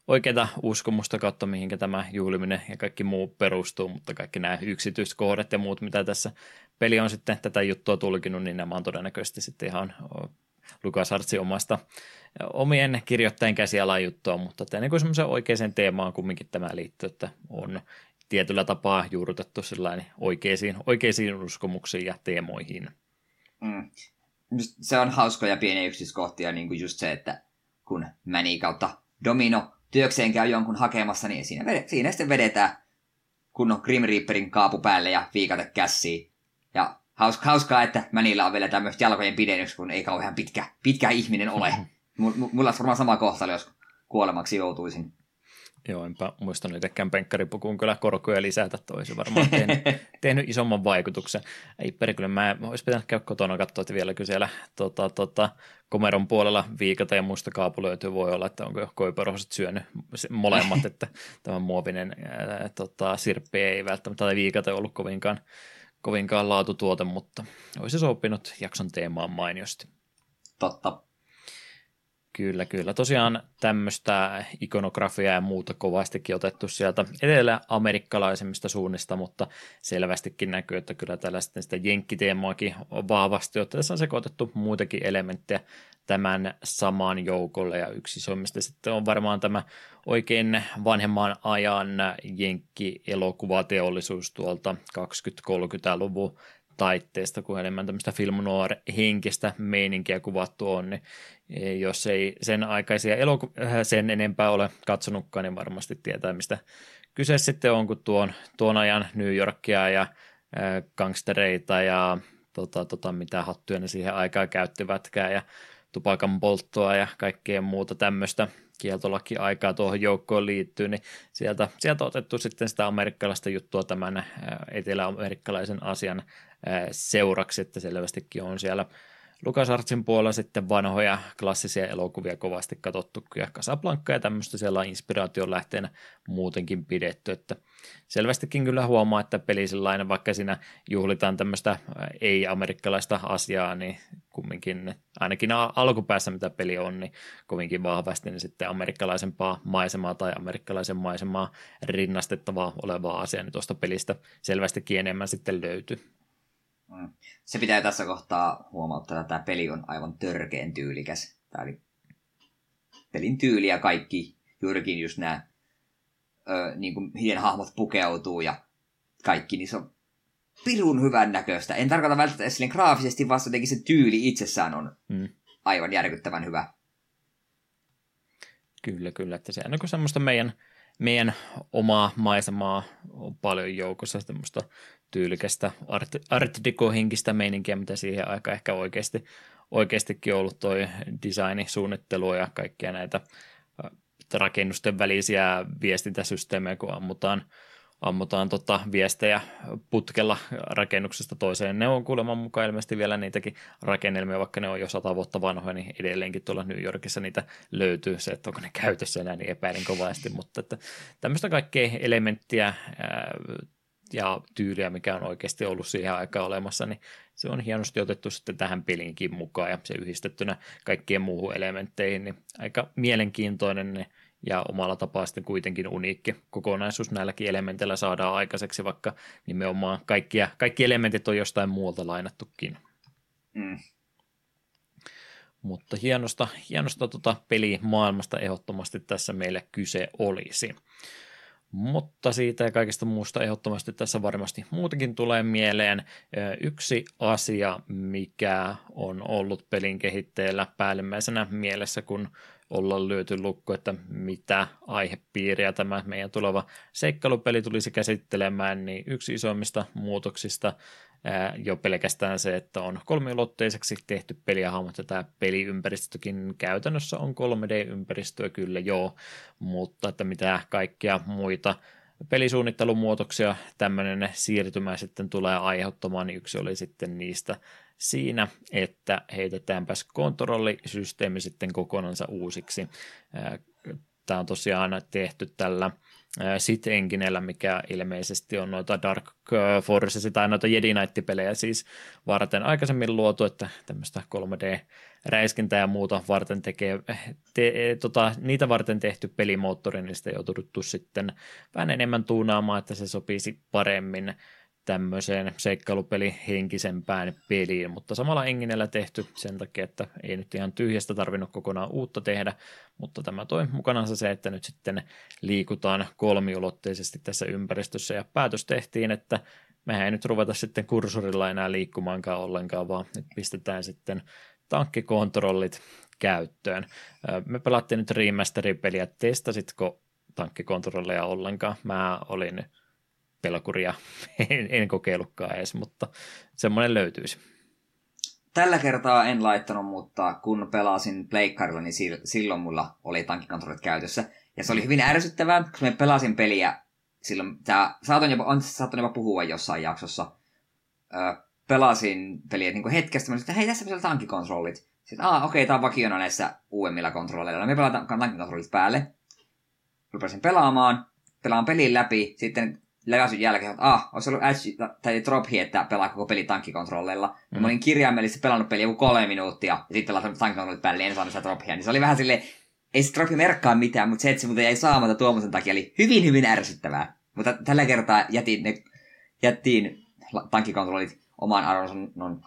oikeata uskomusta kautta, mihinkä tämä juhliminen ja kaikki muu perustuu, mutta kaikki nämä yksityiskohdat ja muut, mitä tässä peli on sitten tätä juttua tulkinut, niin nämä on todennäköisesti sitten ihan Lukas Artsin omasta omien kirjoittajien käsialan juttua, mutta tämä niin semmoisen oikeaan teemaan kumminkin tämä liittyy, että on tietyllä tapaa juurrutettu sellainen oikeisiin, oikeisiin uskomuksiin ja teemoihin. Mm. Se on hauskoja pieniä yksityiskohtia, niin kuin just se, että kun Mäni kautta Domino työkseen käy jonkun hakemassa, niin siinä, siinä sitten vedetään kunnon Grim Reaperin kaapu päälle ja viikate käsiin. Ja hauskaa, että Mänillä on vielä tämmöistä jalkojen pidennys, kun ei kauhean pitkä, pitkä ihminen ole. mulla olisi varmaan sama kohtalo, jos kuolemaksi joutuisin. Joo, enpä muistanut itsekään penkkaripukuun kyllä korkoja lisätä, toisi varmaan tehnyt, tehnyt isomman vaikutuksen. Ei perkele, mä olisi pitänyt käydä kotona katsoa, että vieläkö siellä tota, tota, komeron puolella viikata ja muista kaapu löytyy, voi olla, että onko koiperohoset syönyt molemmat, että tämä muovinen ää, tota, sirppi ei välttämättä tai viikata ollut kovinkaan, kovinkaan laatutuote, mutta olisi sopinut jakson teemaan mainiosti. Totta. Kyllä, kyllä. Tosiaan tämmöistä ikonografiaa ja muuta kovastikin otettu sieltä etelä-amerikkalaisemmista suunnista, mutta selvästikin näkyy, että kyllä tällä sitten sitä jenkkiteemoakin on vahvasti, että tässä on sekoitettu muitakin elementtejä tämän saman joukolle, ja yksi isoimmista sitten on varmaan tämä oikein vanhemman ajan jenkki-elokuvateollisuus tuolta 20-30-luvun taitteesta, kun enemmän tämmöistä film henkistä meininkiä kuvattu on, niin jos ei sen aikaisia eloku- äh, sen enempää ole katsonutkaan, niin varmasti tietää, mistä kyse sitten on, kun tuon, tuon ajan New Yorkia ja äh, gangstereita ja tota, tota, mitä hattuja ne siihen aikaan käyttivätkään ja tupakan polttoa ja kaikkea muuta tämmöistä kieltolaki-aikaa tuohon joukkoon liittyy, niin sieltä, sieltä on otettu sitten sitä amerikkalaista juttua tämän äh, etelä-amerikkalaisen asian seuraksi, että selvästikin on siellä LucasArtsin puolella sitten vanhoja klassisia elokuvia kovasti katsottu, ja Casablanca ja tämmöistä siellä on inspiraation lähteenä muutenkin pidetty, että selvästikin kyllä huomaa, että peli sellainen, vaikka siinä juhlitaan tämmöistä ei-amerikkalaista asiaa, niin kumminkin ainakin alkupäässä mitä peli on, niin kovinkin vahvasti niin sitten amerikkalaisempaa maisemaa tai amerikkalaisen maisemaa rinnastettavaa olevaa asiaa, niin tuosta pelistä selvästikin enemmän sitten löytyy. Mm. Se pitää tässä kohtaa huomauttaa, että tämä peli on aivan törkeen tyylikäs. Tämä oli pelin tyyli ja kaikki, juurikin just nämä, ö, niin kuin miten hahmot pukeutuu ja kaikki, niin se on pirun hyvän näköistä. En tarkoita välttämättä silleen graafisesti, vaan jotenkin se tyyli itsessään on mm. aivan järkyttävän hyvä. Kyllä, kyllä. Että se on semmoista meidän, meidän omaa maisemaa on paljon joukossa, semmoista tyylikästä art, art deco-henkistä meininkiä, mitä siihen aika ehkä oikeasti, oikeastikin ollut toi designi, suunnittelu ja kaikkia näitä rakennusten välisiä viestintäsysteemejä, kun ammutaan, ammutaan tota viestejä putkella rakennuksesta toiseen. Ne on kuulemma mukaan ilmeisesti vielä niitäkin rakennelmia, vaikka ne on jo sata vuotta vanhoja, niin edelleenkin tuolla New Yorkissa niitä löytyy. Se, että onko ne käytössä enää, niin epäilin kovasti, mutta että tämmöistä kaikkea elementtiä ja tyyliä, mikä on oikeasti ollut siihen aikaan olemassa, niin se on hienosti otettu sitten tähän pelinkin mukaan ja se yhdistettynä kaikkien muuhun elementteihin, niin aika mielenkiintoinen ja omalla tapaa sitten kuitenkin uniikki kokonaisuus näilläkin elementeillä saadaan aikaiseksi, vaikka nimenomaan kaikkia, kaikki elementit on jostain muualta lainattukin. Mm. Mutta hienosta, hienosta tota pelimaailmasta ehdottomasti tässä meille kyse olisi. Mutta siitä ja kaikesta muusta ehdottomasti tässä varmasti muutenkin tulee mieleen. Yksi asia, mikä on ollut pelin kehitteellä päällimmäisenä mielessä, kun olla lyöty lukko, että mitä aihepiiriä tämä meidän tuleva seikkailupeli tulisi käsittelemään, niin yksi isoimmista muutoksista jo pelkästään se, että on kolmiulotteiseksi tehty peli ja hahmot, ja tämä peliympäristökin käytännössä on 3D-ympäristöä kyllä joo, mutta että mitä kaikkia muita pelisuunnittelumuutoksia tämmöinen siirtymä sitten tulee aiheuttamaan, niin yksi oli sitten niistä siinä, että heitetäänpäs kontrollisysteemi sitten kokonansa uusiksi. Tämä on tosiaan tehty tällä sit Enginellä, mikä ilmeisesti on noita Dark Forces tai noita Jedi Knight-pelejä siis varten aikaisemmin luotu, että tämmöistä 3D-räiskintää ja muuta varten tekee, te, tota, niitä varten tehty pelimoottori, niin sitä sitten vähän enemmän tuunaamaan, että se sopisi paremmin tämmöiseen seikkailupeli henkisempään peliin, mutta samalla Enginellä tehty sen takia, että ei nyt ihan tyhjästä tarvinnut kokonaan uutta tehdä, mutta tämä toi mukanaan se, että nyt sitten liikutaan kolmiulotteisesti tässä ympäristössä ja päätös tehtiin, että mehän ei nyt ruveta sitten kursorilla enää liikkumaankaan ollenkaan, vaan nyt pistetään sitten tankkikontrollit käyttöön. Me pelattiin nyt remasteripeliä, testasitko tankkikontrolleja ollenkaan? Mä olin pelkuria en, en kokeillutkaan edes, mutta semmoinen löytyisi. Tällä kertaa en laittanut, mutta kun pelasin pleikkarilla, niin silloin mulla oli tankkikontrollit käytössä. Ja se oli hyvin ärsyttävää, koska me pelasin peliä silloin, tää, saatoin jopa, on saatoin jopa puhua jossain jaksossa, ö, pelasin peliä niin hetkestä, että hei, tässä on tankkikontrollit. Sitten, aa, okei, tää on vakiona näissä uudemmilla kontrolleilla. Me pelataan tankkikontrollit päälle. Rupesin pelaamaan, pelaan pelin läpi, sitten leväsyn jälkeen, että ah, olisi ollut edge tai drophi, että pelaa koko peli tankkikontrolleilla. Mm. mä olin kirjaimellisesti pelannut peli joku kolme minuuttia, ja sitten laittanut tankkikontrollit päälle, niin en saanut sitä drophia. Niin se oli vähän silleen, ei se drophi merkkaa mitään, mutta se, että se muuten jäi saamatta tuommoisen takia, oli hyvin, hyvin ärsyttävää. Mutta tällä kertaa jätin ne, jättiin tankkikontrollit oman, arvonsa,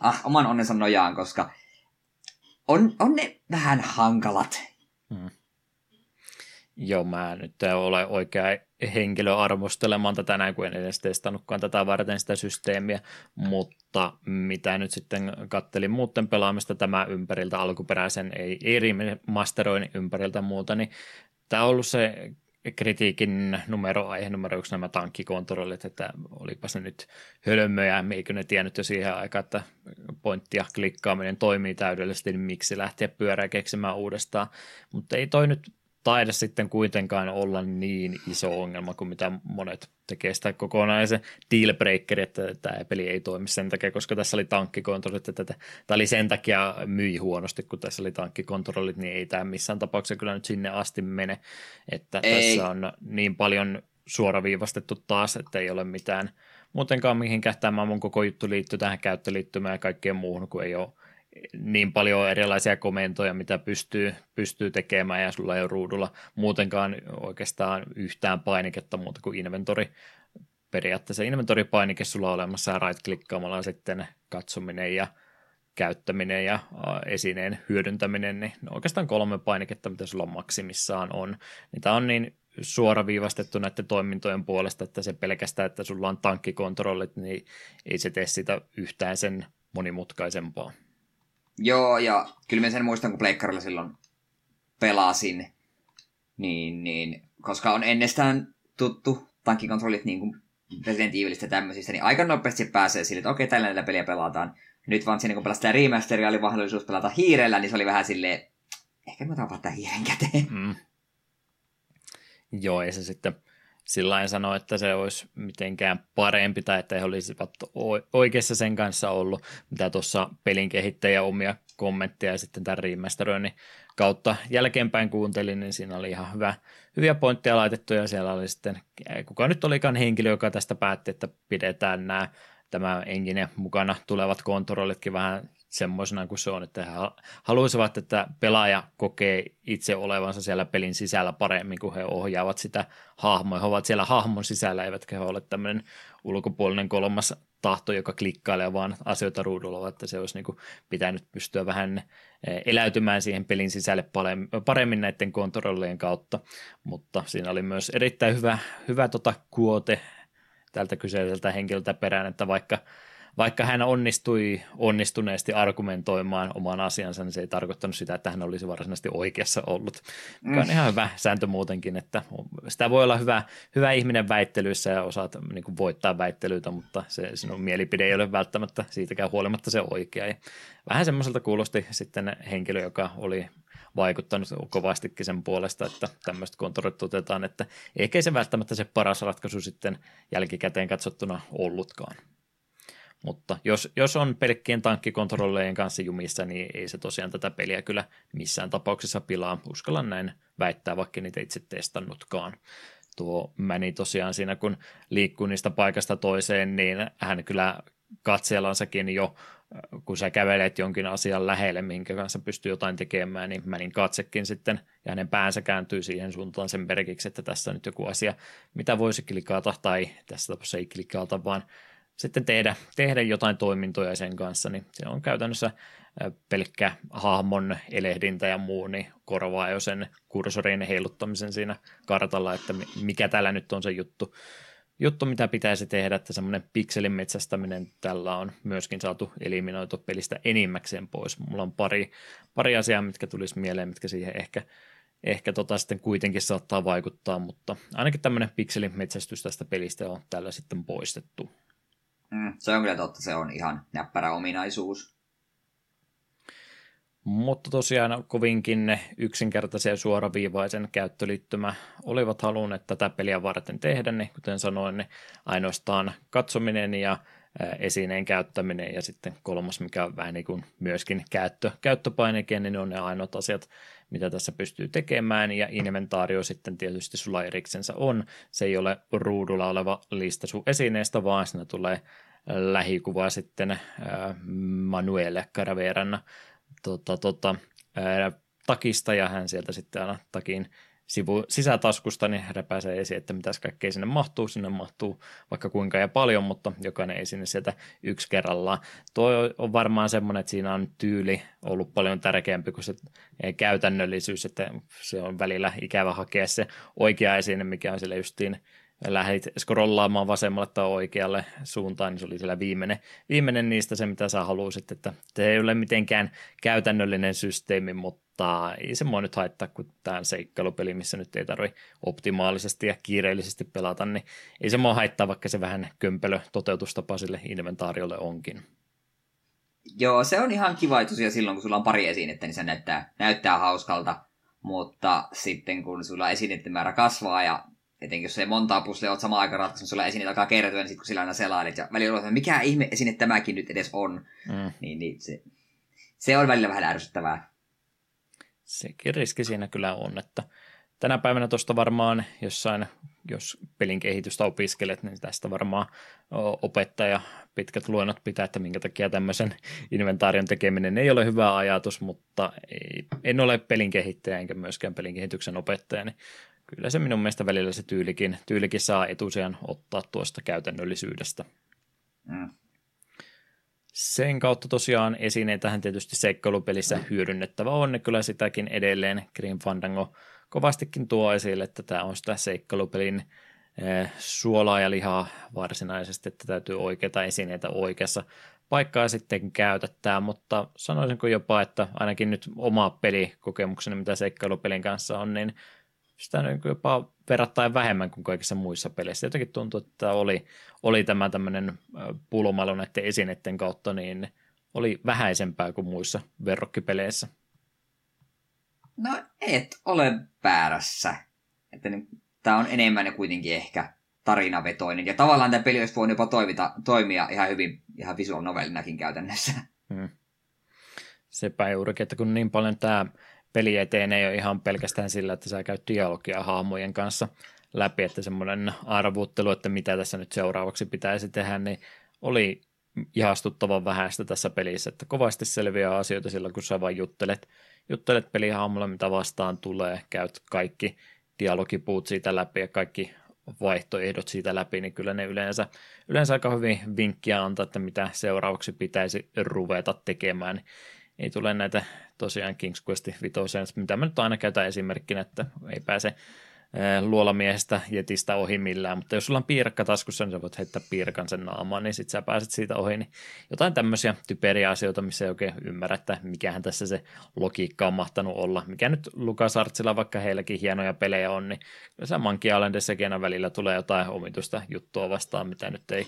ah, oman onnensa nojaan, koska on, on ne vähän hankalat. Joo, mä nyt ole oikea henkilö arvostelemaan tätä näin, kun en edes testannutkaan tätä varten sitä systeemiä, mutta mitä nyt sitten kattelin muuten pelaamista tämä ympäriltä alkuperäisen, ei, ei remasteroin ympäriltä muuta, niin tämä on ollut se kritiikin numero, aihe numero yksi nämä tankkikontrollit, että olipas ne nyt hölmöjä, eikö ne tiennyt jo siihen aikaan, että pointti ja klikkaaminen toimii täydellisesti, niin miksi lähteä pyörää keksimään uudestaan, mutta ei toi nyt taida sitten kuitenkaan olla niin iso ongelma kuin mitä monet tekee sitä kokonaisen dealbreaker, että tämä peli ei toimi sen takia, koska tässä oli tankkikontrollit, että tämä oli sen takia myi huonosti, kun tässä oli tankkikontrollit, niin ei tämä missään tapauksessa kyllä nyt sinne asti mene, että ei. tässä on niin paljon suoraviivastettu taas, että ei ole mitään muutenkaan mihinkään. Tämä mun koko juttu liittyy tähän käyttöliittymään ja kaikkeen muuhun, kun ei ole niin paljon erilaisia komentoja, mitä pystyy, pystyy tekemään ja sulla ei ole ruudulla muutenkaan oikeastaan yhtään painiketta muuta kuin inventori. Periaatteessa inventoripainike sulla on olemassa ja right-klikkaamalla sitten katsominen ja käyttäminen ja esineen hyödyntäminen, niin oikeastaan kolme painiketta, mitä sulla maksimissaan on. Niitä on niin suoraviivastettu näiden toimintojen puolesta, että se pelkästään, että sulla on tankkikontrollit, niin ei se tee sitä yhtään sen monimutkaisempaa. Joo, ja kyllä mä sen muistan, kun pleikkarilla silloin pelasin, niin, niin, koska on ennestään tuttu tankkikontrollit niin kuin Resident Evilistä tämmöisistä, niin aika nopeasti pääsee sille, että okei, tällä näitä peliä pelataan. Nyt vaan siinä, kun pelastaa remasteria, oli mahdollisuus pelata hiirellä, niin se oli vähän silleen, ehkä mä otan tämän hiiren käteen. Mm. Joo, ja se sitten sillä sanoa, että se olisi mitenkään parempi tai että he olisivat oikeassa sen kanssa ollut, mitä tuossa pelin kehittäjä omia kommentteja ja sitten tämän remasteroinnin kautta jälkeenpäin kuuntelin, niin siinä oli ihan hyvä, hyviä pointteja laitettu ja siellä oli sitten, kuka nyt olikaan henkilö, joka tästä päätti, että pidetään nämä tämä engine mukana tulevat kontrollitkin vähän semmoisena kuin se on, että he haluaisivat, että pelaaja kokee itse olevansa siellä pelin sisällä paremmin, kun he ohjaavat sitä hahmoa. He ovat siellä hahmon sisällä, eivätkä he ole tämmöinen ulkopuolinen kolmas tahto, joka klikkailee vaan asioita ruudulla, että se olisi niin kuin pitänyt pystyä vähän eh, eläytymään siihen pelin sisälle paremmin näiden kontrollien kautta, mutta siinä oli myös erittäin hyvä, hyvä tota kuote tältä kyseiseltä henkilöltä perään, että vaikka vaikka hän onnistui onnistuneesti argumentoimaan oman asiansa, niin se ei tarkoittanut sitä, että hän olisi varsinaisesti oikeassa ollut. Mikä on mm. ihan hyvä sääntö muutenkin, että sitä voi olla hyvä, hyvä ihminen väittelyissä ja osaat niin kuin voittaa väittelyitä, mutta se sinun mielipide ei ole välttämättä siitäkään huolimatta se oikea. Ja vähän semmoiselta kuulosti sitten henkilö, joka oli vaikuttanut kovastikin sen puolesta, että tämmöistä kontrollit otetaan, että eikä se välttämättä se paras ratkaisu sitten jälkikäteen katsottuna ollutkaan. Mutta jos, jos on pelkkien tankkikontrollejen kanssa jumissa, niin ei se tosiaan tätä peliä kyllä missään tapauksessa pilaa. Uskallan näin väittää, vaikka niitä itse testannutkaan. Tuo Mäni tosiaan siinä, kun liikkuu niistä paikasta toiseen, niin hän kyllä katseellansakin jo kun sä kävelet jonkin asian lähelle, minkä kanssa pystyy jotain tekemään, niin Mänin katsekin sitten, ja hänen päänsä kääntyy siihen suuntaan sen merkiksi, että tässä on nyt joku asia, mitä voisi klikata, tai tässä tapauksessa ei klikata, vaan sitten tehdä, tehdä jotain toimintoja sen kanssa, niin se on käytännössä pelkkä hahmon elehdintä ja muu, niin korvaa jo sen kursorin heiluttamisen siinä kartalla, että mikä tällä nyt on se juttu juttu, mitä pitäisi tehdä, että semmoinen pikselin metsästäminen tällä on myöskin saatu eliminoitu pelistä enimmäkseen pois. Mulla on pari, pari asiaa, mitkä tulisi mieleen, mitkä siihen ehkä, ehkä tota sitten kuitenkin saattaa vaikuttaa, mutta ainakin tämmöinen pikselin metsästys tästä pelistä on tällä sitten poistettu. Mm, se on kyllä totta, se on ihan näppärä ominaisuus. Mutta tosiaan kovinkin yksinkertaisia suoraviivaisen käyttöliittymä olivat halunneet tätä peliä varten tehdä, niin kuten sanoin, niin ainoastaan katsominen ja esineen käyttäminen ja sitten kolmas, mikä on vähän niin kuin myöskin käyttö, käyttöpaineke, niin ne on ne ainoat asiat, mitä tässä pystyy tekemään ja inventaario sitten tietysti sulla eriksensä on. Se ei ole ruudulla oleva lista sun esineestä, vaan siinä tulee lähikuva sitten Manuele Caraveran tota, tota, ää, takista ja hän sieltä sitten aina takin sivu, sisätaskusta niin repäisee esiin, että mitäs kaikkea sinne mahtuu. Sinne mahtuu vaikka kuinka ja paljon, mutta jokainen ei sinne sieltä yksi kerrallaan. Tuo on varmaan semmoinen, että siinä on tyyli ollut paljon tärkeämpi kuin se käytännöllisyys, että se on välillä ikävä hakea se oikea esine, mikä on sille justiin lähdit scrollaamaan vasemmalle tai oikealle suuntaan, niin se oli siellä viimeinen, viimeinen niistä se, mitä sä haluaisit, että se ei ole mitenkään käytännöllinen systeemi, mutta ei se mua nyt haittaa, kun tämä seikkailupeli, missä nyt ei tarvi optimaalisesti ja kiireellisesti pelata, niin ei se mua haittaa, vaikka se vähän kömpelö toteutustapa sille inventaariolle onkin. Joo, se on ihan kiva tosiaan silloin, kun sulla on pari esinettä, niin se näyttää, näyttää hauskalta, mutta sitten kun sulla esineiden määrä kasvaa ja etenkin jos ei montaa puslea olet samaan aikaan ratkaisun, sulla esine alkaa kertoa, niin sitten kun sillä aina selailet ja välillä että mikä ihme esine tämäkin nyt edes on, mm. niin, niin se, se on välillä vähän ärsyttävää. Sekin riski siinä kyllä on, että tänä päivänä tuosta varmaan jossain, jos pelin kehitystä opiskelet, niin tästä varmaan opettaja pitkät luennot pitää, että minkä takia tämmöisen inventaarion tekeminen ei ole hyvä ajatus, mutta ei, en ole pelin kehittäjä enkä myöskään pelin kehityksen opettaja, niin kyllä se minun mielestä välillä se tyylikin, tyylikin saa etusijan ottaa tuosta käytännöllisyydestä. Mm. Sen kautta tosiaan tähän tietysti seikkailupelissä hyödynnettävä on, niin kyllä sitäkin edelleen Green Fandango kovastikin tuo esille, että tämä on sitä seikkailupelin eh, suolaa ja lihaa varsinaisesti, että täytyy oikeita esineitä oikeassa paikkaa sitten käytettää, mutta sanoisinko jopa, että ainakin nyt oma pelikokemukseni, mitä seikkailupelin kanssa on, niin sitä niin jopa verrattain vähemmän kuin kaikissa muissa peleissä. Jotenkin tuntuu, että oli, oli tämä tämmöinen pulmailu näiden esineiden kautta, niin oli vähäisempää kuin muissa verrokkipeleissä. No et ole väärässä. Että niin, tämä on enemmän kuitenkin ehkä tarinavetoinen. Ja tavallaan tämä peli olisi voinut jopa toimita, toimia ihan hyvin ihan visual novellinakin käytännössä. Hmm. Sepä juurikin, että kun niin paljon tämä peli eteen ei ole ihan pelkästään sillä, että sä käyt dialogia hahmojen kanssa läpi, että semmoinen arvuuttelu, että mitä tässä nyt seuraavaksi pitäisi tehdä, niin oli ihastuttavan vähäistä tässä pelissä, että kovasti selviää asioita silloin, kun sä vain juttelet, juttelet pelihahmolla, mitä vastaan tulee, käyt kaikki dialogipuut siitä läpi ja kaikki vaihtoehdot siitä läpi, niin kyllä ne yleensä, yleensä aika hyvin vinkkiä antaa, että mitä seuraavaksi pitäisi ruveta tekemään. Ei tule näitä tosiaan King's Quest 5, mitä mä nyt aina käytän esimerkkinä, että ei pääse luolamiehestä jetistä ohi millään, mutta jos sulla on piirakka taskussa, niin sä voit heittää piirakan sen naamaan, niin sitten sä pääset siitä ohi, niin jotain tämmöisiä typeriä asioita, missä ei oikein ymmärrä, että mikähän tässä se logiikka on mahtanut olla, mikä nyt Lukas Artsilla, vaikka heilläkin hienoja pelejä on, niin kyllä Monkey Islandissakin välillä tulee jotain omituista juttua vastaan, mitä nyt ei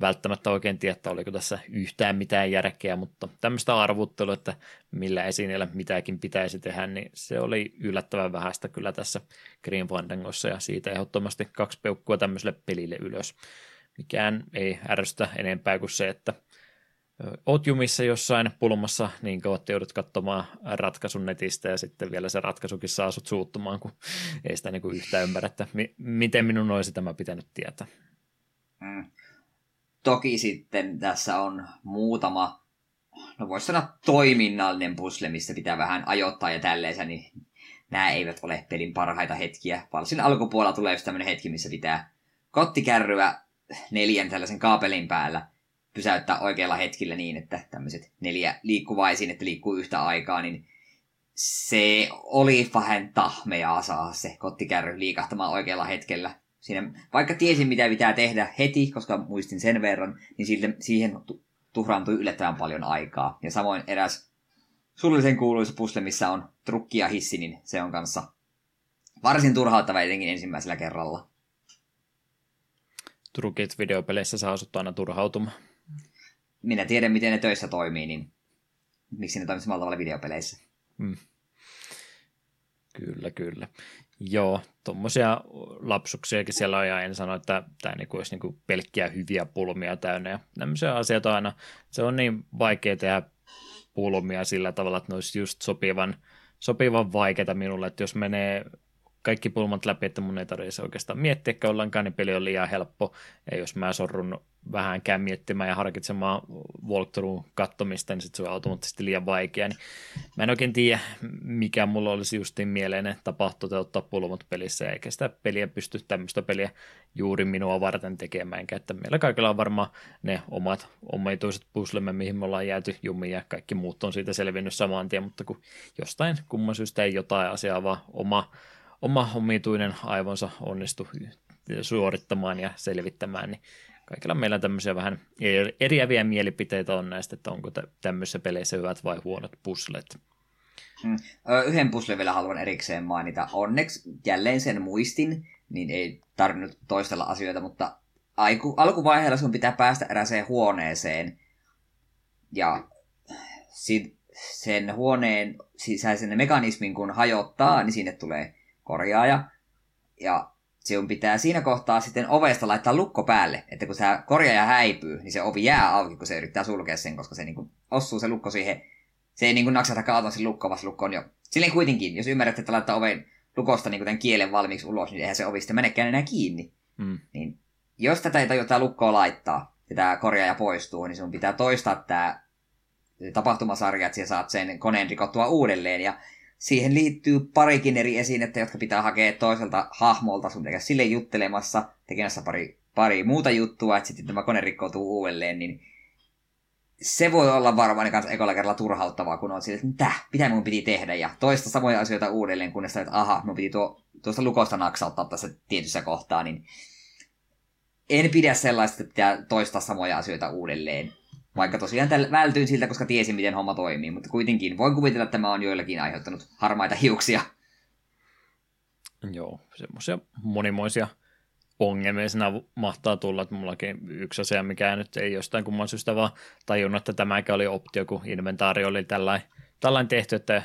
välttämättä oikein tiedä, että oliko tässä yhtään mitään järkeä, mutta tämmöistä arvuttelua, että millä esineellä mitäkin pitäisi tehdä, niin se oli yllättävän vähäistä kyllä tässä Green Fandangossa ja siitä ehdottomasti kaksi peukkua tämmöiselle pelille ylös. Mikään ei ärsytä enempää kuin se, että oot jumissa jossain pulmassa niin kauan, joudut katsomaan ratkaisun netistä ja sitten vielä se ratkaisukin saa sut suuttumaan, kun ei sitä niin kuin yhtään ymmärrä, että mi- miten minun olisi tämä pitänyt tietää. Mm. Toki sitten tässä on muutama, no voisi sanoa toiminnallinen pusle, missä pitää vähän ajoittaa ja tälleensä, niin nämä eivät ole pelin parhaita hetkiä. Varsin alkupuolella tulee just tämmöinen hetki, missä pitää kottikärryä neljän tällaisen kaapelin päällä pysäyttää oikealla hetkellä niin, että tämmöiset neljä liikkuvaisiin, että liikkuu yhtä aikaa, niin se oli vähän tahmeaa saa se kottikärry liikahtamaan oikealla hetkellä. Siinä, vaikka tiesin, mitä pitää tehdä heti, koska muistin sen verran, niin sille, siihen tuhraantui yllättävän paljon aikaa. Ja samoin eräs suullisen kuuluisa pusle, missä on trukki ja hissi, niin se on kanssa varsin turhauttava etenkin ensimmäisellä kerralla. Trukit videopeleissä saa asut aina turhautumaan. Minä tiedän, miten ne töissä toimii, niin miksi ne toimii samalla tavalla videopeleissä. Hmm. Kyllä, kyllä. Joo, tuommoisia lapsuksiakin siellä on, ja en sano, että tämä niinku olisi niinku pelkkiä hyviä pulmia täynnä, ja tämmöisiä asioita aina, se on niin vaikea tehdä pulmia sillä tavalla, että ne olisi just sopivan, sopivan vaikeita minulle, että jos menee kaikki pulmat läpi, että mun ei tarvitse oikeastaan miettiä ollenkaan, niin peli on liian helppo. Ja jos mä sorrun vähänkään miettimään ja harkitsemaan walkthrough kattomista, niin sitten se on automaattisesti liian vaikea. Niin mä en oikein tiedä, mikä mulla olisi justiin mieleinen tapa toteuttaa pulmat pelissä, eikä sitä peliä pysty tämmöistä peliä juuri minua varten tekemään. Että meillä kaikilla on varmaan ne omat omituiset puslemme, mihin me ollaan jääty jumiin ja kaikki muut on siitä selvinnyt saman tien, mutta kun jostain kumman syystä ei jotain asiaa, vaan oma oma omituinen aivonsa onnistu suorittamaan ja selvittämään, niin kaikilla meillä tämmöisiä vähän eriäviä mielipiteitä on näistä, että onko tämmöisissä peleissä hyvät vai huonot puslet. Hmm. Yhden puslen vielä haluan erikseen mainita. Onneksi jälleen sen muistin, niin ei tarvinnut toistella asioita, mutta aiku, alkuvaiheella sun pitää päästä eräseen huoneeseen. Ja sit, sen huoneen sisäisen mekanismin kun hajottaa, niin sinne tulee korjaaja. Ja sinun pitää siinä kohtaa sitten ovesta laittaa lukko päälle, että kun se korjaaja häipyy, niin se ovi jää auki, kun se yrittää sulkea sen, koska se niin osuu se lukko siihen. Se ei niin naksata kaatua se lukko, vaan se lukko on jo. Silleen kuitenkin, jos ymmärrät, että laittaa oven lukosta niin tämän kielen valmiiksi ulos, niin eihän se ovi sitten menekään enää kiinni. Mm. Niin, jos tätä ei tajuta lukkoa laittaa, ja tämä korjaaja poistuu, niin sun pitää toistaa tämä tapahtumasarja, että saat sen koneen rikottua uudelleen. Ja siihen liittyy parikin eri esinettä, jotka pitää hakea toiselta hahmolta sun tekemässä sille juttelemassa, tekemässä pari, pari muuta juttua, että sitten tämä kone rikkoutuu uudelleen, niin se voi olla varmaan kanssa ekalla kerralla turhauttavaa, kun on sille, että mitä, mitä mun piti tehdä, ja toista samoja asioita uudelleen, kunnes että aha, mun piti tuo, tuosta lukosta naksauttaa tässä tietyssä kohtaa, niin en pidä sellaista, että pitää toistaa samoja asioita uudelleen. Vaikka tosiaan täl, vältyin siltä, koska tiesin, miten homma toimii, mutta kuitenkin voin kuvitella, että tämä on joillakin aiheuttanut harmaita hiuksia. Joo, semmoisia monimoisia ongelmia siinä mahtaa tulla, että mullakin yksi asia, mikä nyt ei jostain kumman syystä vaan tajunnut, että tämäkin oli optio, kun inventaari oli tällainen, tällainen tehty, että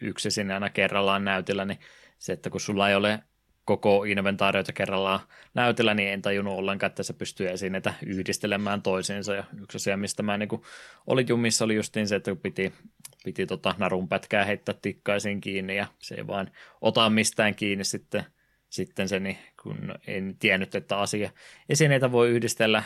yksi sinne aina kerrallaan näytillä, niin se, että kun sulla ei ole koko inventaarioita kerrallaan näytellä, niin en tajunnut ollenkaan, että se pystyy esineitä yhdistelemään toisiinsa. Ja yksi asia, mistä mä niin oli jumissa, oli justiin se, että piti, piti tota narun pätkää heittää tikkaisiin kiinni ja se ei vaan ota mistään kiinni sitten – sitten se, niin kun en tiennyt, että asia esineitä voi yhdistellä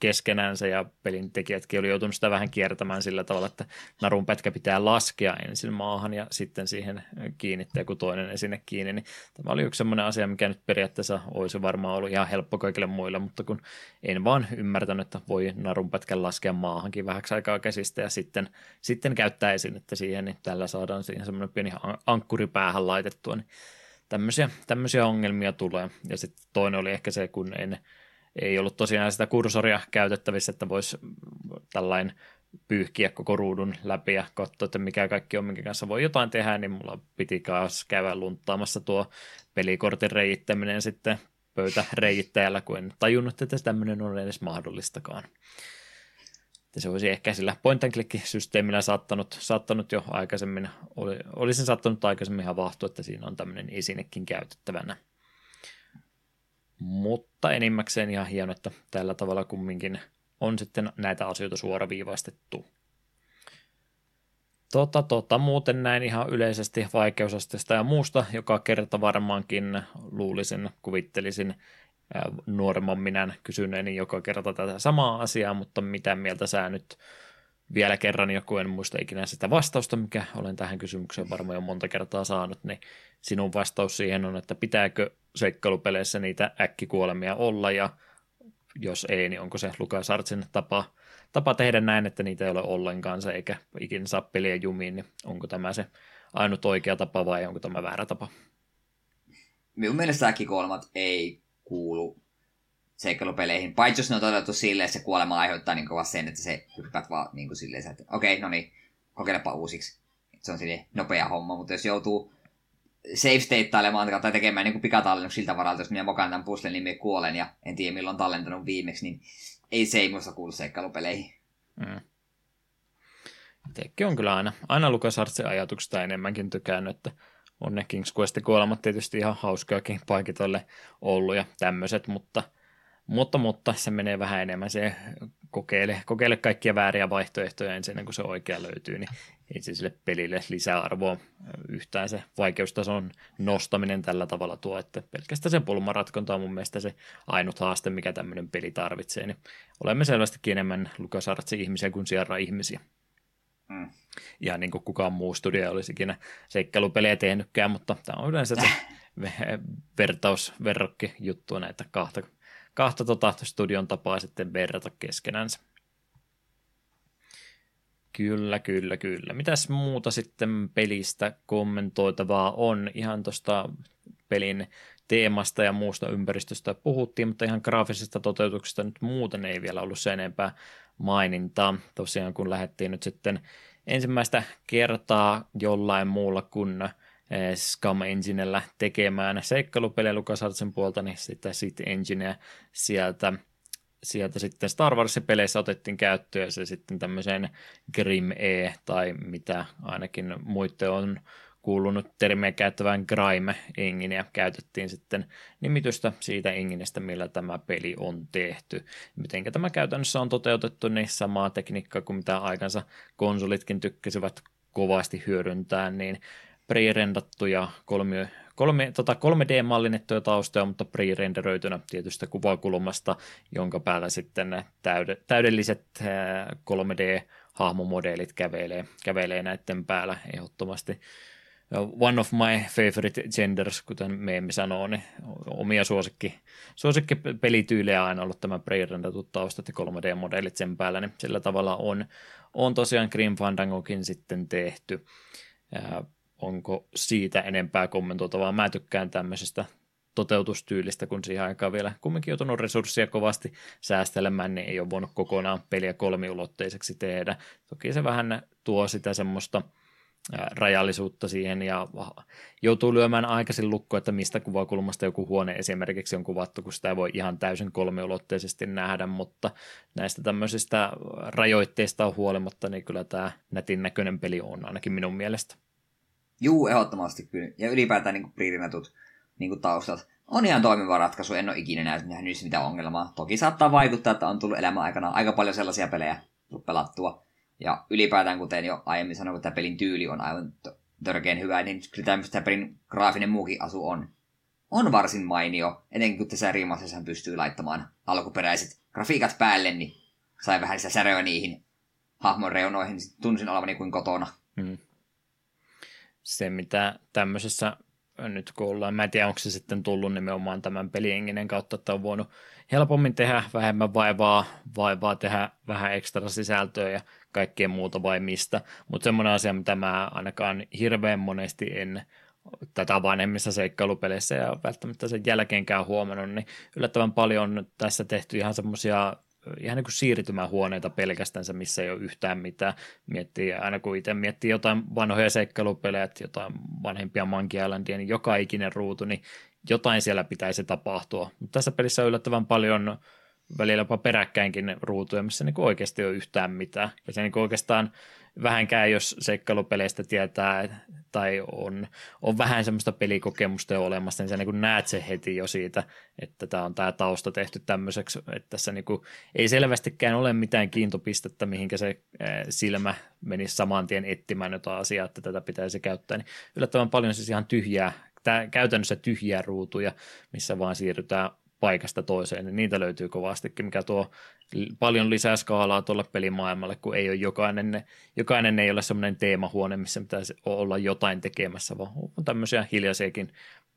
keskenänsä ja pelin tekijätkin oli joutunut sitä vähän kiertämään sillä tavalla, että narun pätkä pitää laskea ensin maahan ja sitten siihen kiinnittää kun toinen esine kiinni, niin tämä oli yksi sellainen asia, mikä nyt periaatteessa olisi varmaan ollut ihan helppo kaikille muille, mutta kun en vaan ymmärtänyt, että voi narun pätkän laskea maahankin vähäksi aikaa käsistä ja sitten, sitten käyttää esinettä siihen, niin tällä saadaan siihen semmoinen pieni ankkuri päähän laitettua, niin tämmöisiä, tämmöisiä ongelmia tulee. Ja sitten toinen oli ehkä se, kun en, ei ollut tosiaan sitä kursoria käytettävissä, että voisi tällainen pyyhkiä koko ruudun läpi ja katsoa, että mikä kaikki on, minkä kanssa voi jotain tehdä, niin mulla piti kanssa käydä lunttaamassa tuo pelikortin reijittäminen sitten pöytäreijittäjällä, kun en tajunnut, että tämmöinen on edes mahdollistakaan. Että se olisi ehkä sillä point and click systeemillä saattanut, saattanut jo aikaisemmin, oli, olisin saattanut aikaisemmin havahtua, että siinä on tämmöinen esinekin käytettävänä. Mutta enimmäkseen ihan hieno, että tällä tavalla kumminkin on sitten näitä asioita suoraviivaistettu. Tota, tota, muuten näin ihan yleisesti vaikeusasteesta ja muusta, joka kerta varmaankin luulisin, kuvittelisin nuoremman minän kysyneeni joka kerta tätä samaa asiaa, mutta mitä mieltä sä nyt vielä kerran, joku en muista ikinä sitä vastausta, mikä olen tähän kysymykseen varmaan jo monta kertaa saanut, niin sinun vastaus siihen on, että pitääkö seikkailupeleissä niitä äkkikuolemia olla ja jos ei, niin onko se Lukas Artsin tapa, tapa tehdä näin, että niitä ei ole ollenkaan se eikä ikinä saa peliä jumiin, niin onko tämä se ainut oikea tapa vai onko tämä väärä tapa? Minun mielestä äkkikuolemat ei kuulu seikkailupeleihin, paitsi jos ne on toteutettu silleen, että se kuolema aiheuttaa niin kovasti sen, että se hyppäät vaan niin kuin silleen, että okei, okay, no niin, kokeilepa uusiksi. Se on silleen nopea homma, mutta jos joutuu save stateilemaan tai tekemään niin pikatallennus siltä varalta, jos minä mokaan tämän puzzlen, niin minä kuolen ja en tiedä milloin tallentanut viimeksi, niin ei se ei muista kuulu seikkailupeleihin. Mm. Itsekin on kyllä aina, aina LucasArtsin ajatuksesta enemmänkin tykännyt, että on ne King's Quest kuolemat tietysti ihan hauskoakin paikitoille ollut ja tämmöiset, mutta, mutta, mutta se menee vähän enemmän se kokeile, kokeile kaikkia vääriä vaihtoehtoja ensin kun se oikea löytyy, niin ei se sille pelille lisäarvoa yhtään se vaikeustason nostaminen tällä tavalla tuo, että pelkästään se pulmaratkonta on mun mielestä se ainut haaste, mikä tämmöinen peli tarvitsee, niin olemme selvästikin enemmän LucasArtsin ihmisiä kuin Sierra ihmisiä. Mm. Ihan niin kuin kukaan muu studio olisi ikinä seikkailupelejä tehnytkään, mutta tämä on yleensä se vertaus, verrokki juttu näitä kahta, kahta tota studion tapaa sitten verrata keskenänsä. Kyllä, kyllä, kyllä. Mitäs muuta sitten pelistä kommentoitavaa on? Ihan tuosta pelin teemasta ja muusta ympäristöstä puhuttiin, mutta ihan graafisesta toteutuksesta nyt muuten ei vielä ollut sen enempää mainintaa. Tosiaan kun lähdettiin nyt sitten ensimmäistä kertaa jollain muulla kuin eh, Scum Enginellä tekemään seikkailupeliä LucasArtsin puolta, niin sitä Sit Engineä sieltä, sieltä sitten Star Warsin peleissä otettiin käyttöön ja se sitten tämmöiseen Grim E tai mitä ainakin muiden on kuulunut termiä käyttävään grime enginiä käytettiin sitten nimitystä siitä enginestä, millä tämä peli on tehty. Miten tämä käytännössä on toteutettu, niin samaa tekniikkaa kuin mitä aikansa konsolitkin tykkäsivät kovasti hyödyntää, niin pre-rendattuja kolmi, kolme, tota 3D-mallinnettuja taustoja, mutta pre-renderöitynä tietystä kuvakulmasta, jonka päällä sitten täyde, täydelliset 3D-hahmomodeelit kävelee, kävelee näiden päällä ehdottomasti one of my favorite genders, kuten meemi sanoo, niin omia suosikki, suosikki pelityylejä aina ollut tämä pre-rendatut taustat ja 3D-modelit sen päällä, niin sillä tavalla on, on tosiaan Grim Fandangokin sitten tehty. Ja onko siitä enempää kommentoitavaa? Mä tykkään tämmöisestä toteutustyylistä, kun siihen aikaan vielä kumminkin joutunut resursseja kovasti säästelemään, niin ei ole voinut kokonaan peliä kolmiulotteiseksi tehdä. Toki se vähän tuo sitä semmoista – rajallisuutta siihen ja joutuu lyömään aikaisin lukko, että mistä kuvakulmasta joku huone esimerkiksi on kuvattu, kun sitä ei voi ihan täysin kolmiulotteisesti nähdä, mutta näistä tämmöisistä rajoitteista on huolimatta, niin kyllä tämä nätin näköinen peli on ainakin minun mielestä. Juu, ehdottomasti kyllä. Ja ylipäätään niin priirinatut niin taustat on ihan toimiva ratkaisu. En ole ikinä nähnyt mitään ongelmaa. Toki saattaa vaikuttaa, että on tullut elämän aikana aika paljon sellaisia pelejä pelattua, ja ylipäätään, kuten jo aiemmin sanoin, kun tämä pelin tyyli on aivan törkeän hyvä, niin kyllä tämmöistä pelin graafinen muukin asu on, on varsin mainio. Etenkin kun tässä riimasessa pystyy laittamaan alkuperäiset grafiikat päälle, niin sai vähän sitä säröä niihin hahmon reunoihin, niin tunsin olevani kuin kotona. Hmm. Se, mitä tämmöisessä nyt kun ollaan, mä en tiedä, onko se sitten tullut nimenomaan tämän pelienginen kautta, että on voinut helpommin tehdä vähemmän vaivaa, vaivaa tehdä vähän ekstra sisältöä ja kaikkea muuta vai mistä. Mutta semmoinen asia, mitä mä ainakaan hirveän monesti en tätä vanhemmissa seikkailupeleissä ja välttämättä sen jälkeenkään huomannut, niin yllättävän paljon on tässä tehty ihan semmoisia ihan niin kuin siirtymähuoneita pelkästään, missä ei ole yhtään mitään. Miettii, aina kun itse miettii jotain vanhoja seikkailupelejä, jotain vanhempia Monkey Islandia, niin joka ikinen ruutu, niin jotain siellä pitäisi tapahtua. Mutta tässä pelissä on yllättävän paljon välillä jopa peräkkäinkin ruutuja, missä niin oikeasti ei ole yhtään mitään. Ja se niin oikeastaan vähänkään, jos seikkailupeleistä tietää tai on, on vähän semmoista pelikokemusta jo olemassa, niin sä niin näet se heti jo siitä, että tämä on tämä tausta tehty tämmöiseksi, että tässä niin ei selvästikään ole mitään kiintopistettä, mihinkä se silmä menisi saman tien etsimään jotain asiaa, että tätä pitäisi käyttää, niin yllättävän paljon siis ihan tyhjää, tämä, käytännössä tyhjiä ruutuja, missä vaan siirrytään paikasta toiseen, niin niitä löytyy kovastikin, mikä tuo paljon lisää skaalaa tuolle pelimaailmalle, kun ei ole jokainen, jokainen ei ole semmoinen teemahuone, missä pitäisi olla jotain tekemässä, vaan on tämmöisiä hiljaisiakin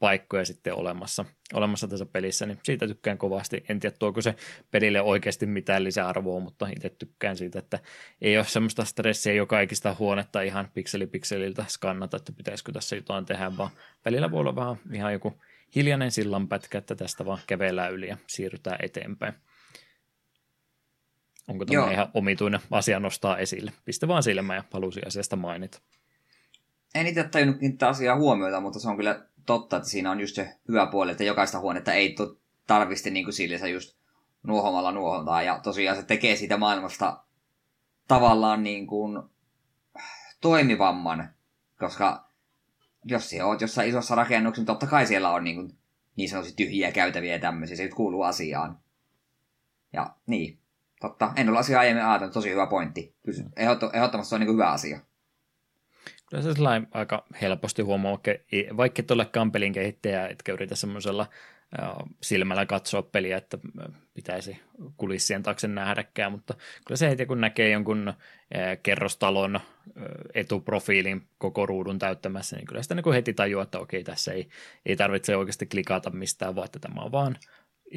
paikkoja sitten olemassa, olemassa tässä pelissä, niin siitä tykkään kovasti. En tiedä, tuoko se pelille oikeasti mitään lisäarvoa, mutta itse tykkään siitä, että ei ole semmoista stressiä joka ikistä huonetta ihan pikseli pikseliltä skannata, että pitäisikö tässä jotain tehdä, vaan välillä voi olla vähän ihan joku hiljainen sillanpätkä, että tästä vaan kävellään yli ja siirrytään eteenpäin. Onko tämä ihan omituinen asia nostaa esille? Pistä vaan silmä ja halusi asiasta mainita. En itse tajunnut kiinnittää asiaa huomiota, mutta se on kyllä totta, että siinä on just se hyvä puoli, että jokaista huonetta ei tarvitse niin kuin just nuohomalla nuohontaa. Ja tosiaan se tekee siitä maailmasta tavallaan niin kuin toimivamman, koska jos siellä oot jossain isossa rakennuksessa, niin totta kai siellä on niin, kuin, niin sanotusti tyhjiä käytäviä ja tämmöisiä, se nyt kuuluu asiaan. Ja niin, totta, en ole asiaa aiemmin ajatellut, tosi hyvä pointti. Ehdottomasti se on niin kuin hyvä asia. Kyllä se aika helposti huomaa, vaikka, vaikka et olekaan pelin kehittäjä, etkä yritä semmoisella silmällä katsoa peliä, että pitäisi kulissien taakse nähdäkään, mutta kyllä se heti kun näkee jonkun kerrostalon etuprofiilin koko ruudun täyttämässä, niin kyllä sitä niin heti tajuaa, että okei, tässä ei, ei tarvitse oikeasti klikata mistään, vaan että tämä on vaan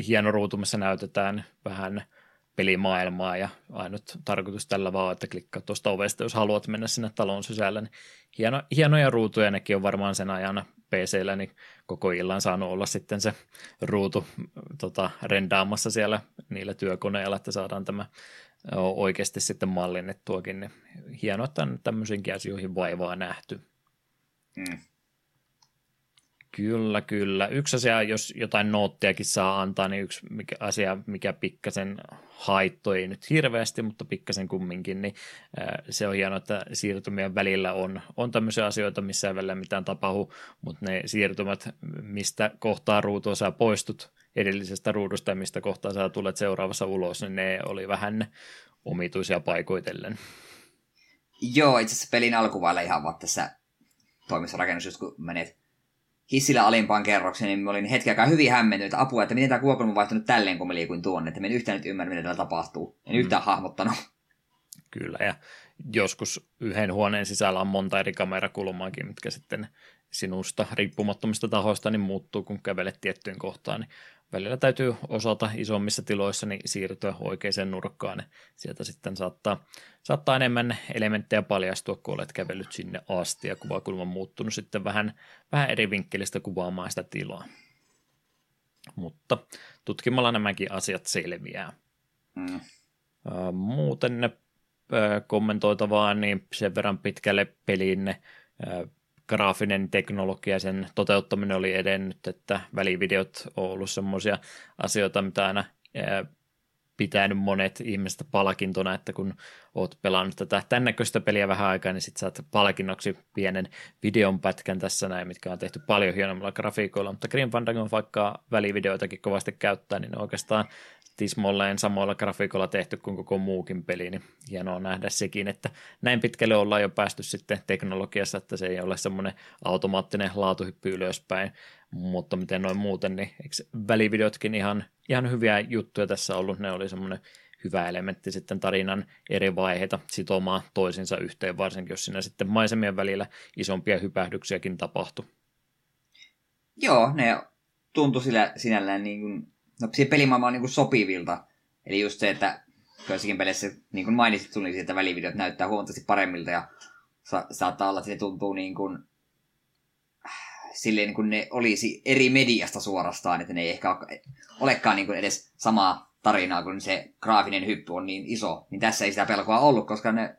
hieno ruutu, missä näytetään vähän pelimaailmaa ja ainut tarkoitus tällä vaan, että klikkaa tuosta ovesta, jos haluat mennä sinne talon sisälle. Niin hieno, hienoja ruutuja, nekin on varmaan sen ajan PCllä, niin koko illan saanut olla sitten se ruutu tota, rendaamassa siellä niillä työkoneilla, että saadaan tämä oikeasti sitten mallinnettuakin. Niin hienoa, että on tämmöisiinkin asioihin vaivaa nähty. Mm. Kyllä, kyllä. Yksi asia, jos jotain noottiakin saa antaa, niin yksi mikä, asia, mikä pikkasen haittoi, ei nyt hirveästi, mutta pikkasen kumminkin, niin se on hienoa, että siirtymien välillä on, on tämmöisiä asioita, missä ei välillä mitään tapahdu, mutta ne siirtymät, mistä kohtaa ruutua sä poistut edellisestä ruudusta ja mistä kohtaa sä tulet seuraavassa ulos, niin ne oli vähän omituisia paikoitellen. Joo, itse asiassa pelin alkuvaiheella ihan vaan tässä toimistorakennus, kun menet hissillä alimpaan kerrokseen, niin mä olin hetken aikaa hyvin hämmentynyt, että apua, että miten tämä kuvakulma on vaihtunut tälleen, kun mä liikuin tuonne, että mä en yhtään nyt ymmärrä, mitä täällä tapahtuu. En mm. yhtään hahmottanut. Kyllä, ja joskus yhden huoneen sisällä on monta eri kamerakulmaakin, mitkä sitten sinusta riippumattomista tahoista niin muuttuu, kun kävelet tiettyyn kohtaan, niin välillä täytyy osata isommissa tiloissa niin siirtyä oikeaan nurkkaan. Sieltä sitten saattaa, saattaa enemmän elementtejä paljastua, kun olet kävellyt sinne asti ja kuvakulma on muuttunut sitten vähän, vähän eri vinkkelistä kuvaamaan sitä tilaa. Mutta tutkimalla nämäkin asiat selviää. Mm. Muuten kommentoitavaa, niin sen verran pitkälle peliin graafinen teknologia, sen toteuttaminen oli edennyt, että välivideot on ollut semmoisia asioita, mitä aina pitänyt monet ihmiset palkintona, että kun oot pelannut tätä tämän näköistä peliä vähän aikaa, niin sitten saat palkinnoksi pienen videon pätkän tässä näin, mitkä on tehty paljon hienommilla grafiikoilla, mutta Green Fandango vaikka välivideoitakin kovasti käyttää, niin oikeastaan tismolleen samoilla grafiikoilla tehty kuin koko muukin peli, niin hienoa nähdä sekin, että näin pitkälle ollaan jo päästy sitten teknologiassa, että se ei ole semmoinen automaattinen laatuhyppy ylöspäin, mutta miten noin muuten, niin eikö välivideotkin ihan, ihan hyviä juttuja tässä ollut, ne oli semmoinen hyvä elementti sitten tarinan eri vaiheita sitomaan toisinsa yhteen, varsinkin jos siinä sitten maisemien välillä isompia hypähdyksiäkin tapahtui. Joo, ne tuntui sillä, sinällään niin kuin no pelimaailmaan niin kuin sopivilta. Eli just se, että joissakin peleissä, niin kuin mainitsit, tuli että välivideot näyttää huomattavasti paremmilta ja sa- saattaa olla, että se tuntuu niin kuin, silleen kun ne olisi eri mediasta suorastaan, että ne ei ehkä olekaan niin kuin edes samaa tarinaa, kun se graafinen hyppy on niin iso, niin tässä ei sitä pelkoa ollut, koska ne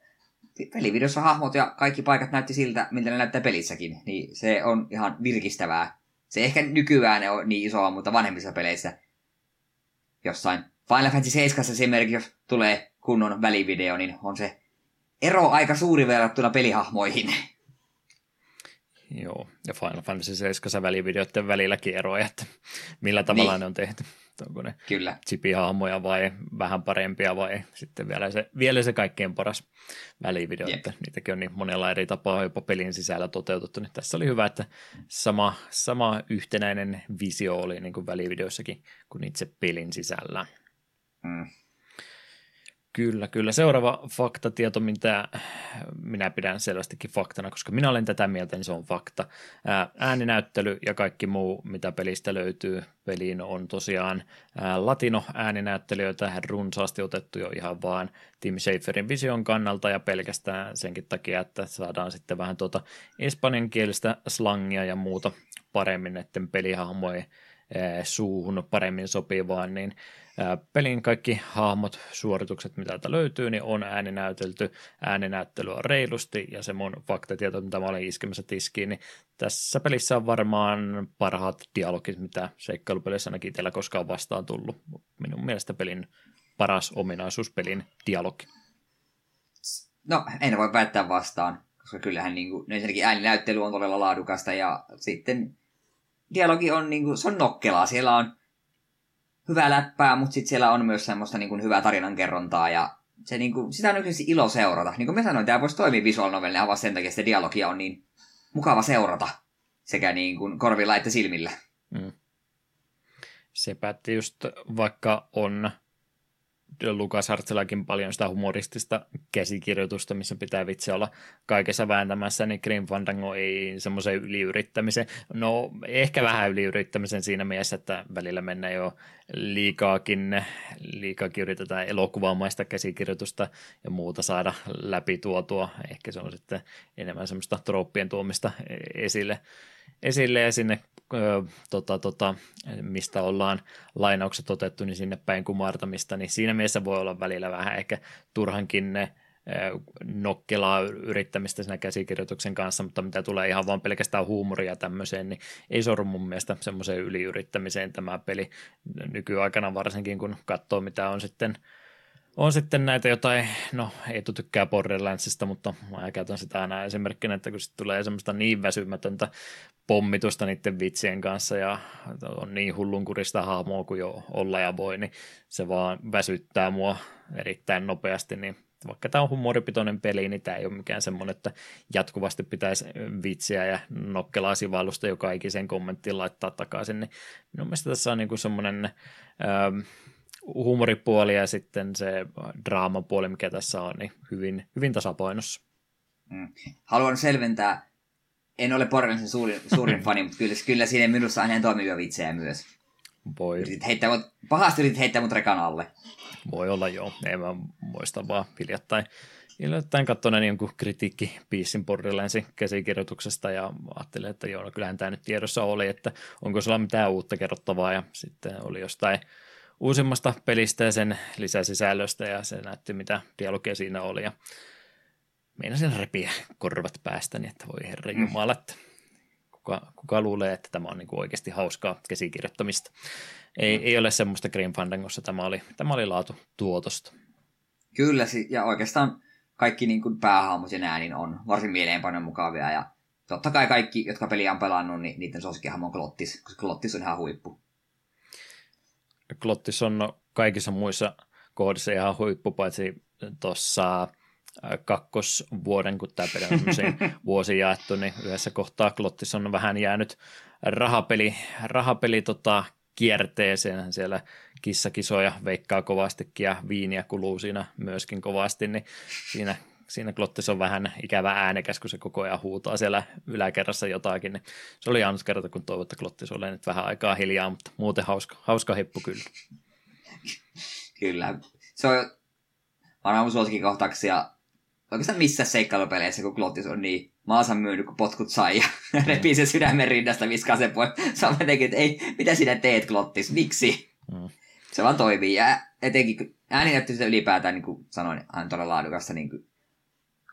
pelivideossa hahmot ja kaikki paikat näytti siltä, miltä ne näyttää pelissäkin, niin se on ihan virkistävää. Se ehkä nykyään ne on niin isoa, mutta vanhemmissa peleissä jossain Final Fantasy 7 esimerkiksi, jos tulee kunnon välivideo, niin on se ero aika suuri verrattuna pelihahmoihin. Joo, ja Final Fantasy 7 välivideoiden välilläkin eroja, että millä tavalla niin. ne on tehty. Onko ne Kyllä. chipihahmoja vai vähän parempia vai sitten vielä se, vielä se kaikkein paras välivideo, yep. että niitäkin on niin monella eri tapaa jopa pelin sisällä toteutettu. Niin tässä oli hyvä, että sama, sama yhtenäinen visio oli niin kuin välivideoissakin kuin itse pelin sisällä. Mm. Kyllä, kyllä. Seuraava faktatieto, mitä minä pidän selvästikin faktana, koska minä olen tätä mieltä, niin se on fakta. Ääninäyttely ja kaikki muu, mitä pelistä löytyy peliin, on tosiaan latino-ääninäyttelijöitä runsaasti otettu jo ihan vaan Tim Schaferin vision kannalta ja pelkästään senkin takia, että saadaan sitten vähän tuota espanjankielistä slangia ja muuta paremmin näiden pelihahmojen suuhun paremmin sopivaan, niin pelin kaikki hahmot, suoritukset, mitä täältä löytyy, niin on ääninäytelty. Ääninäyttely on reilusti ja se mun faktatieto, mitä mä olin iskemässä tiskiin, niin tässä pelissä on varmaan parhaat dialogit, mitä seikkailupelissä ainakin itsellä koskaan vastaan tullut. Minun mielestä pelin paras ominaisuus, pelin dialogi. No, en voi päättää vastaan, koska kyllähän niin kuin, no ensinnäkin ääninäyttely on todella laadukasta ja sitten dialogi on, niin kuin, se on nokkelaa. Siellä on hyvää läppää, mutta sitten siellä on myös semmoista niin kuin, hyvää tarinankerrontaa ja se, niin kuin, sitä on yksi ilo seurata. Niin kuin mä sanoin, tämä voisi toimia visual novelina vaan sen takia, että dialogia on niin mukava seurata sekä niin kuin korvilla että silmillä. Mm. päätti just, vaikka on Lukas Hartzelakin paljon sitä humoristista käsikirjoitusta, missä pitää vitsi olla kaikessa vääntämässä, niin Grim Fandango ei semmoisen yliyrittämisen, no ehkä vähän yliyrittämisen siinä mielessä, että välillä mennään jo liikaakin, liikaakin yritetään elokuvaamaista käsikirjoitusta ja muuta saada läpi tuotua. Ehkä se on sitten enemmän semmoista trooppien tuomista esille, esille ja sinne tota, tota, mistä ollaan lainaukset otettu, niin sinne päin kumartamista, niin siinä mielessä voi olla välillä vähän ehkä turhankin ne nokkelaa yrittämistä siinä käsikirjoituksen kanssa, mutta mitä tulee ihan vaan pelkästään huumoria tämmöiseen, niin ei sorru mun mielestä semmoiseen yliyrittämiseen tämä peli nykyaikana varsinkin, kun katsoo mitä on sitten on sitten näitä jotain, no ei tykkää Borderlandsista, mutta mä käytän sitä aina esimerkkinä, että kun sitten tulee semmoista niin väsymätöntä pommitusta niiden vitsien kanssa ja on niin hullunkurista hahmoa kuin jo olla ja voi, niin se vaan väsyttää mua erittäin nopeasti, niin vaikka tämä on humoripitoinen peli, niin tämä ei ole mikään semmoinen, että jatkuvasti pitäisi vitsiä ja nokkelaa sivallusta joka ikisen kommenttiin laittaa takaisin, niin minun mielestä tässä on niin kuin semmoinen ähm, huumoripuoli ja sitten se draamapuoli, mikä tässä on, niin hyvin, hyvin tasapainossa. Mm. Haluan selventää, en ole Borderlandsin suurin, suurin fani, mutta kyllä, kyllä siinä minussa on ihan toimivia vitsejä myös. Voi. Yritit heittää mut, pahasti yritit heittää mut rekan alle. Voi olla joo, en mä muista vaan hiljattain. Hiljattain katsoin jonkun kritiikki Piisin Borderlandsin käsikirjoituksesta ja ajattelin, että joo, no kyllähän tämä nyt tiedossa oli, että onko sulla mitään uutta kerrottavaa ja sitten oli jostain uusimmasta pelistä ja sen lisäsisällöstä ja se näytti mitä dialogia siinä oli ja meinasin repiä korvat päästäni, että voi herra mm. jumala, että kuka, kuka luulee, että tämä on niin kuin oikeasti hauskaa käsikirjoittamista. Ei, mm. ei ole semmoista Green Fandangossa, tämä oli, tämä oli laatu tuotosta. Kyllä, ja oikeastaan kaikki niin kuin päähahmot ja nää, niin on varsin mieleenpainon mukavia, ja totta kai kaikki, jotka peliä on pelannut, niin niiden suosikkihahmo on Klottis, koska Klottis on ihan huippu. Klottis on kaikissa muissa kohdissa ihan huippu, paitsi tuossa kakkosvuoden, kun tämä peli on vuosi jaettu, niin yhdessä kohtaa Klottis on vähän jäänyt rahapeli, rahapeli tota, kierteeseen. Siellä kissakisoja veikkaa kovastikin ja viiniä kuluu siinä myöskin kovasti, niin siinä, siinä Klottis on vähän ikävä äänekäs, kun se koko ajan huutaa siellä yläkerrassa jotakin. Se oli ainut kerta, kun toivon, että Klottis oli nyt vähän aikaa hiljaa, mutta muuten hauska, hauska heppu kyllä. Kyllä. Se on varmaan mun suosikkikohtauksia oikeastaan missä seikkailupeleissä, kun Glottis on niin maansa myynyt, kun potkut sai ja repii sen sydämen rinnasta, viskaa sen pois. Se on jotenkin, että ei, mitä sinä teet Glottis, miksi? Mm. Se vaan toimii. Ja etenkin ääninäyttelystä ylipäätään, niin kuin sanoin, on todella laadukasta. Niin kuin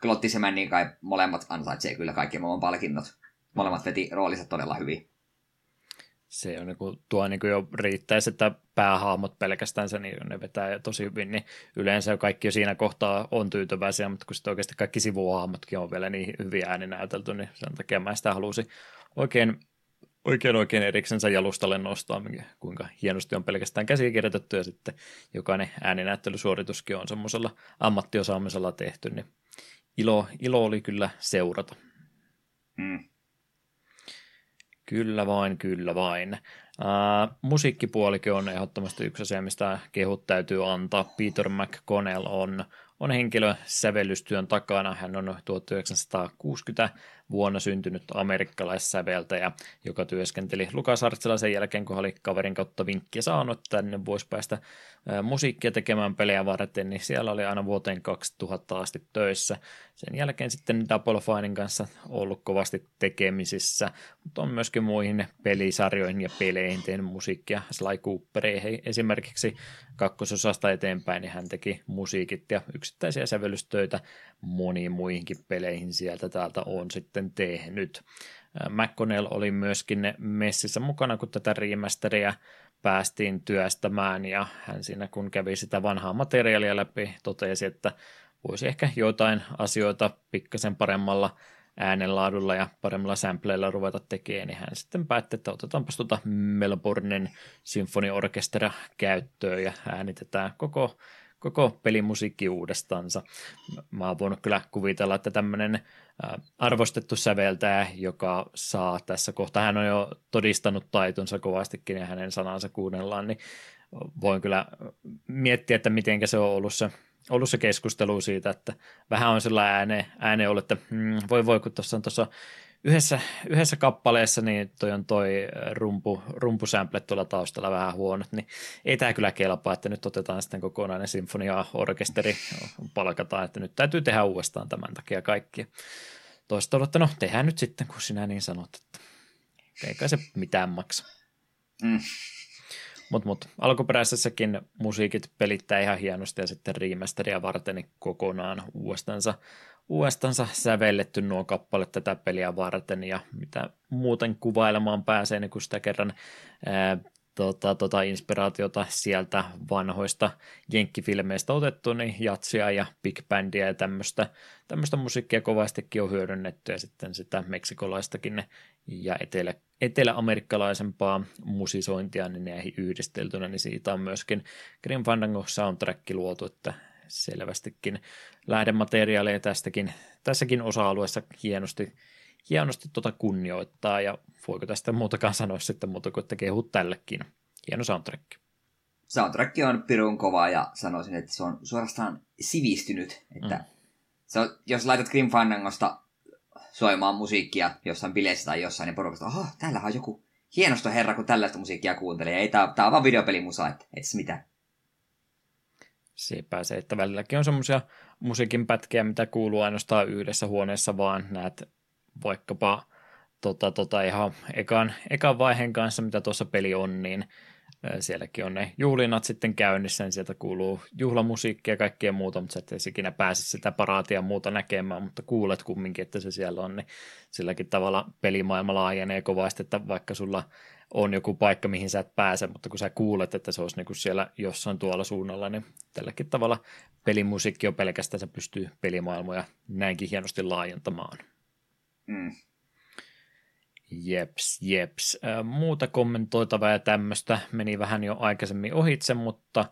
Glottis ja Manning kai molemmat ansaitsee kyllä kaikki maailman palkinnot. Molemmat veti roolinsa todella hyvin se on niin kuin, tuo niin kuin jo riittäisi, että päähaamot pelkästään se, niin ne vetää jo tosi hyvin, niin yleensä jo kaikki jo siinä kohtaa on tyytyväisiä, mutta kun sitten oikeasti kaikki sivuhaamotkin on vielä niin hyvin ääninäytelty, niin sen takia mä sitä halusin oikein, oikein, oikein eriksensä jalustalle nostaa, kuinka hienosti on pelkästään käsikirjoitettu ja sitten jokainen ääninäyttelysuorituskin on semmoisella ammattiosaamisella tehty, niin ilo, ilo oli kyllä seurata. Mm. Kyllä vain, kyllä vain. Uh, musiikkipuolikin on ehdottomasti yksi asia, mistä kehut täytyy antaa. Peter McConnell on, on henkilö sävellystyön takana. Hän on 1960 vuonna syntynyt amerikkalaissäveltäjä, joka työskenteli Lukas Artsella sen jälkeen, kun oli kaverin kautta vinkkiä saanut, että tänne voisi päästä musiikkia tekemään pelejä varten, niin siellä oli aina vuoteen 2000 asti töissä. Sen jälkeen sitten Double Finein kanssa ollut kovasti tekemisissä, mutta on myöskin muihin pelisarjoihin ja peleihin tehnyt musiikkia. Sly Coopereihin esimerkiksi kakkososasta eteenpäin, niin hän teki musiikit ja yksittäisiä sävellystöitä moniin muihinkin peleihin sieltä täältä on sitten tehnyt. McConnell oli myöskin messissä mukana, kun tätä remasteria päästiin työstämään ja hän siinä kun kävi sitä vanhaa materiaalia läpi totesi, että voisi ehkä jotain asioita pikkasen paremmalla äänenlaadulla ja paremmalla sampleilla ruveta tekemään, niin hän sitten päätti, että otetaanpas tuota Melbournen symfoniorkestera käyttöön ja äänitetään koko koko pelimusiikki uudestansa. Mä oon voinut kyllä kuvitella, että tämmöinen arvostettu säveltäjä, joka saa tässä kohtaa, hän on jo todistanut taitonsa kovastikin ja hänen sanansa kuunnellaan, niin voin kyllä miettiä, että miten se on ollut se, ollut se keskustelu siitä, että vähän on sellainen ääne, ääne ollut, että mm, voi voi, kun tuossa on tuossa yhdessä, yhdessä kappaleessa niin toi on toi äh, rumpu, rumpusämple tuolla taustalla vähän huonot, niin ei tämä kyllä kelpaa, että nyt otetaan sitten kokonainen sinfonia-orkesteri, palkataan, että nyt täytyy tehdä uudestaan tämän takia kaikki. Toista että no tehdään nyt sitten, kun sinä niin sanot, että eikä se mitään maksa. Mm. Mutta mut, alkuperäisessäkin musiikit pelittää ihan hienosti ja sitten remasteria varten niin kokonaan uudestansa uudestaan sävelletty nuo kappalet tätä peliä varten ja mitä muuten kuvailemaan pääsee, niin kun sitä kerran ää, tota, tota inspiraatiota sieltä vanhoista jenkkifilmeistä otettu, niin jatsia ja big bandia ja tämmöistä, tämmöistä musiikkia kovastikin on hyödynnetty ja sitten sitä meksikolaistakin ja etelä, eteläamerikkalaisempaa musisointia niin näihin yhdisteltynä, niin siitä on myöskin Grim Fandango soundtrack luotu, että selvästikin lähdemateriaaleja tästäkin, tässäkin osa-alueessa hienosti, hienosti tuota kunnioittaa, ja voiko tästä muutakaan sanoa sitten muuta kuin, että kehut tällekin. Hieno soundtrack. Soundtrack on pirun kova, ja sanoisin, että se on suorastaan sivistynyt, että mm. se on, jos laitat Grim Fandangosta soimaan musiikkia jossain bileissä tai jossain, niin porukasta, oho, täällä on joku hienosto herra, kun tällaista musiikkia kuuntelee. Ei, tää, tää on vaan videopelimusa, että et mitään sepä se, että välilläkin on semmoisia musiikin pätkiä, mitä kuuluu ainoastaan yhdessä huoneessa, vaan näet vaikkapa tota, tota ihan ekan, ekan vaiheen kanssa, mitä tuossa peli on, niin sielläkin on ne juhlinat sitten käynnissä, niin sieltä kuuluu juhlamusiikkia ja kaikkea muuta, mutta sä et ikinä pääse sitä paraatia muuta näkemään, mutta kuulet kumminkin, että se siellä on, niin silläkin tavalla pelimaailma laajenee kovasti, että vaikka sulla on joku paikka, mihin sä et pääse, mutta kun sä kuulet, että se olisi niin kuin siellä jossain tuolla suunnalla, niin tälläkin tavalla pelimusiikki on pelkästään, se pystyy pelimaailmoja näinkin hienosti laajentamaan. Mm. Jeps, jeps. Muuta kommentoitavaa ja tämmöistä meni vähän jo aikaisemmin ohitse, mutta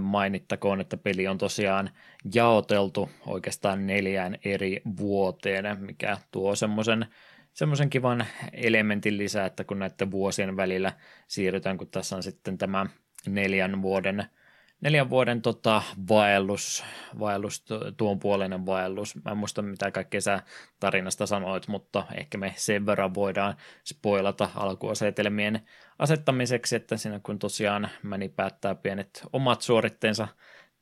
mainittakoon, että peli on tosiaan jaoteltu oikeastaan neljään eri vuoteen, mikä tuo semmoisen semmoisen kivan elementin lisää, että kun näiden vuosien välillä siirrytään, kun tässä on sitten tämä neljän vuoden, neljän vuoden tota, vaellus, vaellus, tuon puolinen vaellus. Mä en muista mitä kaikkea sä tarinasta sanoit, mutta ehkä me sen verran voidaan spoilata alkuasetelmien asettamiseksi, että siinä kun tosiaan meni päättää pienet omat suoritteensa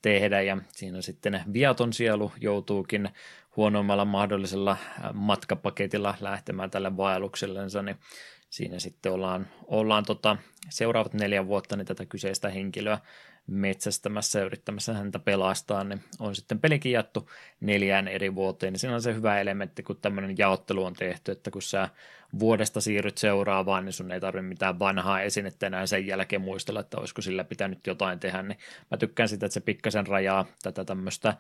tehdä ja siinä sitten viaton sielu joutuukin huonoimmalla mahdollisella matkapaketilla lähtemään tälle vaelluksellensa, niin siinä sitten ollaan, ollaan tota, seuraavat neljä vuotta niin tätä kyseistä henkilöä metsästämässä ja yrittämässä häntä pelastaa, niin on sitten pelikin jaettu neljään eri vuoteen. Niin siinä on se hyvä elementti, kun tämmöinen jaottelu on tehty, että kun sä vuodesta siirryt seuraavaan, niin sun ei tarvitse mitään vanhaa esinettä enää sen jälkeen muistella, että olisiko sillä pitänyt jotain tehdä. Niin mä tykkään sitä, että se pikkasen rajaa tätä tämmöistä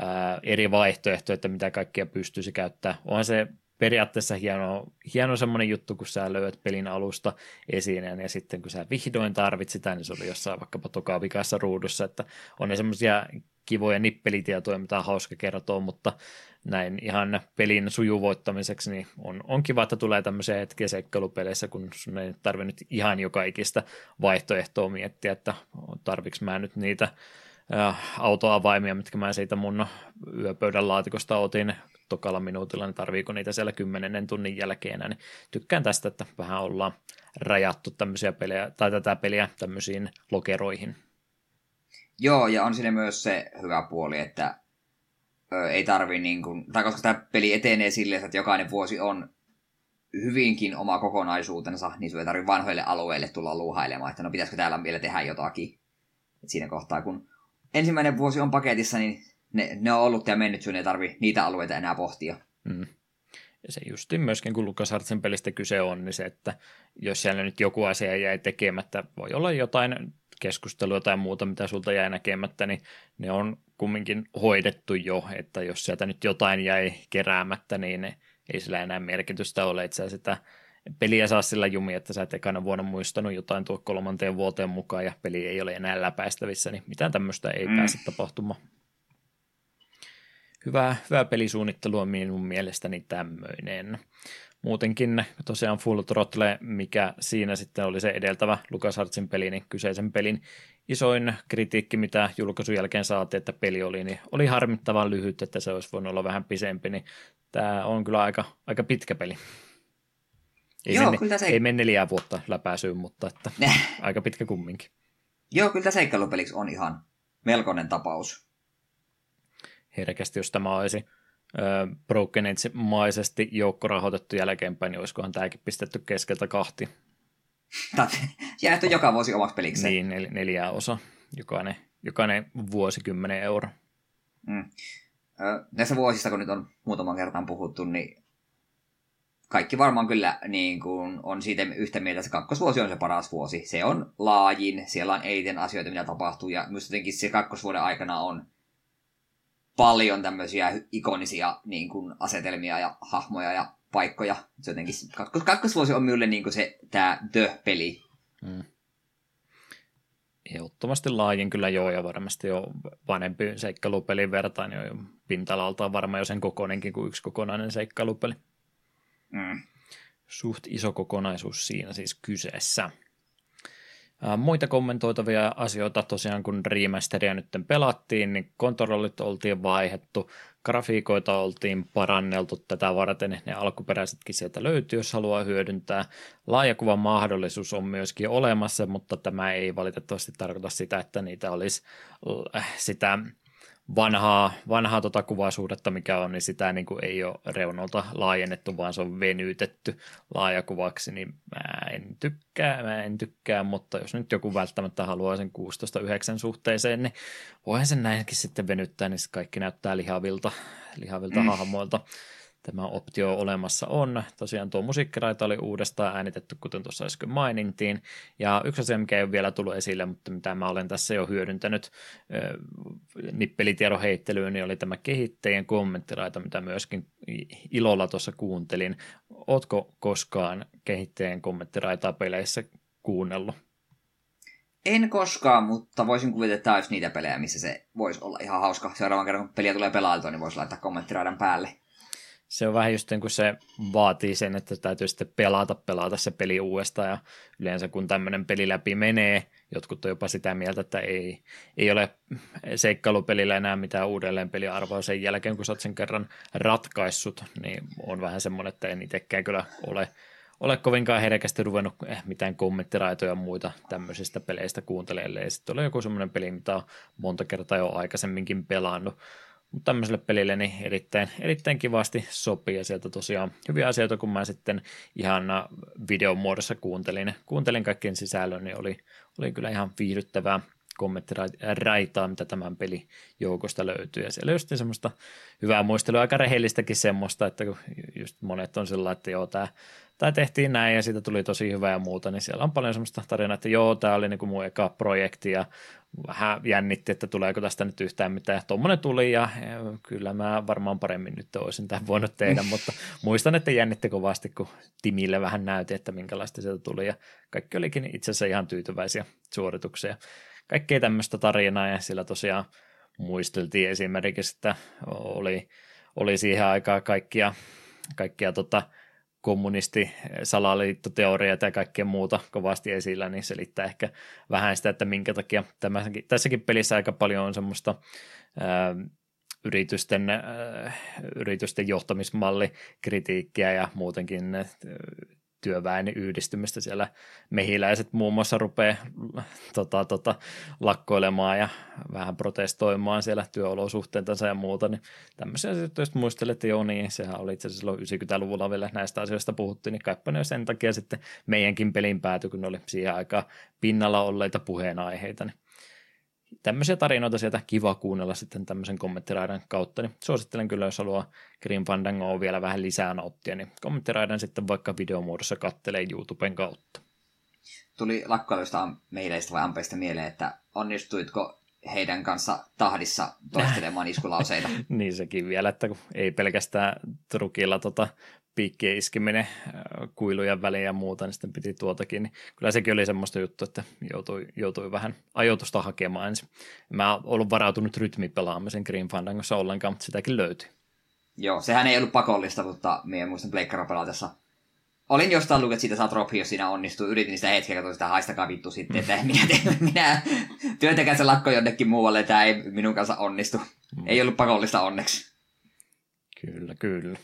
ää, eri vaihtoehtoja, että mitä kaikkia pystyisi käyttämään. Onhan se periaatteessa hieno, hieno semmoinen juttu, kun sä löydät pelin alusta esineen ja sitten kun sä vihdoin tarvit sitä, niin se oli jossain vaikkapa toka vikassa ruudussa, että on ne semmoisia kivoja nippelitietoja, mitä on hauska kertoa, mutta näin ihan pelin sujuvoittamiseksi, niin on, on kiva, että tulee tämmöisiä hetkiä seikkailupeleissä, kun sun ei tarvitse nyt ihan joka ikistä vaihtoehtoa miettiä, että tarviks mä nyt niitä autoavaimia, mitkä mä siitä mun yöpöydän laatikosta otin tokalla minuutilla, niin tarviiko niitä siellä kymmenennen tunnin jälkeen, niin tykkään tästä, että vähän ollaan rajattu tämmöisiä pelejä, tai tätä peliä tämmöisiin lokeroihin. Joo, ja on siinä myös se hyvä puoli, että ö, ei tarvi niin kuin, tai koska tämä peli etenee silleen, että jokainen vuosi on hyvinkin oma kokonaisuutensa, niin sun ei tarvitse vanhoille alueille tulla luuhailemaan, että no pitäisikö täällä vielä tehdä jotakin. Et siinä kohtaa, kun ensimmäinen vuosi on paketissa, niin ne, ne on ollut ja mennyt, sun ei tarvi niitä alueita enää pohtia. Mm. Ja se justin myöskin, kun Artsin pelistä kyse on, niin se, että jos siellä nyt joku asia jäi tekemättä, voi olla jotain keskustelua tai muuta, mitä sulta jäi näkemättä, niin ne on kumminkin hoidettu jo, että jos sieltä nyt jotain jäi keräämättä, niin ei sillä enää merkitystä ole, että sä sitä peliä saa sillä jumi, että sä et ekana vuonna muistanut jotain tuo kolmanteen vuoteen mukaan ja peli ei ole enää läpäistävissä, niin mitään tämmöistä ei mm. pääse tapahtumaan hyvää, hyvää pelisuunnittelua minun mielestäni tämmöinen. Muutenkin tosiaan Full Throttle, mikä siinä sitten oli se edeltävä LucasArtsin peli, niin kyseisen pelin isoin kritiikki, mitä julkaisun jälkeen saatiin, että peli oli, niin oli harmittavan lyhyt, että se olisi voinut olla vähän pisempi, niin tämä on kyllä aika, aika pitkä peli. Ei, Joo, mene, kyllä se... ei mene neljää vuotta läpäisyyn, mutta että aika pitkä kumminkin. Joo, kyllä seikkailupeliksi on ihan melkoinen tapaus herkästi, jos tämä olisi äh, Broken Age-maisesti joukko rahoitettu jälkeenpäin, niin olisikohan tämäkin pistetty keskeltä kahti. Jäähtö joka vuosi omaksi peliksi. Niin, nel- neljää osa. Jokainen, jokainen vuosi kymmenen euroa. Mm. näissä vuosista, kun nyt on muutaman kertaan puhuttu, niin kaikki varmaan kyllä niin kuin on siitä yhtä mieltä, että se kakkosvuosi on se paras vuosi. Se on laajin, siellä on eniten asioita, mitä tapahtuu, ja myös jotenkin se kakkosvuoden aikana on paljon tämmöisiä ikonisia niin kuin, asetelmia ja hahmoja ja paikkoja. Se jotenkin, kakkos, kakkosvuosi on minulle niin se tämä The-peli. Mm. Ehdottomasti laajin kyllä joo, ja varmasti jo vanhempi seikkailupelin vertaan jo pinta-alaltaan varmaan jo sen kokoinenkin kuin yksi kokonainen seikkailupeli. Mm. Suht iso kokonaisuus siinä siis kyseessä. Muita kommentoitavia asioita tosiaan, kun remasteria nyt pelattiin, niin kontrollit oltiin vaihettu, grafiikoita oltiin paranneltu tätä varten, ne alkuperäisetkin sieltä löytyy, jos haluaa hyödyntää. Laajakuvan mahdollisuus on myöskin olemassa, mutta tämä ei valitettavasti tarkoita sitä, että niitä olisi sitä vanhaa, vanhaa tota kuvasuhdetta, mikä on, niin sitä niin kuin ei ole reunolta laajennettu, vaan se on venytetty laajakuvaksi, niin mä en tykkää, mä en tykkää, mutta jos nyt joku välttämättä haluaa sen 16-9 suhteeseen, niin voihan sen näinkin sitten venyttää, niin kaikki näyttää lihavilta, lihavilta mm. hahmoilta tämä optio olemassa on. Tosiaan tuo musiikkiraita oli uudestaan äänitetty, kuten tuossa äsken mainintiin. Ja yksi asia, mikä ei ole vielä tullut esille, mutta mitä mä olen tässä jo hyödyntänyt nippelitiedon heittelyyn, niin oli tämä kehittäjien kommenttiraita, mitä myöskin ilolla tuossa kuuntelin. Ootko koskaan kehittäjien kommenttiraitaa peleissä kuunnellut? En koskaan, mutta voisin kuvitella, että tämä olisi niitä pelejä, missä se voisi olla ihan hauska. Seuraavan kerran, kun peliä tulee pelailtua, niin voisi laittaa kommenttiraidan päälle se on vähän just niin kuin se vaatii sen, että täytyy sitten pelata, pelata se peli uudestaan ja yleensä kun tämmöinen peli läpi menee, jotkut on jopa sitä mieltä, että ei, ei ole seikkailupelillä enää mitään uudelleen peliarvoa sen jälkeen, kun sä oot sen kerran ratkaissut, niin on vähän semmoinen, että en itsekään kyllä ole, ole kovinkaan herkästi ruvennut eh, mitään kommenttiraitoja ja muita tämmöisistä peleistä kuuntelemaan. Ja sitten oli joku semmoinen peli, mitä on monta kertaa jo aikaisemminkin pelannut. Mutta tämmöiselle pelille niin erittäin, erittäin kivasti sopii ja sieltä tosiaan hyviä asioita, kun mä sitten ihan videon muodossa kuuntelin, kuuntelin kaikkien sisällön, niin oli, oli kyllä ihan viihdyttävää kommenttiraitaa, mitä tämän pelin joukosta löytyy. Ja siellä just semmoista hyvää muistelua, aika rehellistäkin semmoista, että kun just monet on sillä että joo, tämä, tämä tehtiin näin ja siitä tuli tosi hyvää ja muuta, niin siellä on paljon semmoista tarinaa, että joo, tämä oli niin kuin mun eka projekti ja vähän jännitti, että tuleeko tästä nyt yhtään mitään. Tuommoinen tuli ja kyllä mä varmaan paremmin nyt olisin tämän voinut tehdä, mutta muistan, että jännitti kovasti, kun Timille vähän näytin, että minkälaista sieltä tuli ja kaikki olikin itse asiassa ihan tyytyväisiä suorituksia kaikkea tämmöistä tarinaa ja sillä tosiaan muisteltiin esimerkiksi, että oli, oli siihen aikaan kaikkia, kaikkia tota, kommunisti, salaliittoteoriat ja kaikkea muuta kovasti esillä, niin selittää ehkä vähän sitä, että minkä takia tämäkin, tässäkin pelissä aika paljon on semmoista ää, yritysten, ää, yritysten johtamismallikritiikkiä ja muutenkin työväen yhdistymistä siellä. Mehiläiset muun muassa rupeaa tota, tota, lakkoilemaan ja vähän protestoimaan siellä työolosuhteentansa ja muuta, niin tämmöisiä sitten jos muistelet, joo niin, sehän oli itse asiassa silloin 90-luvulla vielä näistä asioista puhuttiin, niin kaipa ne sen takia sitten meidänkin pelin pääty, kun ne oli siihen aikaan pinnalla olleita puheenaiheita, niin tämmöisiä tarinoita sieltä kiva kuunnella sitten tämmöisen kommenttiraidan kautta, niin suosittelen kyllä, jos haluaa Green Fandangoa vielä vähän lisää nauttia, niin kommenttiraidan sitten vaikka videomuodossa kattelee YouTuben kautta. Tuli lakkoilusta meileistä vai ampeista mieleen, että onnistuitko heidän kanssa tahdissa toistelemaan iskulauseita. niin sekin vielä, että ei pelkästään trukilla tota piikkien iskeminen kuilujen väliin ja muuta, niin sitten piti tuotakin. Niin kyllä sekin oli semmoista juttu, että joutui, joutui vähän ajoitusta hakemaan ensin. Mä oon ollut varautunut rytmipelaamisen Green Fandangossa ollenkaan, mutta sitäkin löytyi. Joo, sehän ei ollut pakollista, mutta minä muistan Pleikkara pelatessa. Olin jostain lukenut, että siitä saa jos siinä onnistuu. Yritin sitä hetkeä, katsoin sitä haistakaa vittu sitten, että minä, teen, minä työntekään se lakko jonnekin muualle, tämä ei minun kanssa onnistu. Mm. Ei ollut pakollista onneksi. Kyllä, kyllä.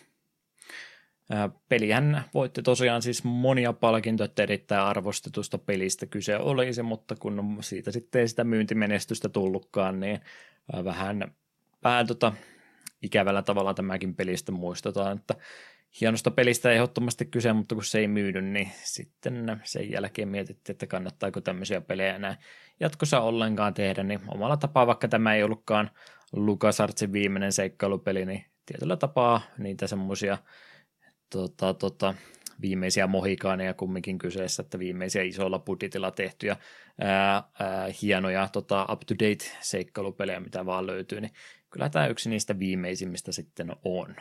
Pelihän voitti tosiaan siis monia palkintoja, että erittäin arvostetusta pelistä kyse olisi, mutta kun siitä sitten ei sitä myyntimenestystä tullutkaan, niin vähän, vähän tota, ikävällä tavalla tämäkin pelistä muistetaan, että hienosta pelistä ehdottomasti kyse, mutta kun se ei myydy, niin sitten sen jälkeen mietittiin, että kannattaako tämmöisiä pelejä enää jatkossa ollenkaan tehdä, niin omalla tapaa, vaikka tämä ei ollutkaan LucasArtsin viimeinen seikkailupeli, niin tietyllä tapaa niitä semmoisia tota, tota, viimeisiä mohikaaneja kumminkin kyseessä, että viimeisiä isolla budjetilla tehtyjä ää, ää, hienoja tota, up-to-date seikkailupelejä, mitä vaan löytyy, niin kyllä tämä yksi niistä viimeisimmistä sitten on.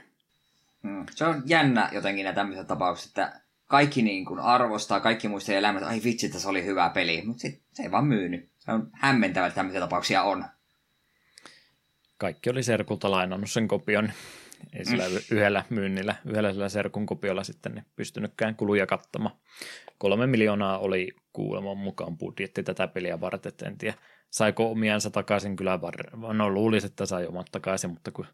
Hmm. Se on jännä jotenkin nämä tämmöiset tapaukset, että kaikki niin kuin arvostaa, kaikki muistaa elämät, että ai vitsi, että se oli hyvä peli, mutta se ei vaan myynyt. Se on hämmentävä, että tämmöisiä tapauksia on. Kaikki oli Serkulta lainannut sen kopion ei sillä mm. yhdellä myynnillä, yhdellä sillä serkun kopiolla sitten niin pystynytkään kuluja kattamaan. Kolme miljoonaa oli kuuleman mukaan budjetti tätä peliä varten, en tiedä saiko omiansa takaisin kyllä, var- no luulisin, että sai omat takaisin, mutta kun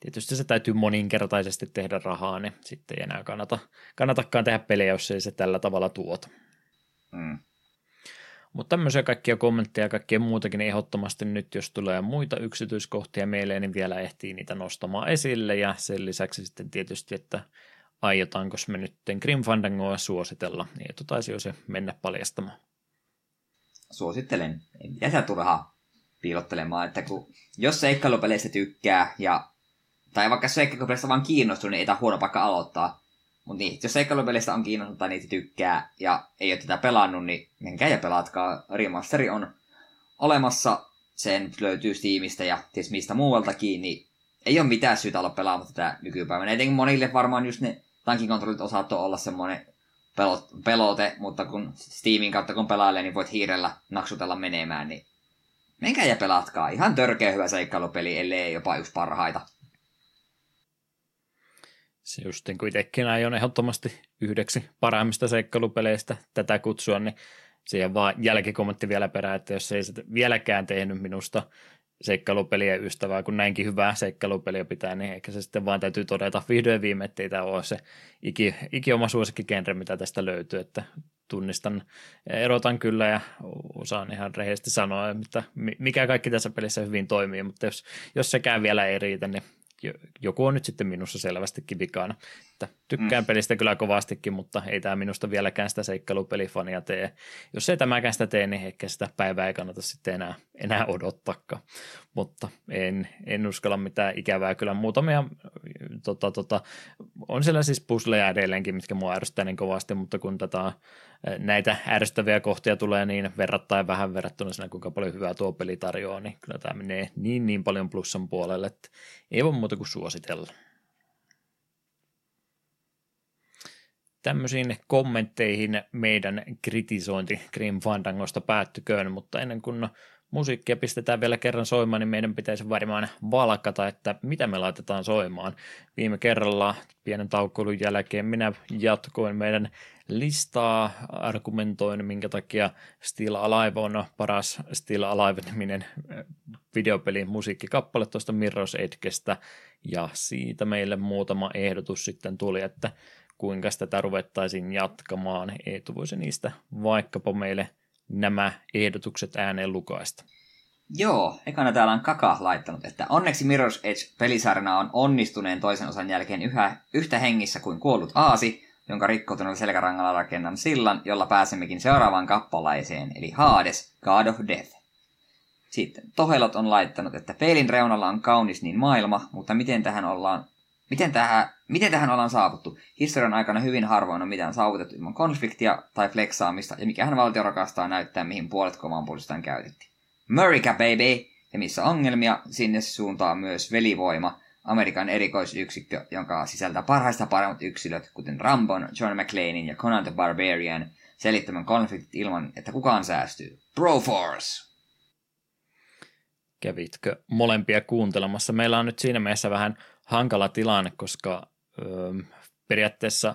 tietysti se täytyy moninkertaisesti tehdä rahaa, niin sitten ei enää kannata, kannatakaan tehdä pelejä, jos ei se tällä tavalla tuota. Mm. Mutta tämmöisiä kaikkia kommentteja ja kaikkea muutakin ehdottomasti nyt, jos tulee muita yksityiskohtia mieleen, niin vielä ehtii niitä nostamaan esille. Ja sen lisäksi sitten tietysti, että aiotaanko me nyt Grim Fandangoa suositella, niin etu taisi jo se mennä paljastamaan. Suosittelen. Ei mitään turhaa piilottelemaan, että kun, jos seikkailupeleistä tykkää, ja, tai vaikka seikkailupeleistä vaan kiinnostunut, niin ei tämä huono paikka aloittaa. Mutta niin, jos seikkailupelistä on kiinnostunut tai niitä tykkää ja ei ole tätä pelannut, niin menkää ja pelatkaa. Remasteri on olemassa, sen löytyy Steamista ja ties mistä muualtakin, niin ei ole mitään syytä olla pelaamatta tätä nykypäivänä. Etenkin monille varmaan just ne tankikontrollit osaattoi olla semmoinen pelote, mutta kun Steamin kautta kun pelailee, niin voit hiirellä naksutella menemään, niin menkää ja pelatkaa. Ihan törkeä hyvä seikkailupeli, ellei jopa yksi parhaita. Se just niin kuin itsekin aion ehdottomasti yhdeksi parhaimmista seikkailupeleistä tätä kutsua, niin siihen vaan jälkikommentti vielä perään, että jos ei sitä vieläkään tehnyt minusta seikkailupelien ystävää, kun näinkin hyvää seikkailupeliä pitää, niin ehkä se sitten vaan täytyy todeta vihdoin viime, ettei tämä ole se iki, iki oma suosikkigenre, mitä tästä löytyy, että tunnistan, erotan kyllä ja osaan ihan rehellisesti sanoa, että mikä kaikki tässä pelissä hyvin toimii, mutta jos, jos sekään vielä ei riitä, niin joku on nyt sitten minussa selvästikin vikana. Että tykkään mm. pelistä kyllä kovastikin, mutta ei tämä minusta vieläkään sitä seikkailupelifania tee. Jos ei tämäkään sitä tee, niin ehkä sitä päivää ei kannata sitten enää, enää odottakaan. Mutta en, en uskalla mitään ikävää. Kyllä muutamia, tota, tota, on siellä siis pusleja edelleenkin, mitkä mua ärsyttää niin kovasti, mutta kun tätä, näitä ärsyttäviä kohtia tulee niin verrattain vähän verrattuna siinä, kuinka paljon hyvää tuo peli tarjoaa, niin kyllä tämä menee niin niin paljon plussan puolelle, että ei voi muuta kuin suositella. tämmöisiin kommentteihin meidän kritisointi Grim Fandangosta päättyköön, mutta ennen kuin musiikkia pistetään vielä kerran soimaan, niin meidän pitäisi varmaan valkata, että mitä me laitetaan soimaan. Viime kerralla pienen taukoilun jälkeen minä jatkoin meidän listaa, argumentoin, minkä takia Still Alive on paras Still Alive-niminen äh, videopelin musiikkikappale tuosta Mirror's Edgestä, ja siitä meille muutama ehdotus sitten tuli, että kuinka tätä ruvettaisiin jatkamaan. Eetu voisi niistä vaikkapa meille nämä ehdotukset ääneen lukaista. Joo, ekana täällä on Kaka laittanut, että onneksi Mirror's Edge-pelisarjana on onnistuneen toisen osan jälkeen yhä, yhtä hengissä kuin kuollut aasi, jonka rikkoutuneella selkärangalla rakennan sillan, jolla pääsemmekin seuraavaan kappalaiseen, eli Hades, God of Death. Sitten Tohelot on laittanut, että peilin reunalla on kaunis niin maailma, mutta miten tähän ollaan Miten tähän, miten tähän ollaan saavuttu? Historian aikana hyvin harvoin on mitään saavutettu ilman konfliktia tai fleksaamista, ja mikähän valtio rakastaa näyttää, mihin puolet komaanpuolustaan käytettiin. America baby! Ja missä ongelmia, sinne suuntaa myös velivoima, Amerikan erikoisyksikkö, jonka sisältää parhaista paremmat yksilöt, kuten Rambon, John McClanein ja Conan the Barbarian, selittämään konfliktit ilman, että kukaan säästyy. Broforce! Kävitkö molempia kuuntelemassa? Meillä on nyt siinä mielessä vähän hankala tilanne, koska öö, periaatteessa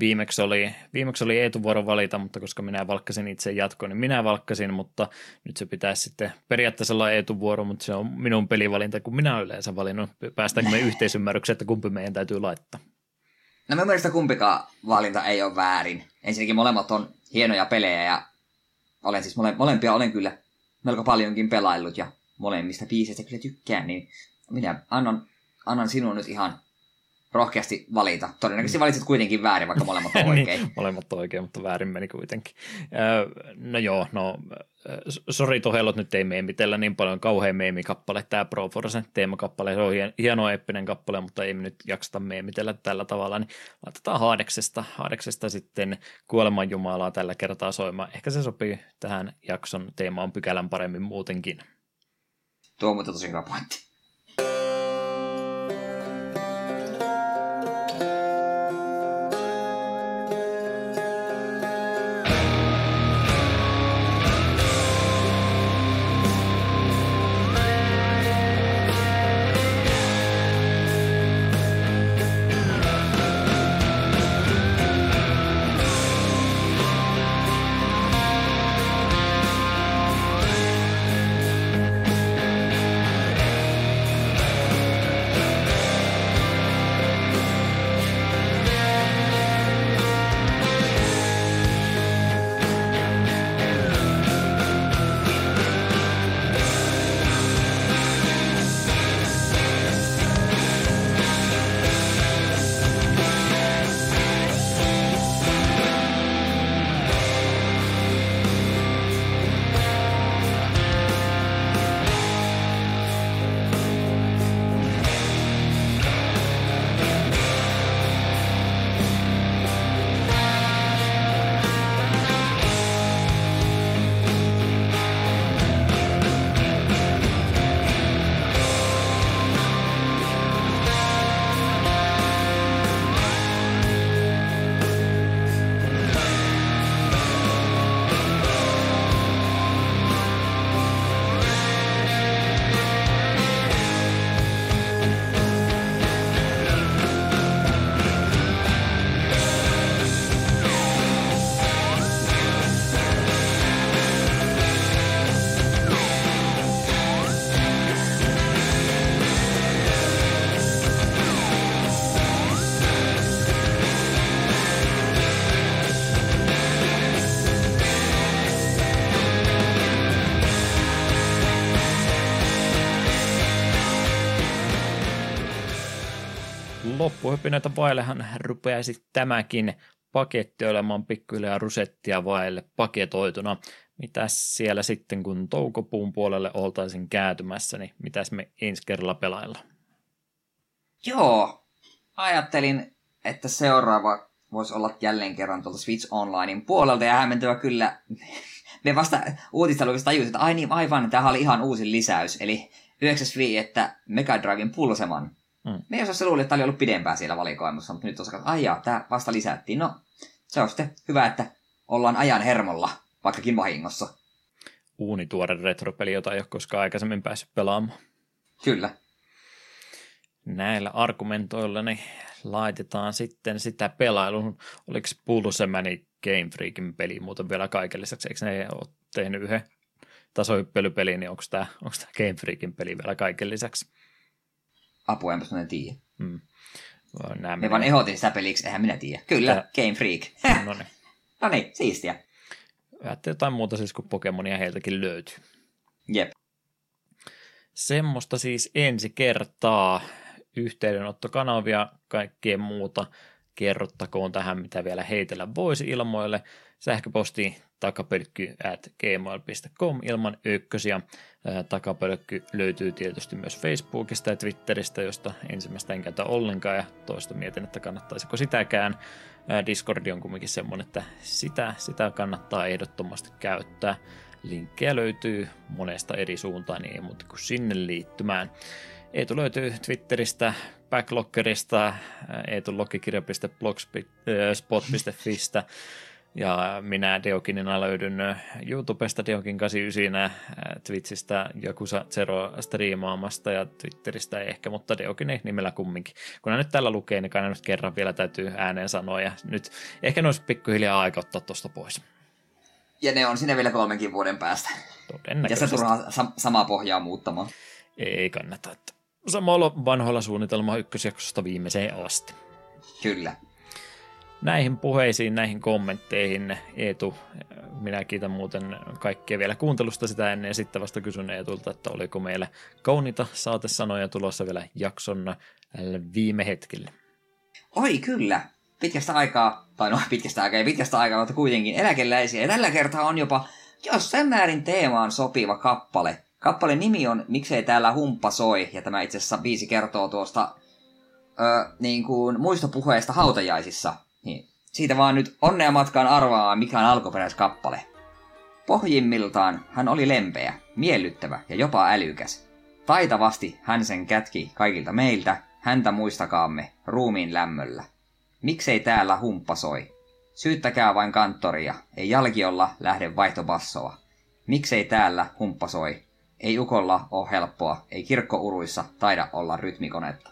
viimeksi oli, viimeksi oli Eetu vuoro valita, mutta koska minä valkkasin itse jatkoon, niin minä valkkasin, mutta nyt se pitäisi sitten periaatteessa olla Eetu vuoro, mutta se on minun pelivalinta, kun minä olen yleensä valinnut. Päästäänkö me yhteisymmärrykseen, että kumpi meidän täytyy laittaa? No minun mielestä kumpikaan valinta ei ole väärin. Ensinnäkin molemmat on hienoja pelejä ja olen siis mole, molempia olen kyllä melko paljonkin pelaillut ja molemmista biiseistä kyllä tykkään, niin minä annan annan sinun nyt ihan rohkeasti valita. Todennäköisesti valitsit kuitenkin väärin, vaikka molemmat on niin, oikein. niin, molemmat oikein, mutta väärin meni kuitenkin. no joo, no sori tohelot nyt ei meemitellä niin paljon kauhean meemikappale. Tämä Pro Forcen teemakappale, se on hieno eeppinen kappale, mutta ei nyt jaksata meemitellä tällä tavalla. Niin laitetaan Haadeksesta, Haadeksesta sitten Kuoleman Jumalaa tällä kertaa soimaan. Ehkä se sopii tähän jakson teemaan pykälän paremmin muutenkin. Tuo on mutta tosi hyvä pointti. Loppuhypinöitä vaillehan rupeaisi tämäkin paketti olemaan pikkuhiljaa rusettia vaille paketoituna. Mitäs siellä sitten, kun toukopuun puolelle oltaisiin kääntymässä, niin mitäs me ensi kerralla pelailla? Joo, ajattelin, että seuraava voisi olla jälleen kerran tuolta Switch Onlinein puolelta, ja hämmentyä kyllä, me vasta uutisteluissa tajusin, että ai niin, aivan, tämä oli ihan uusi lisäys, eli 9.5, että Mega Driven pulseman. Mm. Me jos se luuli, että tämä oli ollut pidempään siellä valikoimassa, mutta nyt on että ai jaa, tämä vasta lisättiin. No, se on sitten hyvä, että ollaan ajan hermolla, vaikkakin vahingossa. Uunituore retropeli, jota ei ole koskaan aikaisemmin päässyt pelaamaan. Kyllä. Näillä argumentoilla niin laitetaan sitten sitä pelailun. Oliko Pulsemani Game Freakin peli muuten vielä kaiken lisäksi? Eikö ne ole tehnyt yhden tasohyppelypeli, niin onko tämä, onko tämä Game Freakin peli vielä kaiken lisäksi? Apua, enpäs mä tiedä. Hmm. Nämä Me vaan ehdotin sitä peliksi, eihän minä tiedä. Kyllä, Tää... Game Freak. no niin. no niin, siistiä. Ajattelin jotain muuta siis, kun Pokemonia heiltäkin löytyy. Jep. Semmoista siis ensi kertaa yhteydenottokanavia, kaikkea muuta kerrottakoon tähän, mitä vielä heitellä voisi ilmoille. Sähköposti takapölkky at gmail.com ilman ykkösiä. Takapölkky löytyy tietysti myös Facebookista ja Twitteristä, josta ensimmäistä en käytä ollenkaan ja toista mietin, että kannattaisiko sitäkään. Discord on kumminkin semmoinen, että sitä, sitä kannattaa ehdottomasti käyttää. Linkkejä löytyy monesta eri suuntaan, niin ei muuta kuin sinne liittymään. Eetu löytyy Twitteristä, Backloggerista, eetulogikirja.blogspot.fistä ja minä Deokinina löydyn YouTubesta Deokin89, Twitchistä Jakusa Zero striimaamasta ja Twitteristä ei ehkä, mutta Deokin nimellä kumminkin. Kun nyt tällä lukee, niin nyt kerran vielä täytyy ääneen sanoa ja nyt ehkä ne olisi pikkuhiljaa aika ottaa tuosta pois. Ja ne on sinne vielä kolmenkin vuoden päästä. Ja se turhaa sa- samaa pohjaa muuttamaan. Ei kannata. Että samalla vanhoilla suunnitelma ykkösjaksosta viimeiseen asti. Kyllä. Näihin puheisiin, näihin kommentteihin Eetu, minä kiitän muuten kaikkia vielä kuuntelusta sitä ennen ja sitten vasta kysyn Eetulta, että oliko meillä kauniita saatesanoja tulossa vielä jakson viime hetkille. Oi kyllä, pitkästä aikaa, tai no pitkästä aikaa, ei pitkästä aikaa, mutta kuitenkin eläkeläisiä. Ja tällä kertaa on jopa jossain määrin teemaan sopiva kappale. Kappaleen nimi on Miksei täällä humppa soi, ja tämä itse asiassa biisi kertoo tuosta ö, niin kuin muistopuheesta hautajaisissa. Niin, siitä vaan nyt onnea matkaan arvaa, mikä on alkuperäiskappale. Pohjimmiltaan hän oli lempeä, miellyttävä ja jopa älykäs. Taitavasti hän sen kätki kaikilta meiltä, häntä muistakaamme, ruumiin lämmöllä. Miksei täällä humppa soi? Syyttäkää vain kanttoria, ei jalkiolla lähde vaihtobassoa. Miksei täällä humppa soi? Ei ukolla ole helppoa, ei kirkkouruissa taida olla rytmikonetta.